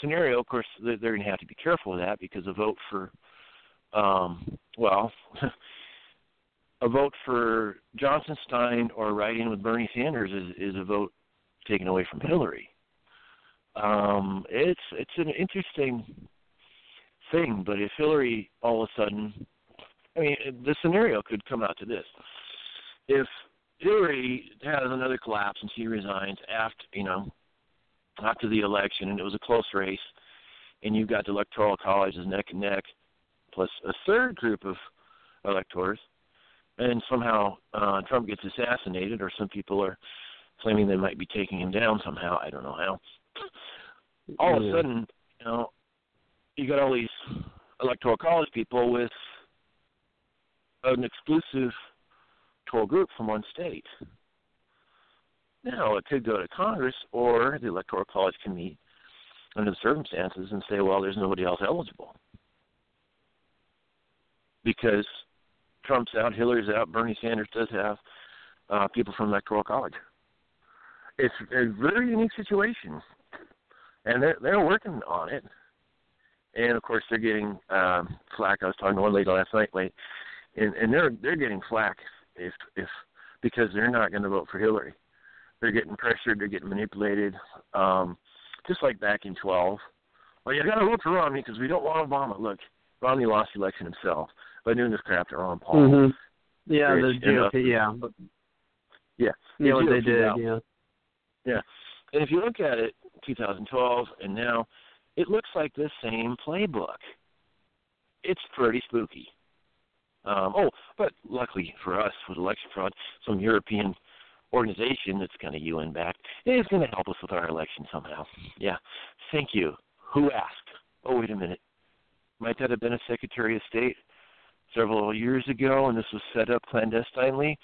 scenario. Of course, they're, going to have to be careful of that because a vote for, um, well, *laughs* a vote for Johnson Stein or writing with Bernie Sanders is, is a vote taken away from Hillary. Um, it's it's an interesting thing, but if Hillary all of a sudden, I mean, the scenario could come out to this: if Hillary has another collapse and she resigns after you know after the election, and it was a close race, and you've got the electoral colleges neck and neck, plus a third group of electors, and somehow uh, Trump gets assassinated, or some people are claiming they might be taking him down somehow. I don't know how. All of a sudden, you know, you got all these electoral college people with an exclusive electoral group from one state. Now, it could go to Congress, or the Electoral College can meet under the circumstances and say, well, there's nobody else eligible. Because Trump's out, Hillary's out, Bernie Sanders does have uh, people from Electoral College. It's a very unique situation, and they're they're working on it. And of course, they're getting um, flack. I was talking to one lady last night, late, and and they're they're getting flack if if because they're not going to vote for Hillary. They're getting pressured. They're getting manipulated. Um, just like back in 12. Well, you got to vote for Romney because we don't want Obama. Look, Romney lost the election himself by doing this crap to Ron Paul. Mm-hmm. Yeah, the GOP. Yeah. Yeah. Yeah, what they did. Out. Yeah. Yeah. And if you look at it, 2012 and now, it looks like the same playbook. It's pretty spooky. Um, oh, but luckily for us with election fraud, some European organization that's kind of UN backed is going to help us with our election somehow. Yeah. Thank you. Who asked? Oh, wait a minute. Might that have been a Secretary of State several years ago, and this was set up clandestinely?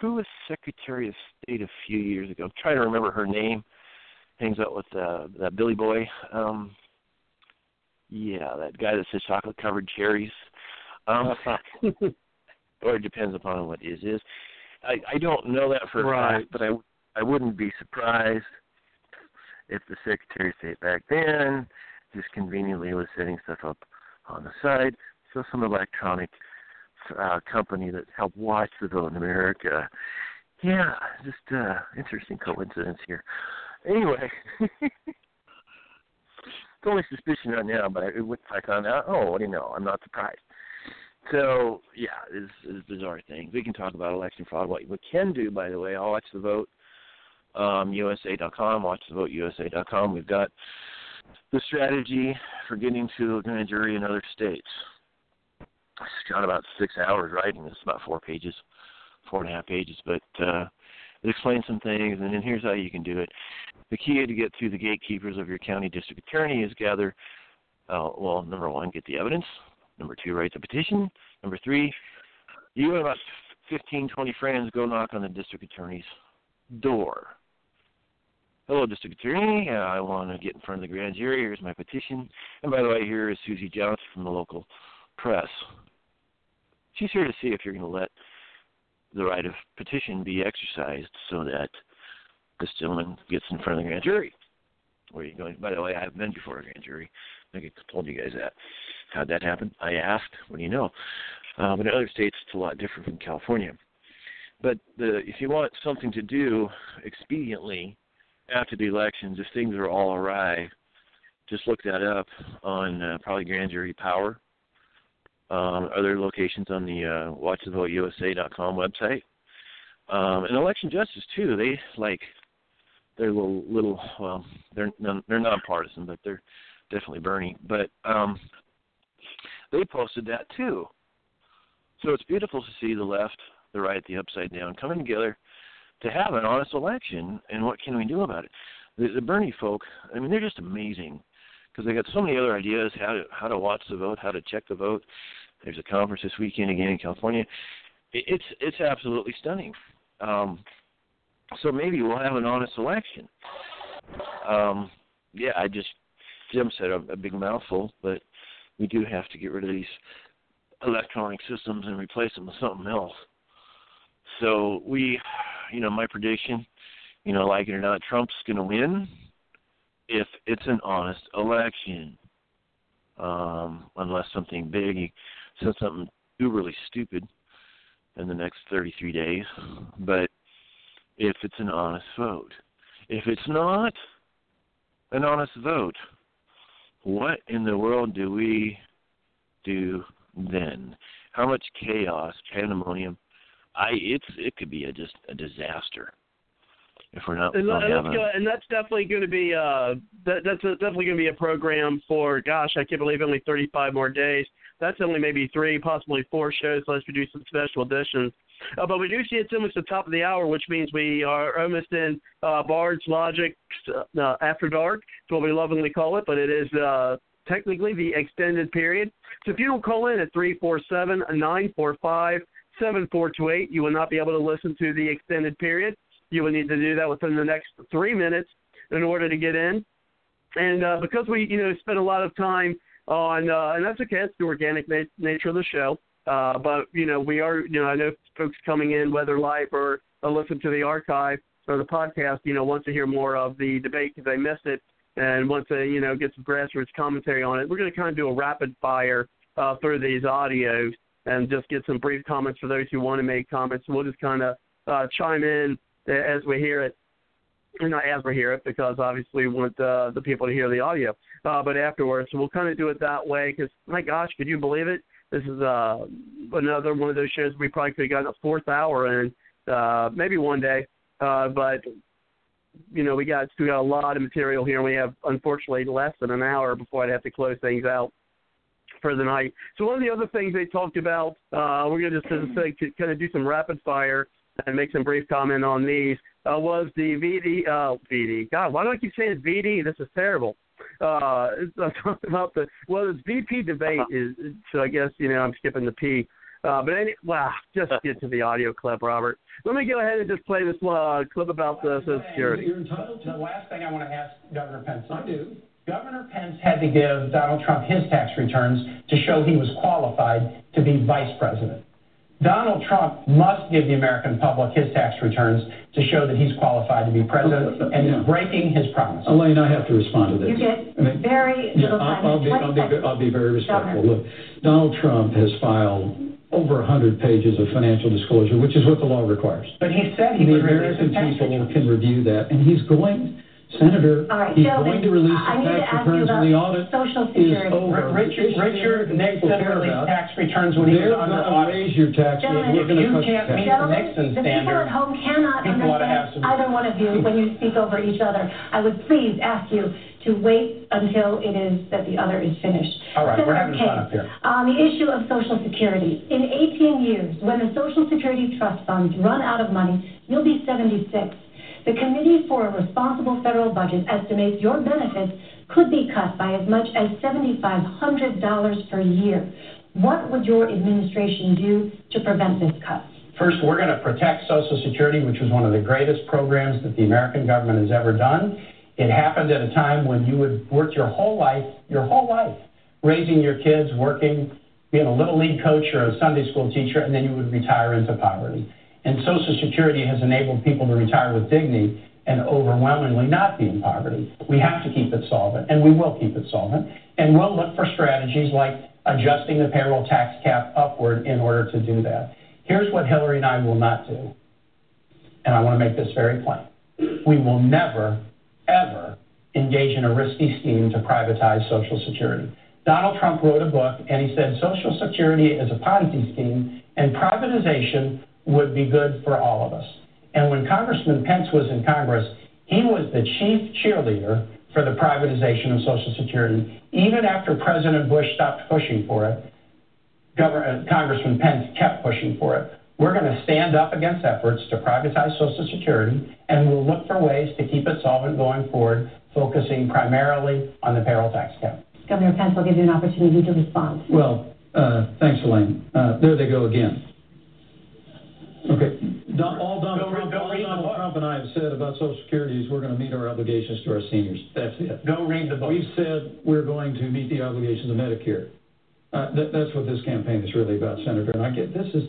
Who was Secretary of State a few years ago? I'm trying to remember her name. Hangs out with uh, that Billy Boy. Um, yeah, that guy that says chocolate covered cherries. Um, *laughs* *laughs* or it depends upon what is is. I, I don't know that for a fact, but I I wouldn't be surprised if the Secretary of State back then just conveniently was setting stuff up on the side. So some electronic uh, company that helped watch the vote in America. Yeah, just uh interesting coincidence here. Anyway, *laughs* it's only suspicion right now, but I, if I found out, oh, what do you know? I'm not surprised. So yeah, it's, it's bizarre thing. We can talk about election fraud. What we can do, by the way, I'll watch the vote. Um, USA.com, watch the vote. USA.com. We've got the strategy for getting to a grand jury in other states. It's got about six hours writing. It's about four pages, four and a half pages, but uh, it explains some things. And then here's how you can do it. The key to get through the gatekeepers of your county district attorney is gather. Uh, well, number one, get the evidence. Number two, write the petition. Number three, you and about 15, 20 friends go knock on the district attorney's door. Hello, district attorney. Uh, I want to get in front of the grand jury. Here's my petition. And by the way, here is Susie Johnson from the local press. She's here to see if you're going to let the right of petition be exercised so that this gentleman gets in front of the grand jury. Where are you going? By the way, I've been before a grand jury. I think I told you guys that. How'd that happen? I asked. What do you know? Uh, but in other states, it's a lot different from California. But the, if you want something to do expediently after the elections, if things are all awry, just look that up on uh, probably Grand Jury Power um, other locations on the uh, WatchTheVoteUSA.com website. Um, and election justice too. They like they're little little well they're they're nonpartisan, but they're definitely Bernie. But um, they posted that too. So it's beautiful to see the left, the right, the upside down coming together to have an honest election. And what can we do about it? The, the Bernie folk, I mean, they're just amazing because they got so many other ideas how to how to watch the vote, how to check the vote. There's a conference this weekend again in California. It's it's absolutely stunning. Um, so maybe we'll have an honest election. Um, yeah, I just Jim said a, a big mouthful, but we do have to get rid of these electronic systems and replace them with something else. So we, you know, my prediction, you know, like it or not, Trump's going to win if it's an honest election. Um, unless something big, he says something uberly stupid in the next 33 days. But if it's an honest vote, if it's not an honest vote, what in the world do we do then? How much chaos, pandemonium? I it's it could be a just a disaster if we're not. And, not and, having, that's, and that's definitely going to be uh that that's a, definitely going to be a program for gosh I can't believe only 35 more days. That's only maybe three, possibly four shows unless we do some special editions. Uh, but we do see it's almost the top of the hour, which means we are almost in uh, Bard's Logic uh, After Dark. It's what we lovingly call it, but it is uh, technically the extended period. So if you don't call in at 347 945 7428, you will not be able to listen to the extended period. You will need to do that within the next three minutes in order to get in. And uh, because we, you know, spend a lot of time on, uh, and that's okay, it's the organic na- nature of the show. Uh, but you know, we are, you know, I know folks coming in, whether live or listen to the archive or the podcast, you know, want to hear more of the debate because they missed it and want to, you know, get some grassroots commentary on it. We're going to kind of do a rapid fire uh, through these audios and just get some brief comments for those who want to make comments. We'll just kind of uh, chime in as we hear it. Not as we hear it, because obviously we want uh, the people to hear the audio. Uh, but afterwards, so we'll kind of do it that way. Because my gosh, could you believe it? This is uh, another one of those shows we probably could have gotten a fourth hour in, uh, maybe one day. Uh, but you know, we got we got a lot of material here, and we have unfortunately less than an hour before I'd have to close things out for the night. So one of the other things they talked about, uh, we're to just kind of do some rapid fire and make some brief comment on these. Uh, was the VD uh, VD? God, why do I keep saying VD? This is terrible. Uh, *laughs* talking about the well, it's VP debate is so I guess you know I'm skipping the P. Uh, but any, wow, just get to the audio clip, Robert. Let me go ahead and just play this uh, clip about the Social Security. You're entitled to. The last thing I want to ask Governor Pence. I do. Governor Pence had to give Donald Trump his tax returns to show he was qualified to be vice president. Donald Trump must give the American public his tax returns to show that he's qualified to be president, and he's breaking his promise. Elaine, I have to respond to this. You get I mean, very Yeah, little time. I'll, I'll be, I'll be, I'll be very respectful. Look, Donald Trump has filed over 100 pages of financial disclosure, which is what the law requires. But he said he the would release American people can review that, and he's going, Senator, All right, he's gentlemen, going to release I the need to tax ask you returns when the audit Social is Security. over. Richard, Richard Nixon released tax returns when he was They're under gonna audit. raise your taxes. Gentlemen, We're If gonna you cut your can't meet taxes. the Nixon the people standard, at home cannot people ought to have understand some- either one of you when you speak over each other. I would please ask you to wait until it is that the other is finished. All right, we're Senator having fun up here. On the issue of Social Security, in 18 years, when the Social Security trust funds run out of money, you'll be 76. The Committee for a Responsible Federal Budget estimates your benefits could be cut by as much as $7,500 per year. What would your administration do to prevent this cut? First, we're going to protect Social Security, which was one of the greatest programs that the American government has ever done. It happened at a time when you would work your whole life, your whole life, raising your kids, working, being a little league coach or a Sunday school teacher, and then you would retire into poverty. And Social Security has enabled people to retire with dignity and overwhelmingly not be in poverty. We have to keep it solvent, and we will keep it solvent. And we'll look for strategies like adjusting the payroll tax cap upward in order to do that. Here's what Hillary and I will not do, and I want to make this very plain. We will never, ever engage in a risky scheme to privatize Social Security. Donald Trump wrote a book and he said Social Security is a Ponzi scheme and privatization would be good for all of us. And when Congressman Pence was in Congress, he was the chief cheerleader for the privatization of Social Security. Even after President Bush stopped pushing for it, Governor, uh, Congressman Pence kept pushing for it. We're going to stand up against efforts to privatize Social Security, and we'll look for ways to keep it solvent going forward, focusing primarily on the payroll tax cap. Governor Pence I'll give you an opportunity to respond. Well, uh, thanks, Elaine. Uh, there they go again. Okay. Don, all Donald, Trump, all Donald Trump and I have said about Social Security is we're going to meet our obligations to our seniors. That's it. Go read the book. We've said we're going to meet the obligations of Medicare. Uh, that, that's what this campaign is really about, Senator. And I get this is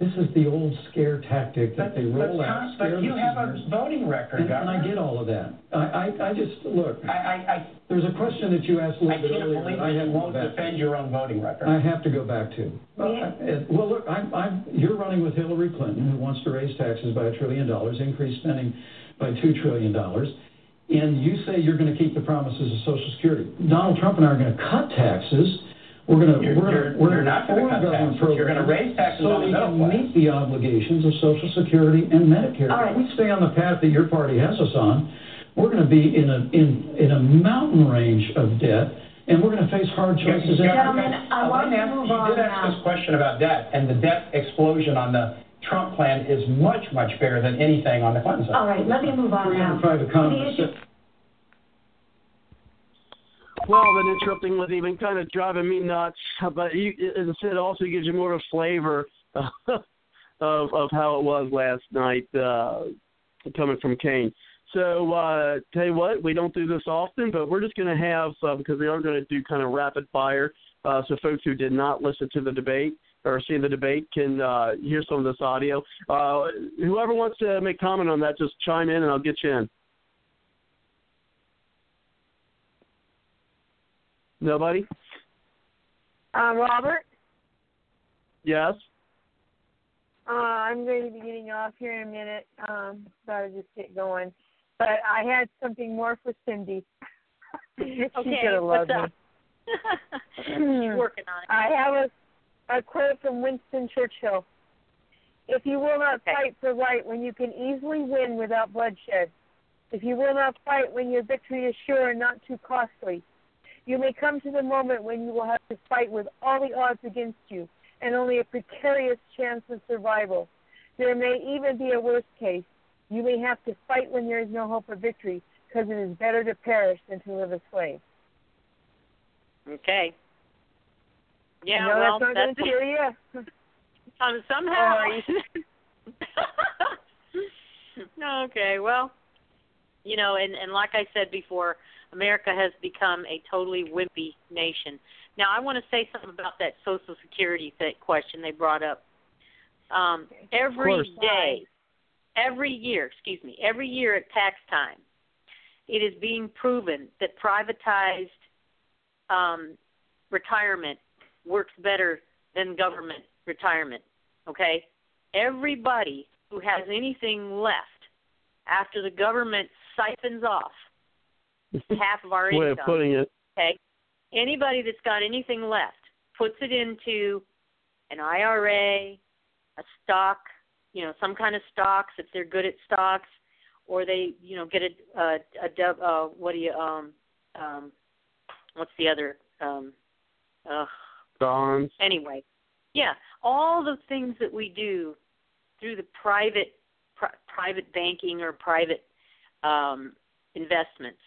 this is the old scare tactic that they roll but, out. But you have a voting record, and, and, I get all of that. I, I, I just look. I, I, I, there's a question that you asked a little I bit can't earlier. believe I that have you won't defend your own voting record. I have to go back to. Uh, well, look, I'm, I'm, you're running with Hillary Clinton, who wants to raise taxes by a trillion dollars, increase spending by two trillion dollars, and you say you're going to keep the promises of Social Security. Donald Trump and I are going to cut taxes we're going to you're, we're, you're, we're you're not going to cut taxes. You're going to raise taxes so on the we middle can meet the obligations of Social Security and Medicare. All right. If we stay on the path that your party has us on, we're going to be in a in in a mountain range of debt, and we're going to face hard choices. Yes, Gentlemen, I want to move on You did ask this question about debt, and the debt explosion on the Trump plan is much much bigger than anything on the Clinton side. All right, let me move on now. Private economists. Well, the interrupting was even kind of driving me nuts, but you, as I said, also gives you more of a flavor *laughs* of of how it was last night uh, coming from Kaine. So uh, tell you what, we don't do this often, but we're just going to have uh, because we are going to do kind of rapid fire. Uh, so folks who did not listen to the debate or see the debate can uh, hear some of this audio. Uh, whoever wants to make comment on that, just chime in and I'll get you in. Nobody? Uh, Robert? Yes? Uh, I'm going to be getting off here in a minute. Um, gotta just get going. But I had something more for Cindy. *laughs* okay, gonna love what's up? *laughs* She's working on it. I have a, a quote from Winston Churchill. If you will not okay. fight for right when you can easily win without bloodshed, if you will not fight when your victory is sure and not too costly, you may come to the moment when you will have to fight with all the odds against you and only a precarious chance of survival. There may even be a worse case. You may have to fight when there is no hope of victory because it is better to perish than to live a slave. Okay. Yeah, no, well, that's not going to cheer you. *laughs* *laughs* um, somehow. *laughs* Okay, well, you know, and and like I said before, America has become a totally wimpy nation. Now, I want to say something about that Social Security th- question they brought up. Um, every day, every year, excuse me, every year at tax time, it is being proven that privatized um, retirement works better than government retirement. Okay? Everybody who has anything left after the government siphons off *laughs* half of our way income. of putting it. Okay. Anybody that's got anything left puts it into an IRA, a stock, you know, some kind of stocks if they're good at stocks, or they, you know, get a a, a dub, uh, what do you um um what's the other um uh bonds. Anyway, yeah, all the things that we do through the private pri- private banking or private um investments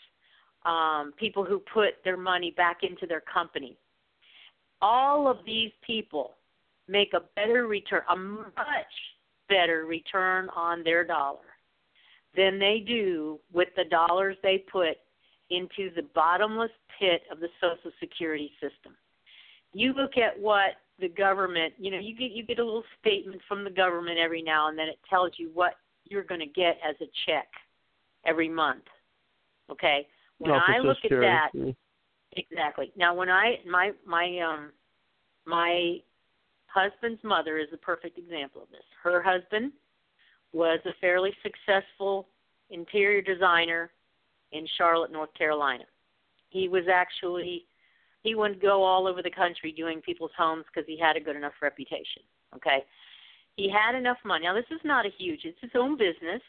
um, people who put their money back into their company. All of these people make a better return, a much better return on their dollar than they do with the dollars they put into the bottomless pit of the social security system. You look at what the government, you know, you get you get a little statement from the government every now and then it tells you what you're going to get as a check every month. Okay? When oh, I look at that, exactly. Now, when I my my um my husband's mother is a perfect example of this. Her husband was a fairly successful interior designer in Charlotte, North Carolina. He was actually he wouldn't go all over the country doing people's homes because he had a good enough reputation. Okay, he had enough money. Now this is not a huge; it's his own business,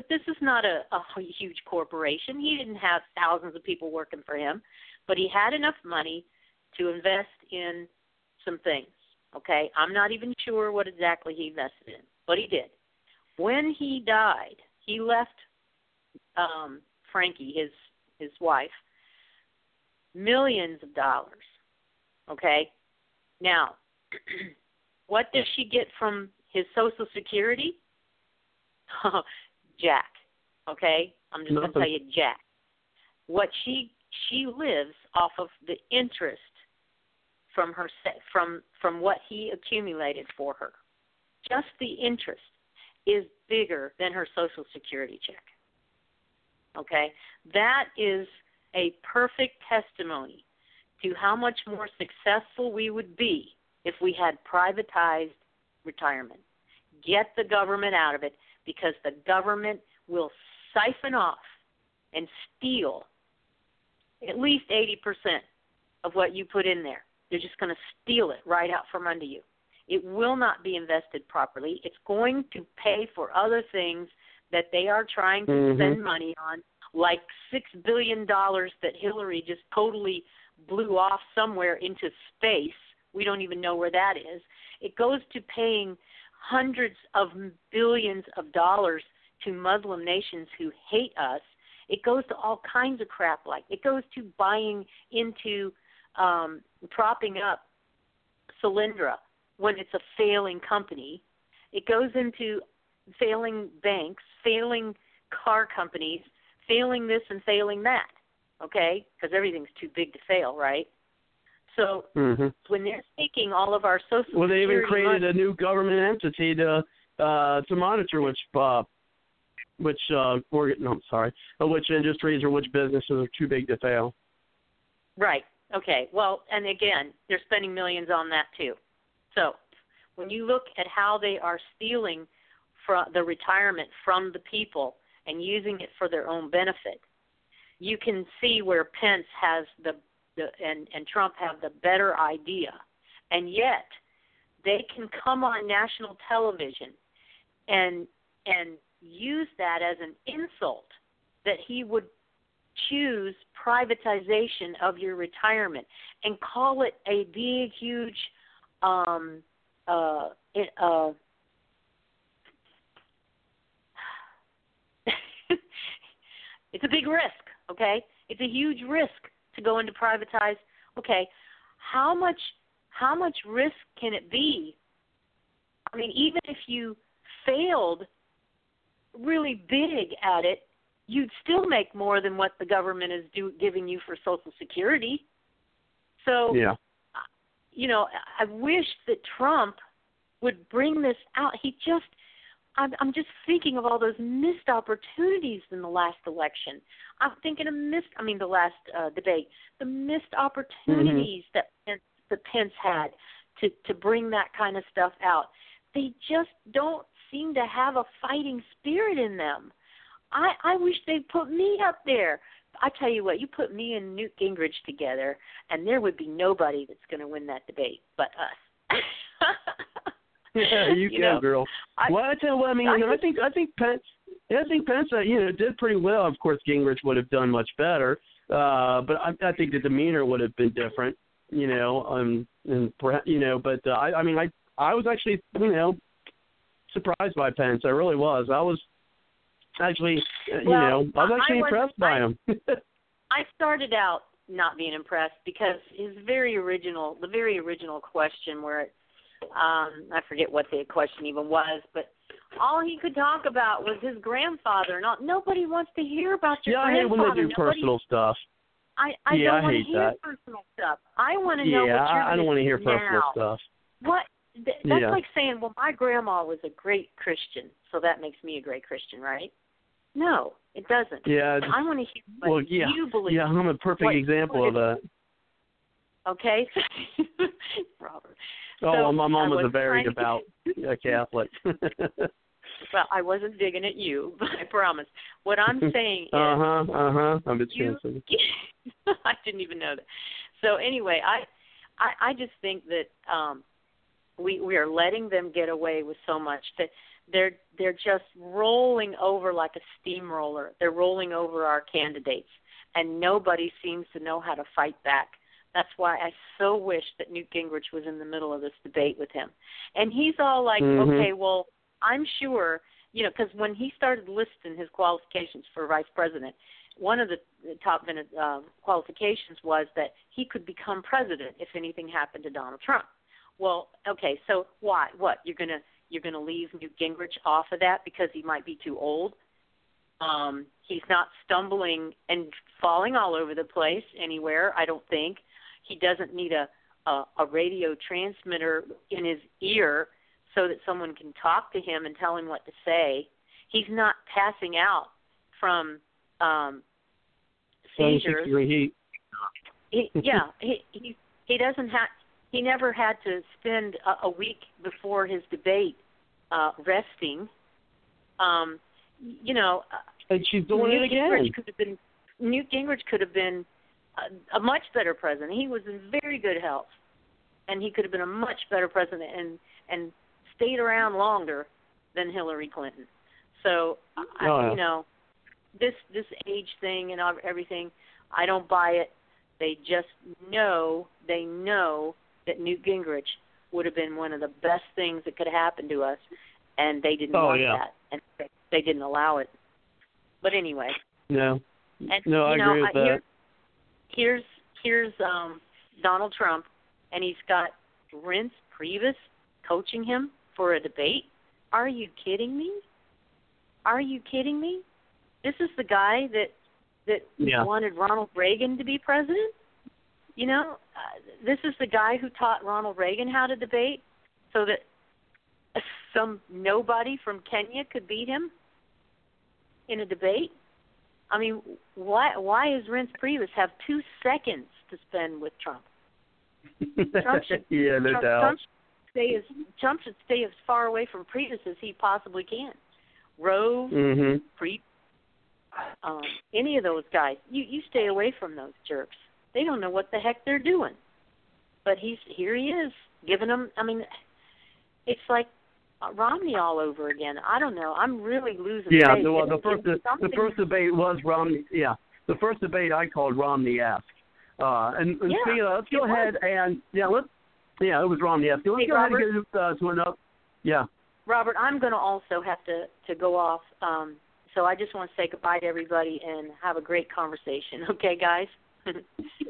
but this is not a, a huge corporation. He didn't have thousands of people working for him, but he had enough money to invest in some things. Okay, I'm not even sure what exactly he invested in, but he did. When he died, he left um, Frankie, his his wife, millions of dollars. Okay, now *clears throat* what does she get from his Social Security? *laughs* Jack. Okay, I'm just going to tell you, Jack. What she she lives off of the interest from her from from what he accumulated for her. Just the interest is bigger than her social security check. Okay? That is a perfect testimony to how much more successful we would be if we had privatized retirement. Get the government out of it because the government will siphon off and steal at least 80% of what you put in there. They're just going to steal it right out from under you. It will not be invested properly. It's going to pay for other things that they are trying to mm-hmm. spend money on, like six billion dollars that Hillary just totally blew off somewhere into space. We don't even know where that is. It goes to paying hundreds of billions of dollars to Muslim nations who hate us. It goes to all kinds of crap like it goes to buying into um, propping up Solyndra when it's a failing company. It goes into failing banks, failing car companies, failing this and failing that. Okay, because everything's too big to fail, right? So mm-hmm. when they're taking all of our social well, they even created money, a new government entity to uh, to monitor which uh, which uh, or, no, I'm sorry, uh, which industries or which businesses are too big to fail. Right. Okay. Well, and again, they're spending millions on that too. So when you look at how they are stealing from the retirement from the people and using it for their own benefit, you can see where Pence has the, the and, and Trump have the better idea. And yet they can come on national television and and use that as an insult that he would choose privatization of your retirement and call it a big, huge, um, uh, uh, *laughs* it's a big risk, okay? It's a huge risk to go into privatized. Okay, how much how much risk can it be? I mean, even if you failed really big at it, you'd still make more than what the government is do, giving you for Social Security. So, yeah. you know, I wish that Trump would bring this out. He just, I'm, I'm just thinking of all those missed opportunities in the last election. I'm thinking of missed, I mean, the last uh, debate, the missed opportunities mm-hmm. that that Pence had to to bring that kind of stuff out. They just don't seem to have a fighting spirit in them. I I wish they'd put me up there. I tell you what, you put me and Newt Gingrich together, and there would be nobody that's going to win that debate but us. Yeah, *laughs* you, you can, know, girl. I, well, I tell you what, I mean, I, I think I think Pence, I think Pence, uh, you know, did pretty well. Of course, Gingrich would have done much better, uh, but I, I think the demeanor would have been different. You know, um, and perhaps, you know, but uh, I, I mean, I, I was actually, you know, surprised by Pence. I really was. I was actually, uh, you well, know, I was actually I impressed by him. *laughs* I started out not being impressed because his very original, the very original question where it, um, I forget what the question even was, but all he could talk about was his grandfather. Not nobody wants to hear about your yeah, grandfather. I hate when they do nobody, personal stuff. I I yeah, don't want hate to hear that. personal stuff. I want to yeah, know what you're I, I don't want to hear do personal now. stuff. What th- that's Yeah. like saying, well, my grandma was a great Christian, so that makes me a great Christian, right? No, it doesn't. Yeah. I want to hear what Well, yeah, you believe. yeah, I'm a perfect what- example what of that. Okay, *laughs* Robert. Oh, So, my mom was a very devout *laughs* uh, Catholic. *laughs* Well, I wasn't digging at you, *laughs* but I promise. What I'm saying is, uh huh, uh huh. I'm just you. I didn't even know that. so anyway, I, I I just think that um we we are letting them get away with so much that they're they're just rolling over like a steamroller. They're rolling over our candidates, and nobody seems to know how to fight back. That's why I so wish that Newt Gingrich was in the middle of this debate with him. And he's all like, Mhm. okay, well, I'm sure, you know, because when he started listing his qualifications for vice president, one of the the top uh, qualifications was that he could become president if anything happened to Donald Trump. Well, okay, so why? What you're gonna you're gonna leave Newt Gingrich off of that because he might be too old? Um, he's not stumbling and falling all over the place anywhere. I don't think he doesn't need a a, a radio transmitter in his ear so that someone can talk to him and tell him what to say. He's not passing out from um seizures. He, He, *laughs* yeah, he he he doesn't have he never had to spend a, a week before his debate uh resting. Um you know, and she's doing Newt it again. Gingrich could have been Newt Gingrich could have been a, a much better president. He was in very good health, and he could have been a much better president and and stayed around longer than Hillary Clinton. So I, Oh, yeah. you know, this this age thing and all- everything, I don't buy it. They just know they know that Newt Gingrich would have been one of the best things that could have happened to us, and they didn't Oh, want yeah. that, and they- they didn't allow it. But anyway, No. and no, I know, agree with I- that. Here, here's here's um Donald Trump, and he's got Reince Priebus coaching him for a debate. Are you kidding me? Are you kidding me? This is the guy that that Yeah. wanted Ronald Reagan to be president. You know, uh, this is the guy who taught Ronald Reagan how to debate, so that some nobody from Kenya could beat him in a debate. I mean, why why does Reince Priebus have two seconds to spend with Trump? Trump should, *laughs* yeah, no Trump, doubt. Trump should stay as Trump should stay as far away from Priebus as he possibly can. Rove, Mhm. Priebus, um, any of those guys, you you stay away from those jerks. They don't know what the heck they're doing. But he's here. He is giving them. I mean, it's like Romney all over again. I don't know. I'm really losing Yeah, faith. the, well, the first the, the first debate was Romney. Yeah, the first debate I called Romney-esque. Uh, and, and Yeah, speaking of, let's go was. ahead and yeah, let's yeah, it was Romney-esque. Let's Hey, go ahead and get uh, to another. Yeah. Robert, I'm going to also have to to go off. Um, so I just want to say goodbye to everybody and have a great conversation. *laughs* Okay, guys. *laughs*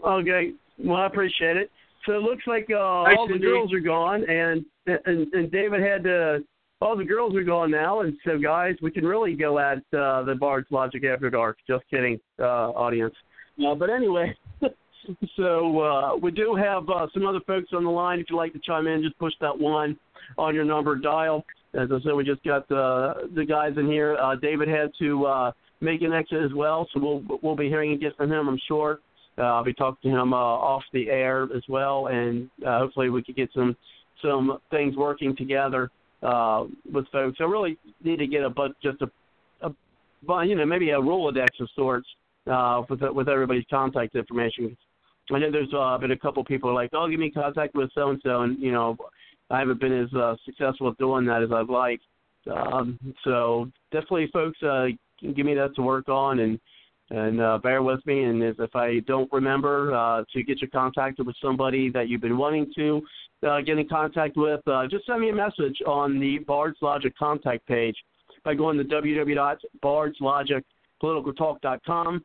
Okay. Well, I appreciate it. So it looks like uh, all the girls are gone, and and and David had to. All the girls are gone now, and so guys, we can really go at uh, the Bard's Logic After Dark. Just kidding, uh, audience. Uh, but anyway, *laughs* so uh, we do have uh, some other folks on the line. If you'd like to chime in, just push that one on your number dial. As I said, we just got uh, the guys in here. Uh, David had to uh, make an exit as well, so we'll we'll be hearing again from him, I'm sure. Uh, I'll be talking to him uh, off the air as well, and uh, hopefully we could get some some things working together uh, with folks. I really need to get a but just a, a you know maybe a Rolodex of sorts uh, with with everybody's contact information. I know there's uh, been a couple people like, oh, give me contact with so and so, and you know I haven't been as uh, successful at doing that as I'd like. Um, so definitely, folks, uh, give me that to work on and and uh, bear with me. And if, if I don't remember uh, to get you contacted with somebody that you've been wanting to uh, get in contact with, uh, just send me a message on the Bard's Logic contact page by going to www.bardslogicpoliticaltalk.com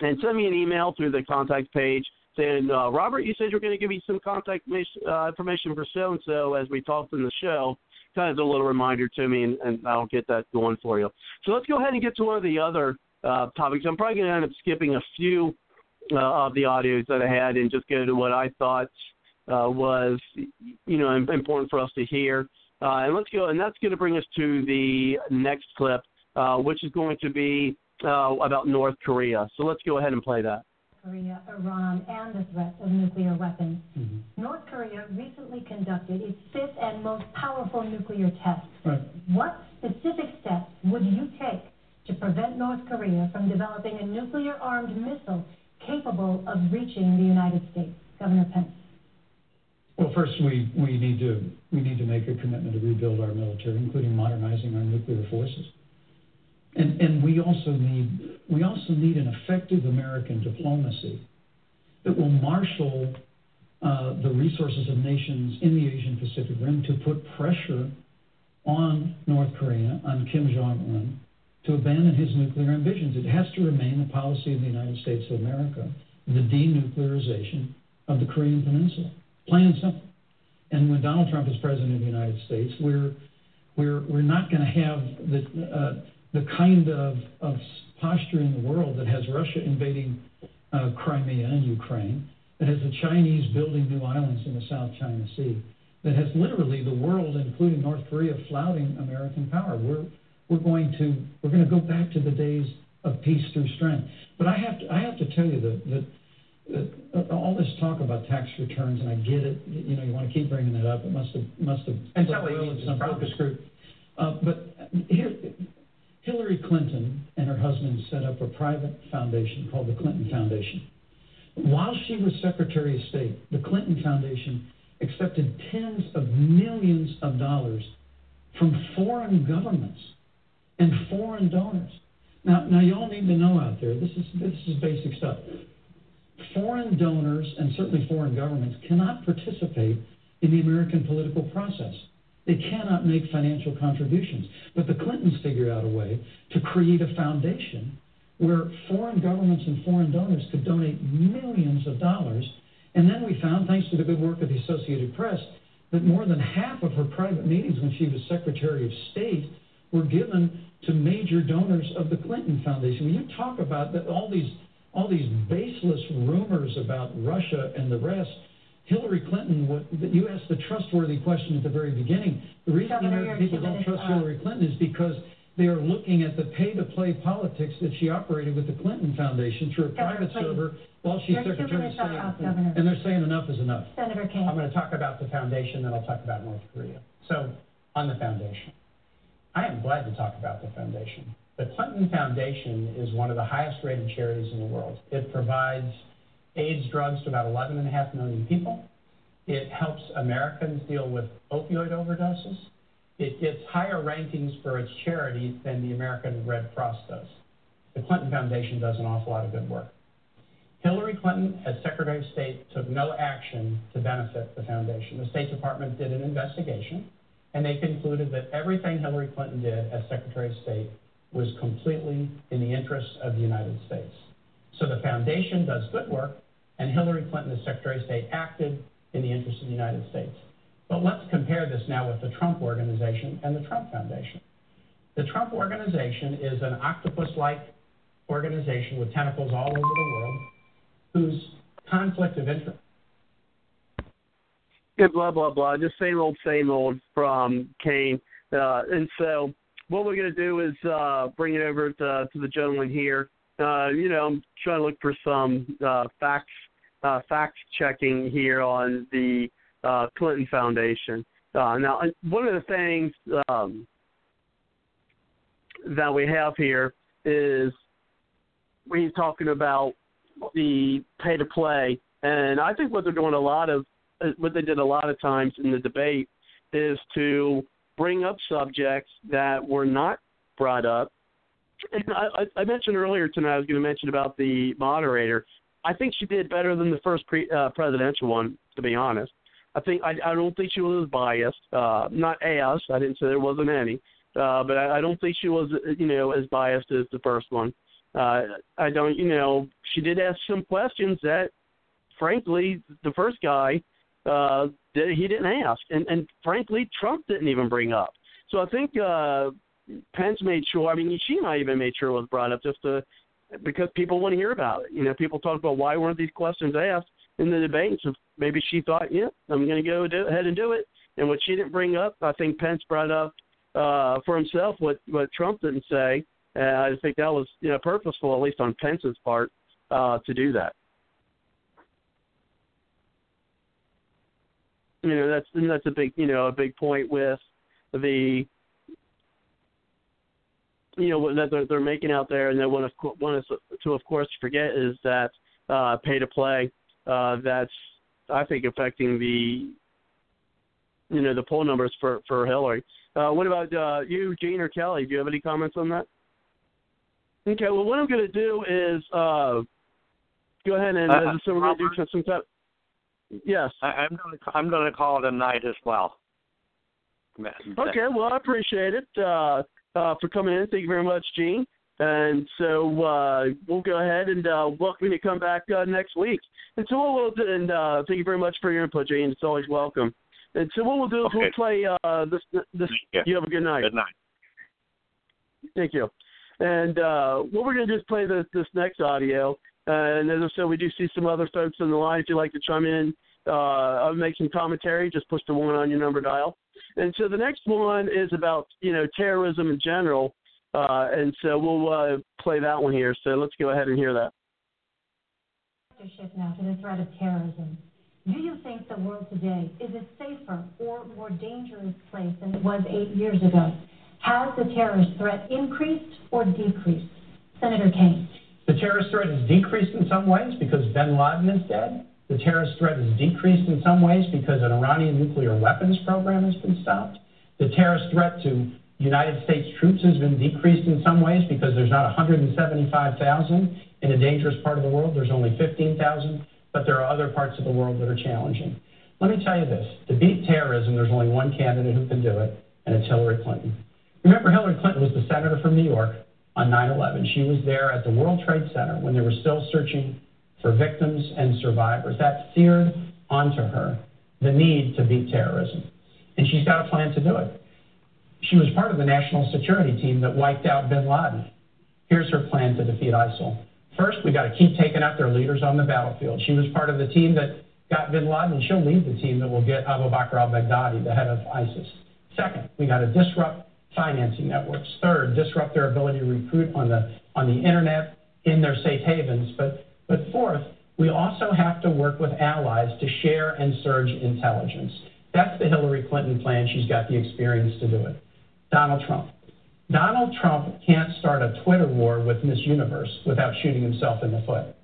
and send me an email through the contact page saying, uh, Robert, you said you're going to give me some contact information, uh, information for so and so as we talked in the show. Kind of a little reminder to me, and, and I'll get that going for you. So let's go ahead and get to one of the other uh, topics. I'm probably going to end up skipping a few uh, of the audios that I had and just go to what I thought uh, was, you know, important for us to hear. Uh, and let's go, and that's going to bring us to the next clip, uh, which is going to be uh, about North Korea. So let's go ahead and play that. Korea, Iran, and the threat of nuclear weapons. Mm-hmm. North Korea recently conducted its fifth and most powerful nuclear test. Right. What specific steps would you take to prevent North Korea from developing a nuclear armed missile capable of reaching the United States? Governor Pence. Well, first we, we need to we need to make a commitment to rebuild our military, including modernizing our nuclear forces. And and we also need we also need an effective American diplomacy that will marshal uh, the resources of nations in the Asian Pacific Rim to put pressure on North Korea, on Kim Jong Un, to abandon his nuclear ambitions. It has to remain the policy of the United States of America, the denuclearization of the Korean Peninsula. Plain and simple. And when Donald Trump is president of the United States, we're we're we're not going to have the uh, the kind of, of posture in the world that has Russia invading uh, Crimea and Ukraine, that has the Chinese building new islands in the South China Sea, that has literally the world, including North Korea, flouting American power. We're we're going to we're going to go back to the days of peace through strength. But I have to I have to tell you that that. Uh, all this talk about tax returns, and I get it. You know, you want to keep bringing that up. It must have must have and so well some focus group. Uh, but here, Hillary Clinton and her husband set up a private foundation called the Clinton Foundation. While she was Secretary of State, the Clinton Foundation accepted tens of millions of dollars from foreign governments and foreign donors. Now, now you all need to know out there. This is this is basic stuff. Foreign donors and certainly foreign governments cannot participate in the American political process. They cannot make financial contributions. But the Clintons figured out a way to create a foundation where foreign governments and foreign donors could donate millions of dollars. And then we found, thanks to the good work of the Associated Press, that more than half of her private meetings when she was Secretary of State were given to major donors of the Clinton Foundation. When you talk about that, all these all these baseless rumors about Russia and the rest, Hillary Clinton, what, you asked the trustworthy question at the very beginning. The reason American people don't trust Hillary Clinton is because they are looking at the pay-to-play politics that she operated with the Clinton Foundation through a private please. server while she's Secretary of State. Up, and they're saying enough is enough. Senator King. I'm going to talk about the foundation, then I'll talk about North Korea. So, on the foundation, I am glad to talk about the foundation. The Clinton Foundation is one of the highest rated charities in the world. It provides AIDS drugs to about 11.5 million people. It helps Americans deal with opioid overdoses. It gets higher rankings for its charity than the American Red Cross does. The Clinton Foundation does an awful lot of good work. Hillary Clinton, as Secretary of State, took no action to benefit the foundation. The State Department did an investigation, and they concluded that everything Hillary Clinton did as Secretary of State was completely in the interests of the United States. So the foundation does good work, and Hillary Clinton, as Secretary of State, acted in the interest of the United States. But let's compare this now with the Trump Organization and the Trump Foundation. The Trump Organization is an octopus like organization with tentacles all over the world whose conflict of interest. Yeah, blah, blah, blah. Just same old, same old from Kaine. Uh, and so what we're going to do is uh, bring it over to, to the gentleman here. Uh, you know, I'm trying to look for some uh, facts uh, fact checking here on the uh, Clinton Foundation. Uh, now, one of the things um, that we have here is we're talking about the pay to play, and I think what they're doing a lot of, uh, what they did a lot of times in the debate, is to bring up subjects that were not brought up. And I, I mentioned earlier tonight I was going to mention about the moderator. I think she did better than the first pre, uh, presidential one, to be honest. I think I, I don't think she was as biased. Uh, not as I didn't say there wasn't any, uh, but I, I don't think she was you know as biased as the first one. Uh, I don't you know she did ask some questions that, frankly, the first guy uh, he didn't ask, and and frankly Trump didn't even bring up. So I think uh, Pence made sure. I mean, she might even made sure it was brought up just to because people want to hear about it. You know, people talk about why weren't these questions asked in the debate. So maybe she thought, yeah, I'm going to go do, ahead and do it. And what she didn't bring up, I think Pence brought up uh, for himself what what Trump didn't say. Uh, I think that was you know purposeful, at least on Pence's part, uh, to do that. You know, that's and that's a big you know a big point with the you know that they're, they're making out there, and then one of one is to of course forget is that uh, pay to play uh, that's I think affecting the you know the poll numbers for for Hillary. Uh, what about uh, you, Gene or Kelly? Do you have any comments on that? Okay, well, what I'm going to do is uh, go ahead and Uh, so we're going to do some, some time. Yes. I, I'm going to I'm going to call it a night as well. Okay, well, I appreciate it uh, uh, for coming in. Thank you very much, Gene. And so uh, we'll go ahead and uh, welcome you to come back uh, next week. And so what we'll do, and uh, thank you very much for your input, Gene. It's always welcome. And so what we'll do is Okay. we'll play uh, this. This. Yeah. You have a good night. Good night. Thank you. And uh, what we're going to do is play this, this next audio. And as I said, we do see some other folks on the line. If you'd like to chime in, uh, make some commentary, just push the one on your number dial. And so the next one is about you know terrorism in general. Uh, and so we'll uh, play that one here. So let's go ahead and hear that. shift now to the threat of terrorism. Do you think the world today is a safer or more dangerous place than it was eight years ago? Has the terrorist threat increased or decreased? Senator Kaine. The terrorist threat has decreased in some ways because bin Laden is dead. The terrorist threat has decreased in some ways because an Iranian nuclear weapons program has been stopped. The terrorist threat to United States troops has been decreased in some ways because there's not 175,000 in a dangerous part of the world. There's only 15,000, but there are other parts of the world that are challenging. Let me tell you this to beat terrorism, there's only one candidate who can do it, and it's Hillary Clinton. Remember, Hillary Clinton was the senator from New York on 9 11. She was there at the World Trade Center when they were still searching for victims and survivors. That seared onto her the need to beat terrorism. And she's got a plan to do it. She was part of the national security team that wiped out bin Laden. Here's her plan to defeat ISIL. First, we got to keep taking out their leaders on the battlefield. She was part of the team that got bin Laden, and she'll lead the team that will get Abu Bakr al Baghdadi, the head of ISIS. Second, we got to disrupt financing networks. Third, disrupt their ability to recruit on the on the internet in their safe havens. But but fourth, we also have to work with allies to share and surge intelligence. That's the Hillary Clinton plan. She's got the experience to do it. Donald Trump. Donald Trump can't start a Twitter war with Miss Universe without shooting himself in the foot.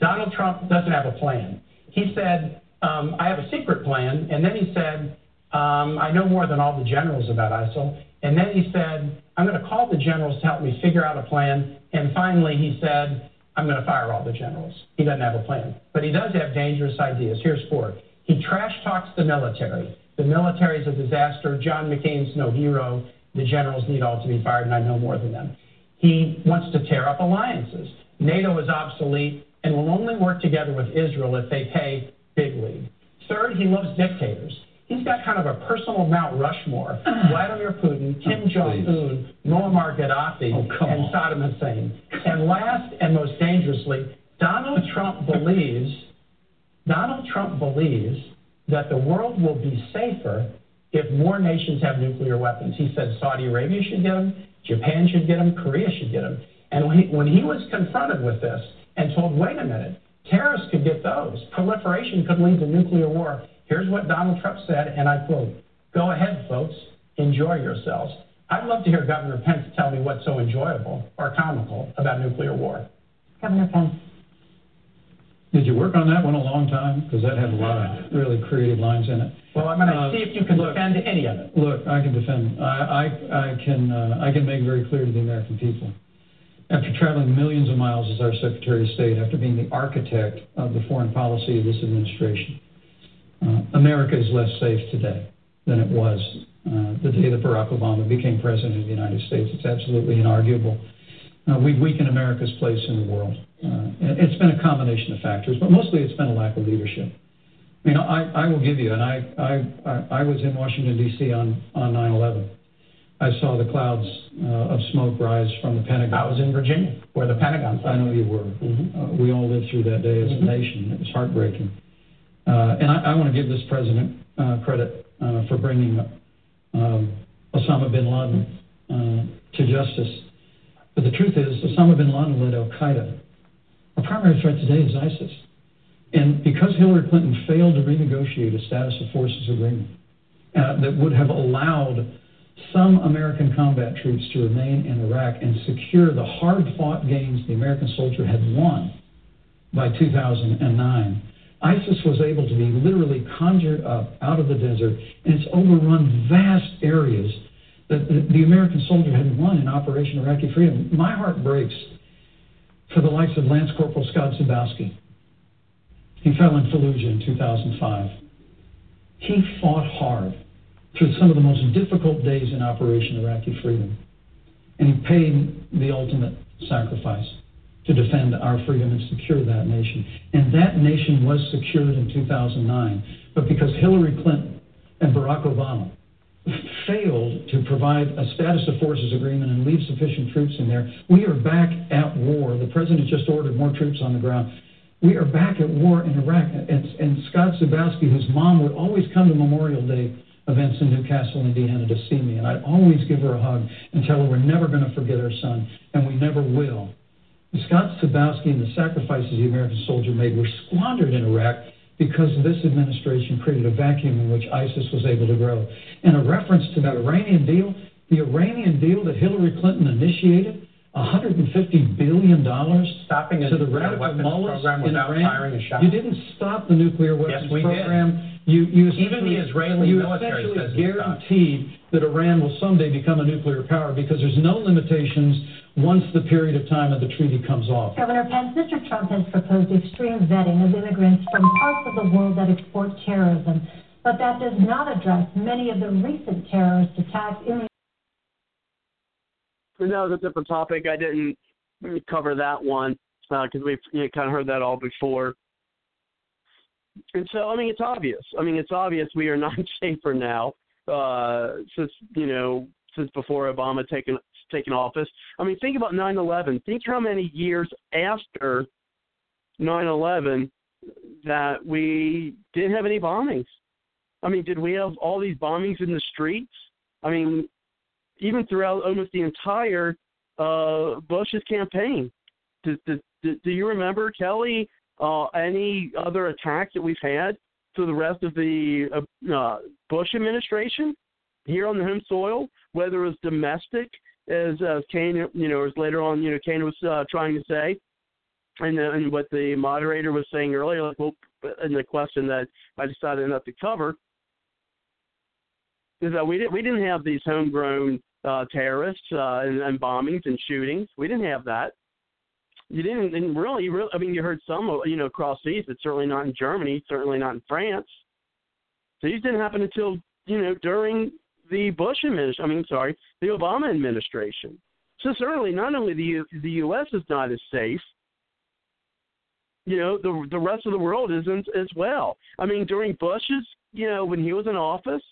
Donald Trump doesn't have a plan. He said, um, I have a secret plan. And then he said, um, I know more than all the generals about ISIL. And then he said, I'm going to call the generals to help me figure out a plan. And finally, he said, I'm going to fire all the generals. He doesn't have a plan. But he does have dangerous ideas. Here's four. He trash talks the military. The military is a disaster. John McCain's no hero. The generals need all to be fired, and I know more than them. He wants to tear up alliances. NATO is obsolete and will only work together with Israel if they pay big league. Third, he loves dictators. He's got kind of a personal Mount Rushmore. *sighs* Vladimir Putin, Kim Jong Un, Muammar Gaddafi, and Saddam Hussein. And last and most dangerously, Donald Trump *laughs* believes Donald Trump believes that the world will be safer if more nations have nuclear weapons. He said Saudi Arabia should get them, Japan should get them, Korea should get them. And when he, when he was confronted with this and told, wait a minute, terrorists could get those, proliferation could lead to nuclear war. Here's what Donald Trump said, and I quote Go ahead, folks, enjoy yourselves. I'd love to hear Governor Pence tell me what's so enjoyable or comical about nuclear war. Governor Pence. Did you work on that one a long time? Because that had a lot of really creative lines in it. Well, I'm going to Uh, see if you can look- defend any of it. Look, I can defend. I, I, I can, uh, I can make very clear to the American people. After traveling millions of miles as our Secretary of State, after being the architect of the foreign policy of this administration, America is less safe today than it was uh, the day that Barack Obama became president of the United States. It's absolutely inarguable. Uh, we've weakened America's place in the world. Uh, it's been a combination of factors, but mostly it's been a lack of leadership. I mean, I, I will give you, and I, I, I I was in Washington, D.C. on, on 9 11. I saw the clouds uh, of smoke rise from the Pentagon. I was in Virginia, where the Pentagon. I know you were. Mhm. Uh, we all lived through that day as a nation. It was heartbreaking. Uh, and I, I want to give this president uh, credit uh, for bringing um, Osama bin Laden to justice. But the truth is, Osama bin Laden led Al Qaeda. Our primary threat today is ISIS. And because Hillary Clinton failed to renegotiate a status of forces agreement uh, that would have allowed some American combat troops to remain in Iraq and secure the hard fought gains the American soldier had won, by 2009. ISIS was able to be literally conjured up out of the desert, and it's overrun vast areas that the, American soldier had won in Operation Iraqi Freedom. My heart breaks for the likes of Lance Corporal Scott Zubowski. He fell in Fallujah in 2005. He fought hard through some of the most difficult days in Operation Iraqi Freedom, and he paid the ultimate sacrifice to defend our freedom and secure that nation. And that nation was secured in 2009. But because Hillary Clinton and Barack Obama failed to provide a status of forces agreement and leave sufficient troops in there, we are back at war. The president just ordered more troops on the ground. We are back at war in Iraq. And, and Scott Zubowski, whose mom would always come to Memorial Day events in New Castle, Indiana to see me, and I'd always give her a hug and tell her we're never going to forget our son, and we never will. Scott Zubowski and the sacrifices the American soldier made were squandered in Iraq because this administration created a vacuum in which ISIS was able to grow. And a reference to that Iranian deal, the Iranian deal that Hillary Clinton initiated, $150 billion stopping to the radical mullahs in Iran. You didn't stop the nuclear weapons yes, we program. Did. You, you even the Israeli you military essentially guaranteed that Iran will someday become a nuclear power because there's no limitations once the period of time of the treaty comes off. Governor Pence, Mr. Trump has proposed extreme vetting of immigrants from parts of the world that export terrorism, but that does not address many of the recent terrorist attacks in the. That was a different topic. I didn't cover that one because uh, we've you know, kind of heard that all before. And so, I mean, it's obvious. I mean, it's obvious we are not *laughs* safer now uh, since you know since before Obama taken taken office. I mean, think about 9/11. Think how many years after 9/11 that we didn't have any bombings. I mean, did we have all these bombings in the streets? I mean, even throughout almost the entire uh, Bush's campaign. Do, do, do you remember Kelly? Uh, any other attacks that we've had through the rest of the uh, uh, Bush administration here on the home soil, whether it was domestic as uh, Kaine, you know, as later on, you know, Kaine was uh, trying to say, and, uh, and what the moderator was saying earlier, like, well, in the question that I decided not to cover, is that we didn't we didn't have these homegrown uh, terrorists uh, and, and bombings and shootings. We didn't have that. You didn't and really, really. I mean, you heard some, you know, across seas, but certainly not in Germany, certainly not in France. So these didn't happen until you know during the Bush administration. I mean, sorry, the Obama administration. So certainly, not only the U- the U.S. is not as safe, you know, the the rest of the world isn't as well. I mean, during Bush's, you know, when he was in office,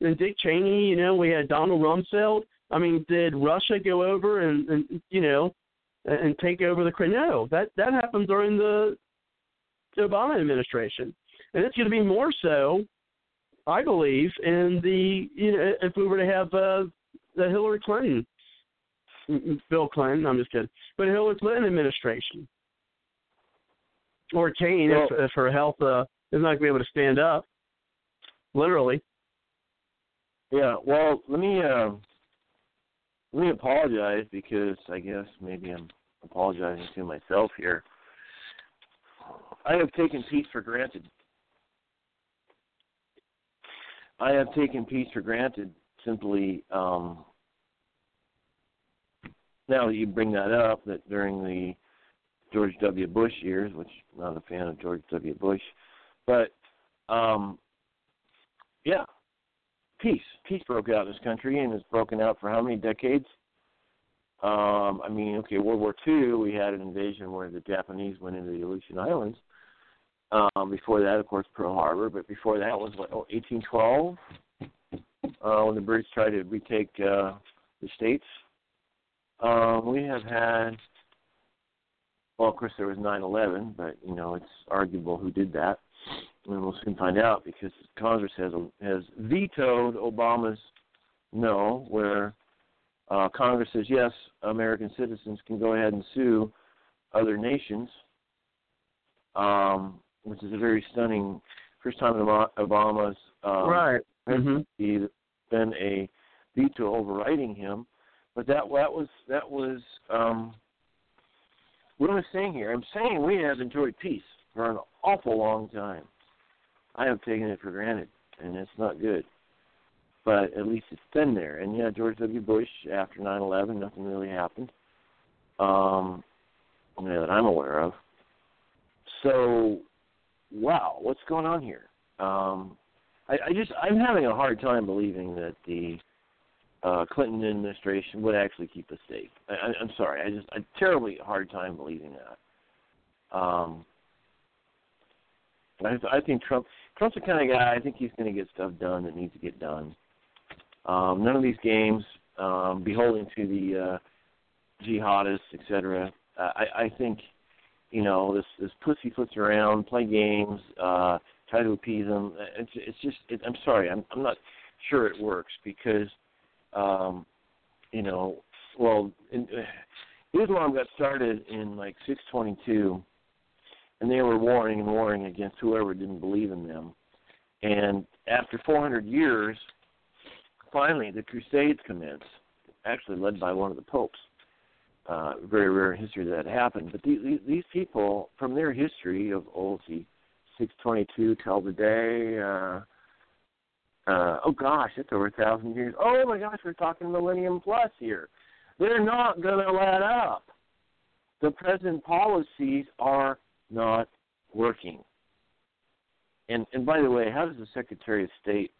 and Dick Cheney, you know, we had Donald Rumsfeld. I mean, did Russia go over and, and you know, and take over the no? That that happened during the, the Obama administration, and it's going to be more so I believe, in the you know if we were to have uh, the Hillary Clinton, Bill Clinton, I'm just kidding, but Hillary Clinton administration, or Kaine well, if, if her health uh, is not going to be able to stand up, literally. Yeah, well, let me uh, let me apologize because I guess maybe I'm apologizing to myself here. I have taken peace for granted I have taken peace for granted simply um, now that you bring that up that during the George W. Bush years, which I'm not a fan of George W. Bush, but um, yeah, peace. Peace broke out in this country and has broken out for how many decades? Um, I mean, okay, World War II, we had an invasion where the Japanese went into the Aleutian Islands. Um, before that, of course, Pearl Harbor. But before that was what, oh, 1812, uh, when the British tried to retake uh, the states. Um, we have had, well, of course, there was 9/11, but you know, it's arguable who did that, and we'll soon find out because Congress has has vetoed Obama's no, where uh, Congress says yes, American citizens can go ahead and sue other nations. Um, which is a very stunning first time in Obama's um, right mm-hmm. been a veto overriding him. But that that was that was um, what am I saying here? I'm saying we have enjoyed peace for an awful long time. I have taken it for granted, and it's not good. But at least it's been there. And yeah, George W. Bush after 9/11, nothing really happened. Um, you know, that I'm aware of. So, wow, what's going on here? Um, I, I just I'm having a hard time believing that the uh, Clinton administration would actually keep us safe. I, I, I'm sorry, I just a terribly hard time believing that. Um, I, I think Trump Trump's the kind of guy. I think he's going to get stuff done that needs to get done. Um, none of these games, um, beholden to the uh, jihadists, etc. Uh, I, I think, you know, this this pussyfoots around, play games, uh, try to appease them. It's it's just. It, I'm sorry. I'm I'm not sure it works because, um, you know, well, in, uh, Islam got started in like 622 and they were warring and warring against whoever didn't believe in them. And after 400 years, finally the Crusades commenced, actually led by one of the popes. Uh, very rare history that happened. But these, these people, from their history of see, 622 till today, uh, uh, oh gosh, it's over a thousand years. Oh my gosh, we're talking millennium plus here. They're not going to let up. The present policies are not working. And and by the way, how does the Secretary of State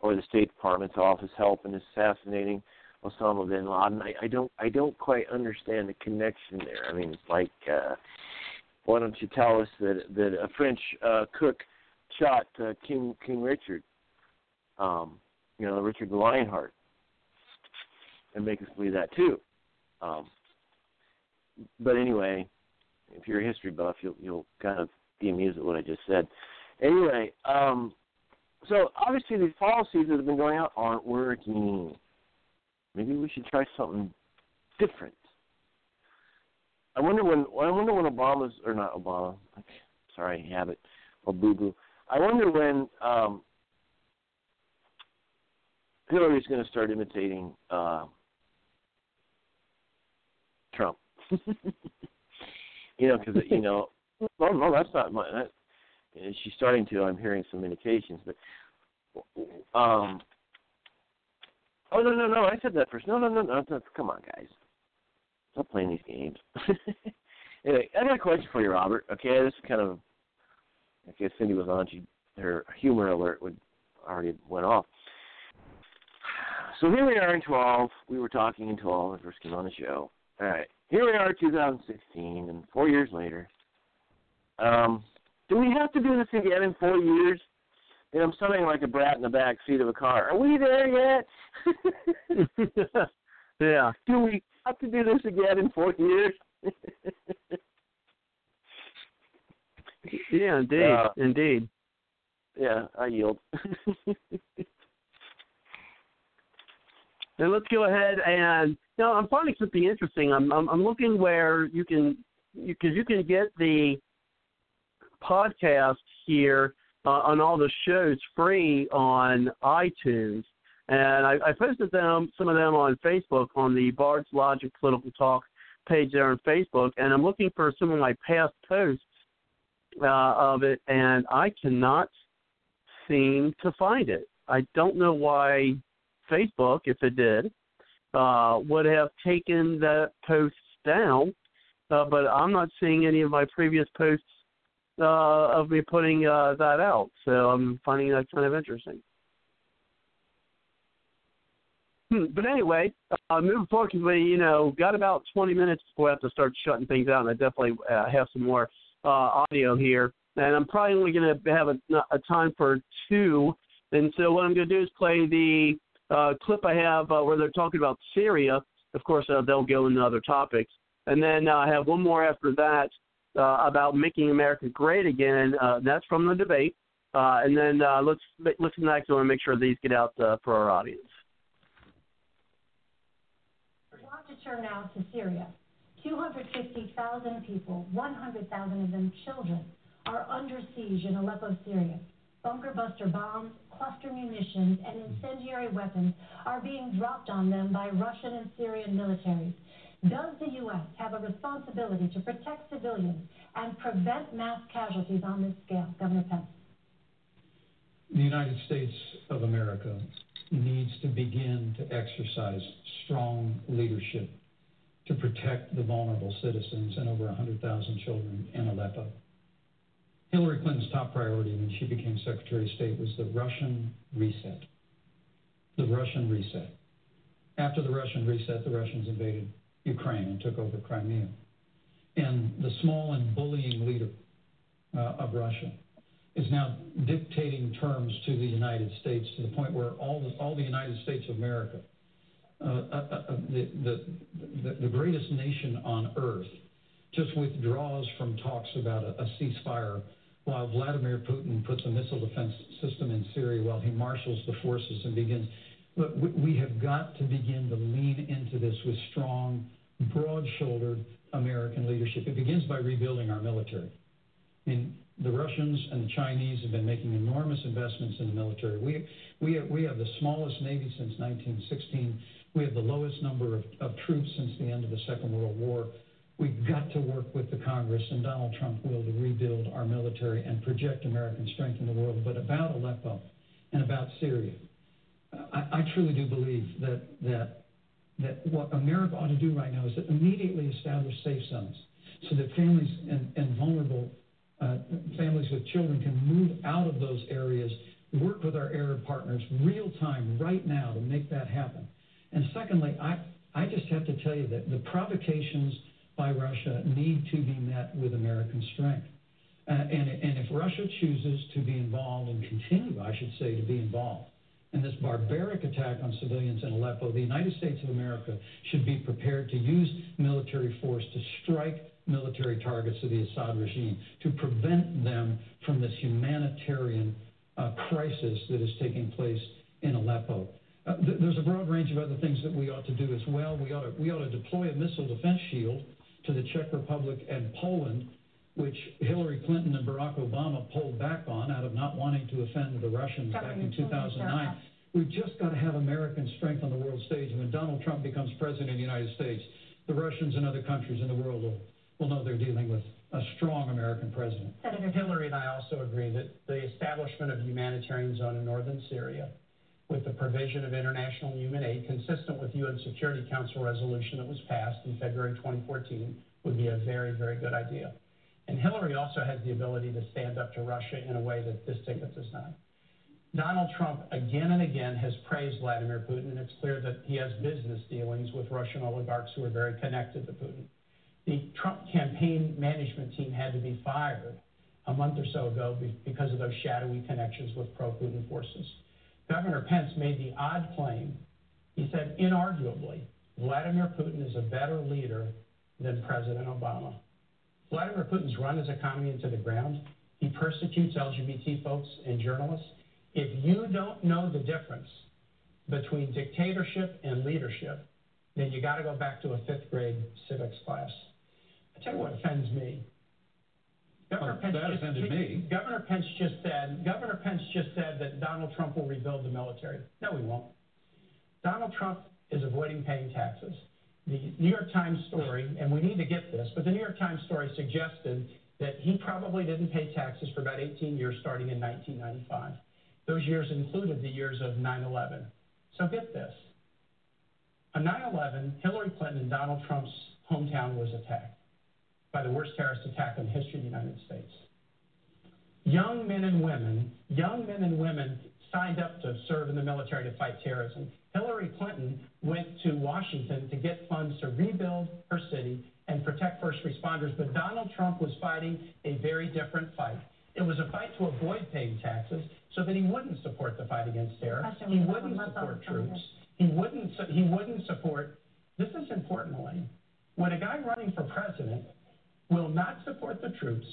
or the State Department's office help in assassinating Osama bin Laden? I, I don't I don't quite understand the connection there. I mean, it's like uh, why don't you tell us that that a French uh, cook shot uh, King King Richard, um, you know Richard the Lionheart, and make us believe that too. Um, but anyway, if you're a history buff, you'll you'll kind of be amused at what I just said. Anyway, um, so obviously these policies that have been going out aren't working. Maybe we should try something different. I wonder when I wonder when Obama's or not Obama. Sorry, habit or boo boo. I wonder when um, Hillary's going to start imitating uh, Trump. *laughs* you know, because you know, well, no, that's not my. That, she's starting to. I'm hearing some indications, but um. Oh no no no! I said that first. No no no no! no come on, guys. Stop playing these games. *laughs* anyway, I got a question for you, Robert. Okay, this is kind of. I guess Cindy was on. She her humor alert would already went off. So here we are in 12. We were talking in 12 when first came on the show. All right here we are, 2016, and four years later. Um, do we have to do this again in four years? And I'm sounding like a brat in the back seat of a car. Are we there yet? *laughs* yeah. Do we have to do this again in four years? yeah, indeed, uh, indeed. Yeah, I yield. And let's go ahead and now I'm finding something interesting. I'm I'm, I'm looking where you can because you, you, can get the podcast here uh, on all the shows free on iTunes, and I, I posted them some of them on Facebook on the Bard's Logic Political Talk page there on Facebook, and I'm looking for some of my past posts uh, of it, and I cannot seem to find it. I don't know why Facebook, if it did, uh, would have taken the posts down, uh, but I'm not seeing any of my previous posts uh, of me putting uh, that out. So I'm finding that kind of interesting. Hmm, but anyway, uh, moving forward, because we, you know, got about 20 minutes before we have to start shutting things out, and I definitely uh, have some more uh, audio here. And I'm probably only going to have a, a time for two. And so what I'm going to do is play the uh, clip I have uh, where they're talking about Syria. Of course, uh, they'll go into other topics. And then uh, I have one more after that uh, about making America great again. Uh, that's from the debate. Uh, and then uh, let's listen next. I want to make sure these get out uh, for our audience. We want to turn now to Syria. 250,000 people, 100,000 of them children, are under siege in Aleppo, Syria. Bunker buster bombs, cluster munitions, and incendiary weapons are being dropped on them by Russian and Syrian militaries. Does the U.S. have a responsibility to protect civilians and prevent mass casualties on this scale, Governor Pence? The United States of America needs to begin to exercise strong leadership to protect the vulnerable citizens and over 100,000 children in Aleppo. Hillary Clinton's top priority when she became Secretary of State was the Russian reset. The Russian reset. After the Russian reset, the Russians invaded Ukraine and took over Crimea. And the small and bullying leader uh, of Russia is now dictating terms to the United States to the point where all the, all the United States of America, uh, uh, uh the, the, the, the, greatest nation on earth, just withdraws from talks about a, a ceasefire while Vladimir Putin puts a missile defense system in Syria while he marshals the forces and begins. Look, we have got to begin to lean into this with strong, broad shouldered American leadership. It begins by rebuilding our military. I mean, the Russians and the Chinese have been making enormous investments in the military. We, we, we have the smallest Navy since 1916. We have the lowest number of, of troops since the end of the Second World War. We've got to work with the Congress and Donald Trump will to rebuild our military and project American strength in the world. But about Aleppo and about Syria, I, I truly do believe that, that, that what America ought to do right now is to immediately establish safe zones so that families and, and vulnerable uh, families with children can move out of those areas, work with our Arab partners real time right now to make that happen. And secondly, I, I just have to tell you that the provocations by Russia need to be met with American strength. Uh, and, and if Russia chooses to be involved and continue, I should say, to be involved in this barbaric attack on civilians in Aleppo, the United States of America should be prepared to use military force to strike military targets of the Assad regime to prevent them from this humanitarian uh, crisis that is taking place in Aleppo. Uh, th- there's a broad range of other things that we ought to do as well. We ought to, we ought to deploy a missile defense shield to the Czech Republic and Poland, which Hillary Clinton and Barack Obama pulled back on out of not wanting to offend the Russians back in 2009. We've just got to have American strength on the world stage. And when Donald Trump becomes president of the United States, the Russians and other countries in the world will will know they're dealing with a strong American president. Senator Hillary and I also agree that the establishment of a humanitarian zone in northern Syria with the provision of international human aid consistent with UN Security Council resolution that was passed in February 2014 would be a very, very good idea. And Hillary also has the ability to stand up to Russia in a way that this ticket does not. Donald Trump again and again has praised Vladimir Putin, and it's clear that he has business dealings with Russian oligarchs who are very connected to Putin the Trump campaign management team had to be fired a month or so ago because of those shadowy connections with pro Putin forces. Governor Pence made the odd claim. He said, inarguably, Vladimir Putin is a better leader than President Obama. Vladimir Putin's run his economy into the ground. He persecutes LGBT folks and journalists. If you don't know the difference between dictatorship and leadership, then you got to go back to a fifth grade civics class. I tell you what offends me. Governor oh, Pence that just, offended me. Governor Pence just said Governor Pence just said that Donald Trump will rebuild the military. No, he won't. Donald Trump is avoiding paying taxes. The New York Times story, and we need to get this, but the New York Times story suggested that he probably didn't pay taxes for about 18 years starting in 1995. Those years included the years of 9 11. So get this. On 9 11, Hillary Clinton and Donald Trump's hometown was attacked by the worst terrorist attack in the history of the United States. Young men and women, young men and women signed up to serve in the military to fight terrorism. Hillary Clinton went to Washington to get funds to rebuild her city and protect first responders, but Donald Trump was fighting a very different fight. It was a fight to avoid paying taxes so that he wouldn't support the fight against terror. He wouldn't support troops. He wouldn't, he wouldn't support, this is important, Elaine. When a guy running for president will not support the troops,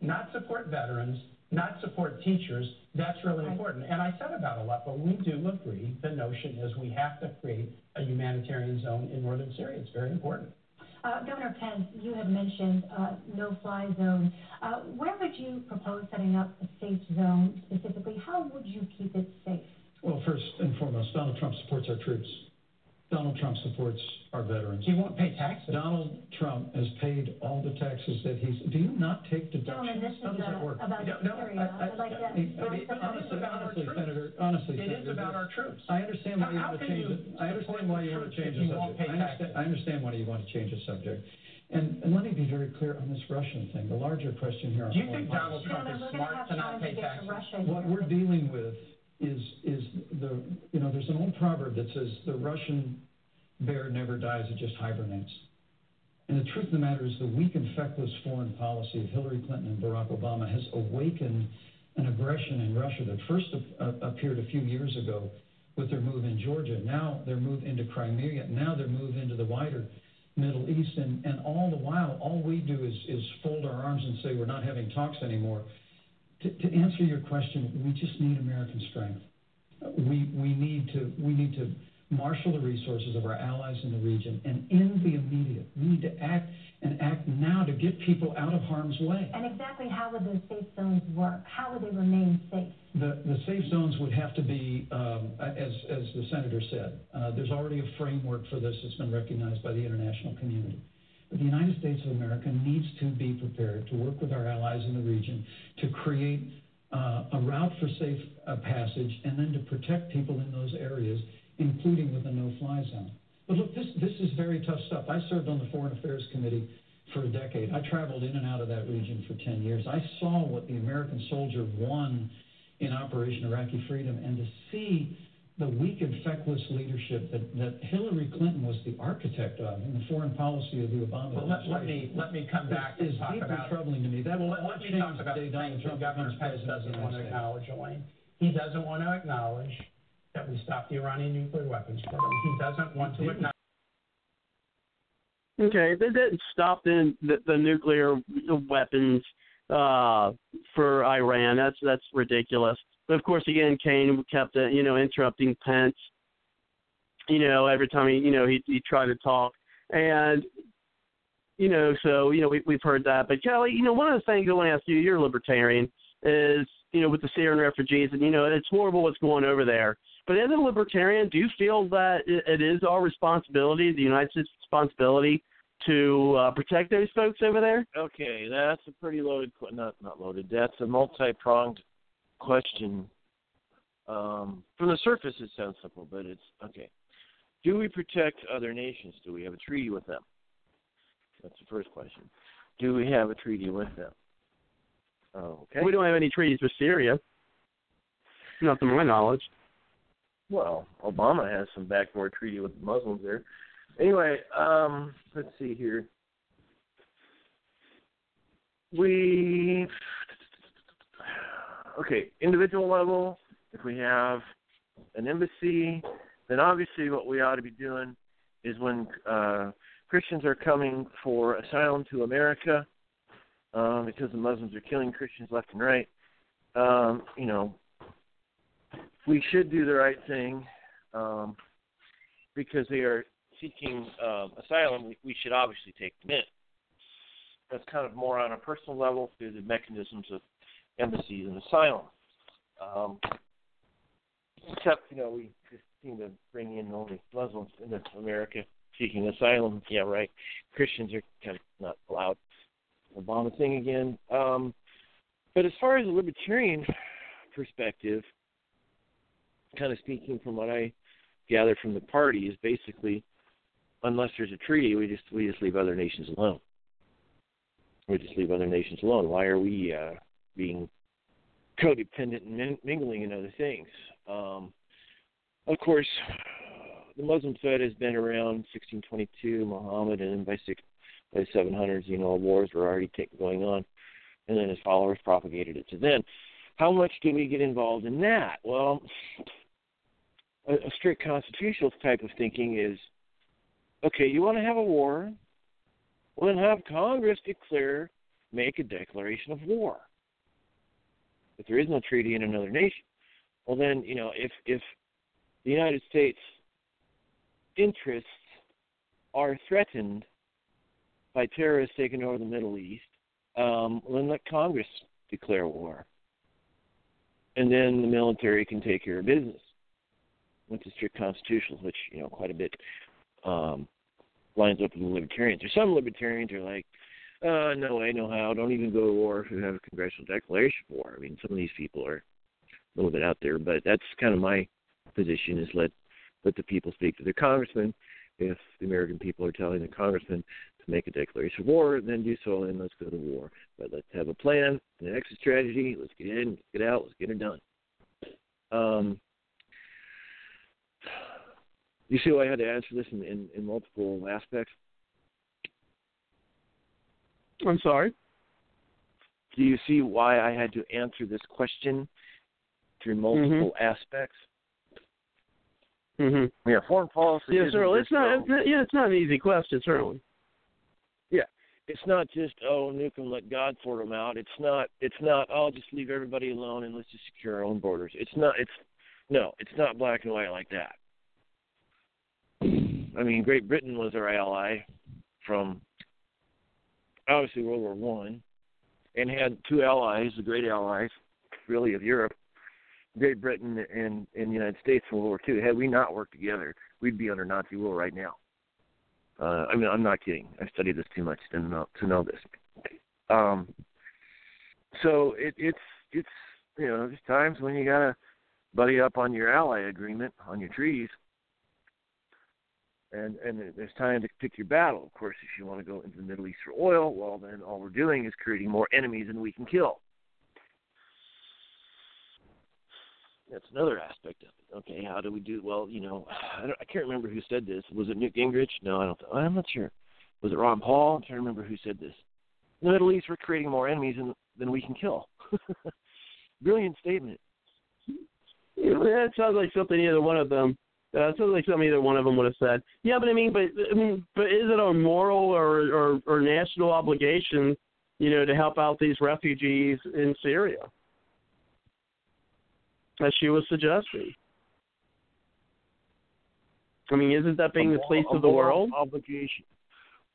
not support veterans, not support teachers, that's really right. important. And I said about Aleppo, we do agree the notion is we have to create a humanitarian zone in northern Syria. It's very important. Uh, Governor Pence, you had mentioned uh, no-fly zone. Uh, where would you propose setting up a safe zone specifically? How would you keep it safe? Well, first and foremost, Donald Trump supports our troops. Donald Trump supports our veterans. He won't pay taxes. Donald Trump has paid all the taxes that he's. Do you not take Gentlemen, deductions? this How is does that work? about No, no, Syria. I- I- I'd like to. I mean, sorry, I mean, honestly, about our honestly, troops. Senator, honestly, It is Senator, about our troops. I understand why you How- want to how can change you it. I understand support why the you want to troops change if the you won't subject. I understand. I understand why you want to change the subject. And, and let me be very clear on this Russian thing. The larger question here. on Do you foreign think policy. Donald Trump is Gentlemen, we're going to smart have to not pay to taxes? to What we're dealing with is is the you know there's an old proverb that says the Russian bear never dies it just hibernates. And the truth of the matter is the weak and feckless foreign policy of Hillary Clinton and Barack Obama has awakened an aggression in Russia that first uh, appeared a few years ago with their move in Georgia. Now their move into Crimea. Now their move into the wider Middle East. And, and all the while, all we do is, is fold our arms and say we're not having talks anymore. To, to answer your question, we just need American strength. We, we, need to, we need to marshal the resources of our allies in the region, and in the immediate, we need to act and act now to get people out of harm's way. And exactly how would those safe zones work? How would they remain safe? The, the safe zones would have to be, um, as, as the senator said, uh, there's already a framework for this that's been recognized by the international community. But the United States of America needs to be prepared to work with our allies in the region to create uh, a route for safe uh, passage and then to protect people in those areas, including with a no-fly zone. But look, this, this is very tough stuff. I served on the Foreign Affairs Committee for a decade. I traveled in and out of that region for 10 years. I saw what the American soldier won in Operation Iraqi Freedom, and to see the weak and feckless leadership that, that Hillary Clinton was the architect of in the foreign policy of the Obama Well, let, let administration me let me come back is and talk deeply about. troubling to me. That will let, all let me talk about day the Donald Trump that Governor Pence doesn't want to acknowledge, Elaine. He doesn't want to acknowledge that we stopped the Iranian nuclear weapons program. He doesn't want to acknowledge. Okay, they didn't stop the the, the nuclear weapons uh, for Iran. That's that's ridiculous. But of course, again, Kaine kept uh, you know interrupting Pence. You know, every time he you know he he tried to talk, and you know, so you know we we've heard that. But Kelly, you know, one of the things I want to ask you, you're a libertarian, is you know with the Syrian refugees, and you know it's horrible what's going over there. But as a libertarian, do you feel that it, is our responsibility, the United States' responsibility, to uh, protect those folks over there? Okay, that's a pretty loaded, not not loaded. That's a multi-pronged question. Um, from the surface, it sounds simple, but it's okay. Do we protect other nations? Do we have a treaty with them? That's the first question. Do we have a treaty with them? Oh, okay. We don't have any treaties with Syria, not to my knowledge. Well, Obama has some backdoor treaty with the Muslims there. Anyway, um, let's see here. We okay, individual level. If we have an embassy, then obviously what we ought to be doing is when uh, Christians are coming for asylum to America, um, because the Muslims are killing Christians left and right. Um, you know, we should do the right thing um, because they are seeking um, asylum. We, we should obviously take them in. That's kind of more on a personal level through the mechanisms of embassies and asylum. Um, except, you know, we just seem to bring in only Muslims into America seeking asylum. Yeah, right. Christians are kind of not allowed. Obama thing again. Um, but as far as a libertarian perspective, kind of speaking from what I gather from the party, is basically unless there's a treaty, we just we just leave other nations alone. We just leave other nations alone. Why are we uh, being codependent and mingling in other things? Um, of course, the Muslim Fed has been around 1622, Muhammad, and then by six by the 700s, you know, wars were already going on, and then his followers propagated it to then. How much do we get involved in that? Well, a, a strict constitutional type of thinking is okay, you want to have a war? Well, then have Congress declare, make a declaration of war. If there is no treaty in another nation, well, then, you know, if, if the United States interests are threatened by terrorists taking over the Middle East, um, then let Congress declare war. And then the military can take care of business. went to strict constitutionals, which you know quite a bit um, lines up with the libertarians. Or some libertarians are like, uh, no way, no how, don't even go to war if you have a congressional declaration for war. I mean, some of these people are a little bit out there, but that's kind of my position: is let let the people speak to their congressmen. If the American people are telling the congressman to make a declaration of war, then do so, and let's go to war. But let's have a plan, an exit strategy. Let's get in, let's get out, let's get it done. Um, you see why I had to answer this in, in, in multiple aspects? I'm sorry. Do you see why I had to answer this question through multiple Mm-hmm. aspects? Mm-hmm. Yeah, foreign policy. Yeah, certainly. It's not. oh, It's not- yeah, it's not an easy question, certainly. Yeah, it's not just oh nuke them, let God sort them out. It's not. It's not. I'll oh, just leave everybody alone and let's just secure our own borders. It's not. It's no. It's not black and white like that. I mean, Great Britain was our ally from obviously World War One, and had two allies, the great allies, really of Europe, Great Britain and and the United States in World War Two. Had we not worked together, we'd be under Nazi rule right now. Uh, I mean, I'm not kidding. I've studied this too much to know to know this. Um, so it, it's it's you know there's times when you gotta buddy up on your ally agreement on your trees, and and there's time to pick your battle. Of course, if you want to go into the Middle East for oil, well then all we're doing is creating more enemies than we can kill. That's another aspect of it. Okay, how do we do? Well, you know, *sighs* I, don't, I can't remember who said this. Was it Newt Gingrich? No, I don't. I'm not sure. Was it Ron Paul? I can't remember who said this. In the Middle East, we're creating more enemies than than we can kill. *laughs* Brilliant statement. Yeah, that sounds like something either one of them. Uh, sounds like something either one of them would have said. Yeah, but I mean, but I mean, but is it a moral or or, or national obligation, you know, to help out these refugees in Syria, as she was suggesting? I mean, isn't that being A the moral- of the world? Obligation.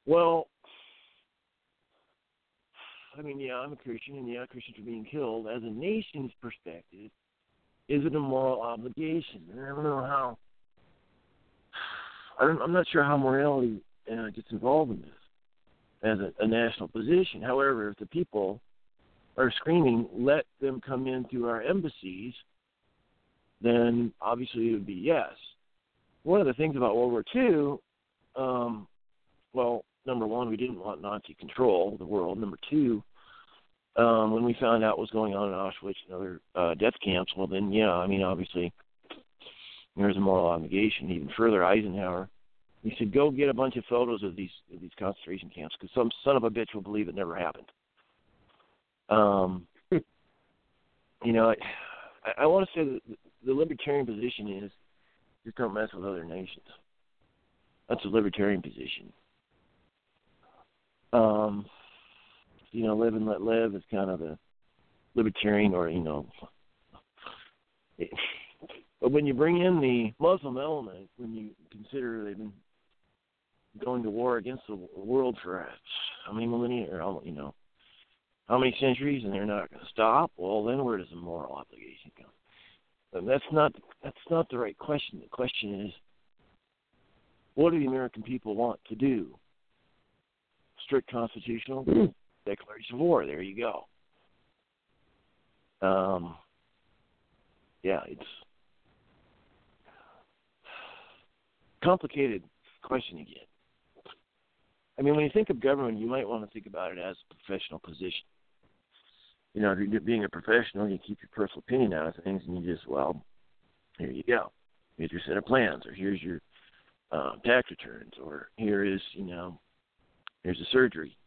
Well, I mean, yeah, I'm a Christian, and yeah, Christians are being killed. As a nation's perspective, is it a moral obligation? And I don't know how. I don't, I'm not sure how morality uh, gets involved in this as a, a national position. However, if the people are screaming, "Let them come in through our embassies," then obviously it would be yes. One of the things about World War II, um, well, number one, we didn't want Nazi control of the world. Number two, um, when we found out what was going on in Auschwitz and other uh, death camps, well, then, yeah, I mean, obviously, there's a moral obligation. Even further, Eisenhower, he said, go get a bunch of photos of these of these concentration camps because some son of a bitch will believe it never happened. Um, *laughs* you know, I, I want to say that the libertarian position is just don't mess with other nations. That's a libertarian position. Um, you know, live and let live is kind of a libertarian, or you know. But when you bring in the Muslim element, when you consider they've been going to war against the world for how many millennia, or you know, how many centuries, and they're not going to stop, well, then where does the moral obligation come? And that's not that's not the right question. The question is, what do the American people want to do? Strict constitutional declaration of war. There you go. Um, yeah, it's complicated question again. I mean, when you think of government, you might want to think about it as a professional position. You know, being a professional, you keep your personal opinion out of things, and you just, well, here you go. Here's your set of plans, or here's your uh, tax returns, or here is, you know, here's a surgery.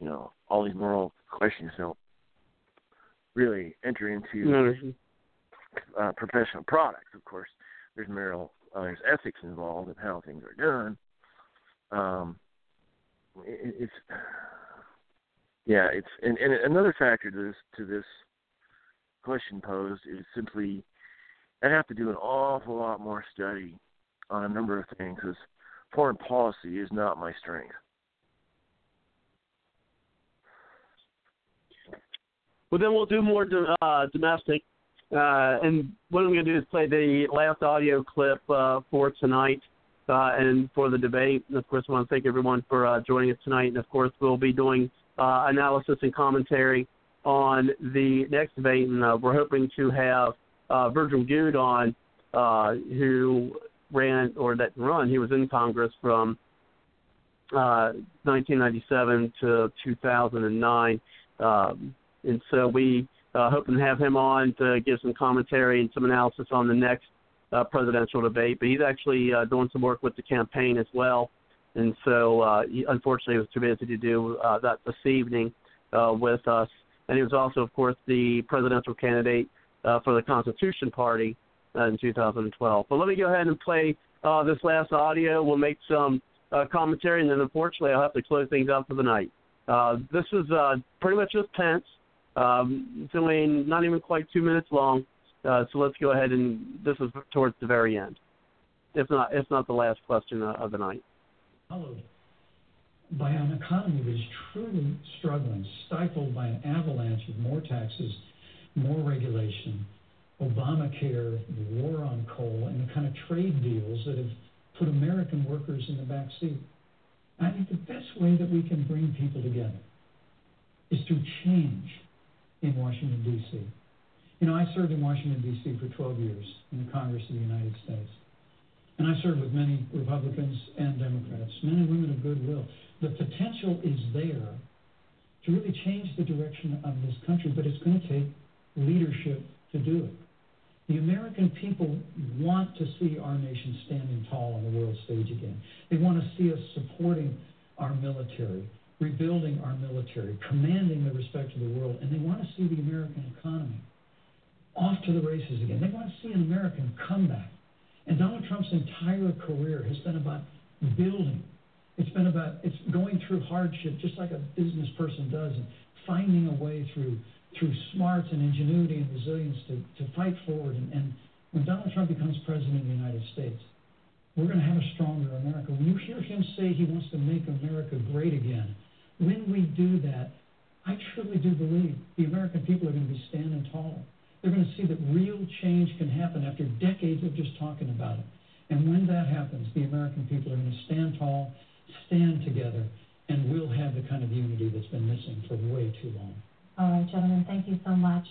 You know, all these moral questions don't really enter into uh, professional products. Of course, there's moral, uh, there's ethics involved in how things are done. Um, it, it's yeah, it's and, and another factor to this to this question posed is simply I'd have to do an awful lot more study on a number of things because foreign policy is not my strength. Well, then we'll do more uh, domestic. Uh, and what I'm going to do is play the last audio clip uh, for tonight uh, and for the debate. And of course, I want to thank everyone for uh, joining us tonight. And of course, we'll be doing uh, analysis and commentary on the next debate. And uh, we're hoping to have Virgil Goode on, who ran or that run. He was in Congress from uh, 1997 to 2009, um, and so we uh, hoping to have him on to give some commentary and some analysis on the next uh, presidential debate. But he's actually uh, doing some work with the campaign as well, and so uh, he unfortunately was too busy to do uh, that this evening uh, with us. And he was also, of course, the presidential candidate uh, for the Constitution Party uh, in 2012. But let me go ahead and play uh, this last audio. We'll make some uh, commentary, and then unfortunately, I'll have to close things out for the night. Uh, this is uh, pretty much just Pence. Um, it's only not even quite two minutes long, uh, so let's go ahead and this is towards the very end, if not if not the last question of the night. Followed by an economy that is truly struggling, stifled by an avalanche of more taxes, more regulation, Obamacare, the war on coal, and the kind of trade deals that have put American workers in the back seat. I think the best way that we can bring people together is through change in Washington, D.C. You know, I served in Washington, D.C. for 12 years in the Congress of the United States. And I served with many Republicans and Democrats, men and women of goodwill. The potential is there to really change the direction of this country, but it's going to take leadership to do it. The American people want to see our nation standing tall on the world stage again. They want to see us supporting our military, rebuilding our military, commanding the respect of the world, and they want to see the American economy off to the races again. They want to see an American comeback. And Donald Trump's entire career has been about building. It's been about it's going through hardship just like a business person does and finding a way through through smarts and ingenuity and resilience to, to fight forward. And, and when Donald Trump becomes president of the United States, we're going to have a stronger America. When you hear him say he wants to make America great again, when we do that, I truly do believe the American people are going to be standing tall. They're going to see that real change can happen after decades of just talking about it. And when that happens, the American people are going to stand tall, stand together, and we'll have the kind of unity that's been missing for way too long. All right, gentlemen, thank you so much.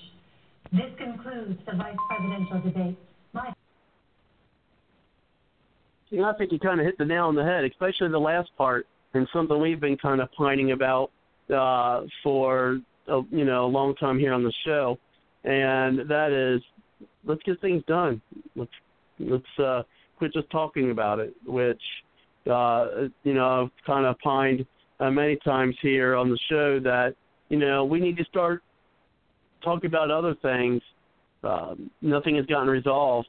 This concludes the vice presidential debate. My you know, I think you kind of hit the nail on the head, especially the last part and something we've been kind of pining about uh, for a, you know a long time here on the show, and that is let's get things done. Let's let's uh, quit just talking about it, which uh, you know I've kind of pined uh, many times here on the show that you know we need to start talking about other things. Uh, nothing has gotten resolved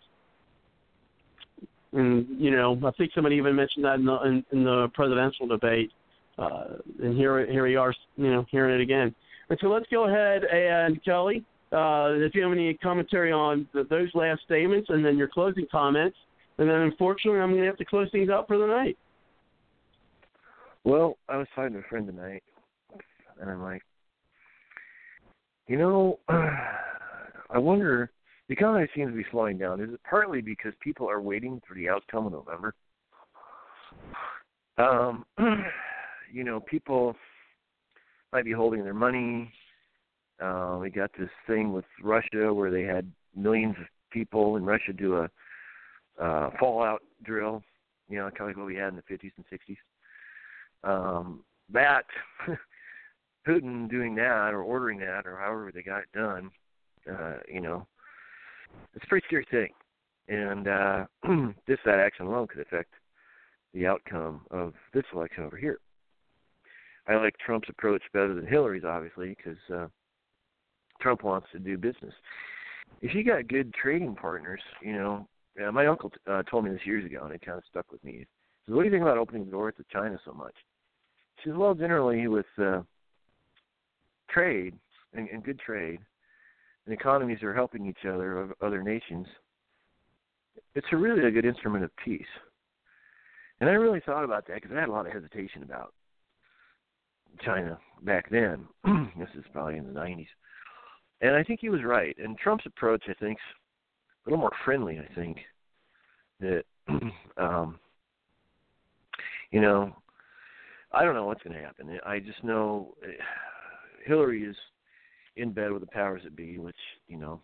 and you know, I think somebody even mentioned that in the in, in the presidential debate. Uh, and here here we are, you know, hearing it again. And so let's go ahead and Kelly, uh, if you have any commentary on the, those last statements, and then your closing comments, and then unfortunately I'm going to have to close things out for the night. Well, I was talking to a friend tonight, and I'm like, you know, *sighs* I wonder the economy seems to be slowing down. Is it partly because people are waiting for the outcome of November? Um, *clears throat* you know, people might be holding their money. Uh, we got this thing with Russia where they had millions of people in Russia do a uh, fallout drill, you know, kind of like what we had in the 50s and 60s. Um, that, *laughs* Putin doing that or ordering that or however they got it done, uh, you know, it's a pretty scary thing. And uh, *clears throat* just that action alone could affect the outcome of this election over here. I like Trump's approach better than Hillary's, obviously, because uh, Trump wants to do business. If you got good trading partners, you know, uh, my uncle uh, told me this years ago, and it kind of stuck with me. He says, "What do you think about opening the door to China so much?" She says, "Well, generally with uh, trade and, and good trade, and economies are helping each other of other nations, it's a really a good instrument of peace. And I really thought about that because I had a lot of hesitation about China back then. *clears throat* this is probably in the 90s. and I think he was right. And Trump's approach, I think, a little more friendly. I think that, *clears throat* um, you know, I don't know what's going to happen. I just know *sighs* Hillary is in bed with the powers that be, which you know,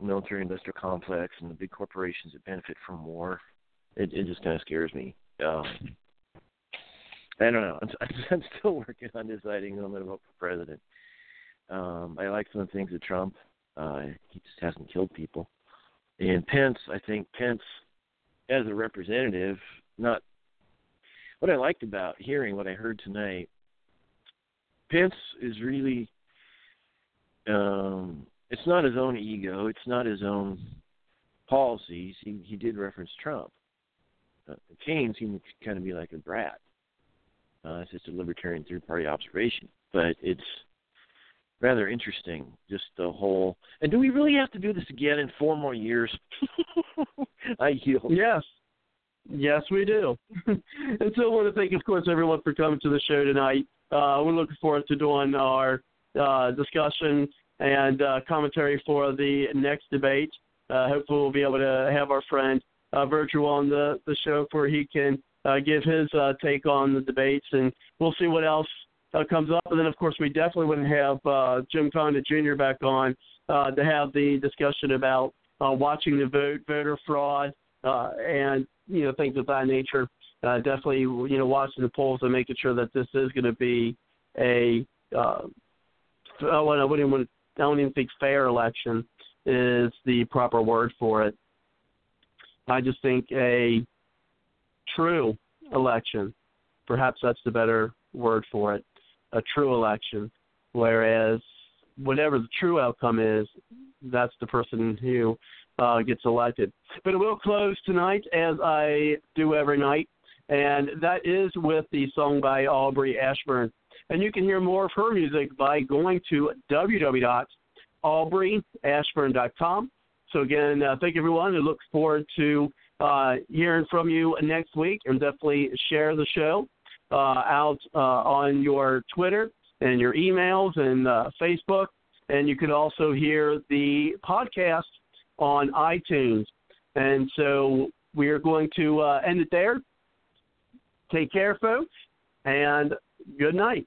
military industrial complex and the big corporations that benefit from war. It it just kind of scares me. Um, I don't know. *laughs* I'm, I'm still working on deciding who I'm going to vote for president. Um, I like some of the things of Trump. Uh, he just hasn't killed people. And Pence, I think Pence, as a representative, not what I liked about hearing what I heard tonight. Pence is really, um, it's not his own ego. It's not his own policies. He he did reference Trump. Uh, Kaine seemed to kind of be like a brat. Uh, it's just a libertarian third-party observation, but it's rather interesting. Just the whole. And do we really have to do this again in four more years? *laughs* I yield. Yes. Yes, we do. *laughs* and so I want to thank, of course, everyone for coming to the show tonight. Uh, we're looking forward to doing our uh, discussion and uh, commentary for the next debate. Uh, hopefully, we'll be able to have our friend uh, Virgil on the, the show where he can uh, give his take on the debates, and we'll see what else comes up. And then, of course, we definitely wouldn't have Jim Condit Jr. back on to have the discussion about watching the vote, voter fraud, and you know things of that nature. Uh, definitely, you know, watching the polls and making sure that this is going to be a uh, I wouldn't even I don't even think fair election is the proper word for it. I just think a true election, perhaps that's the better word for it, a true election, whereas whatever the true outcome is, that's the person who uh, gets elected. But it will close tonight, as I do every night, and that is with the song by Aubrey Ashburn. And you can hear more of her music by going to www.aubreyashburn.com. So again, uh, thank you everyone, and look forward to uh, hearing from you next week. And definitely share the show uh, out uh, on your Twitter and your emails and uh, Facebook. And you can also hear the podcast on iTunes. And so we are going to uh, end it there. Take care, folks, and good night.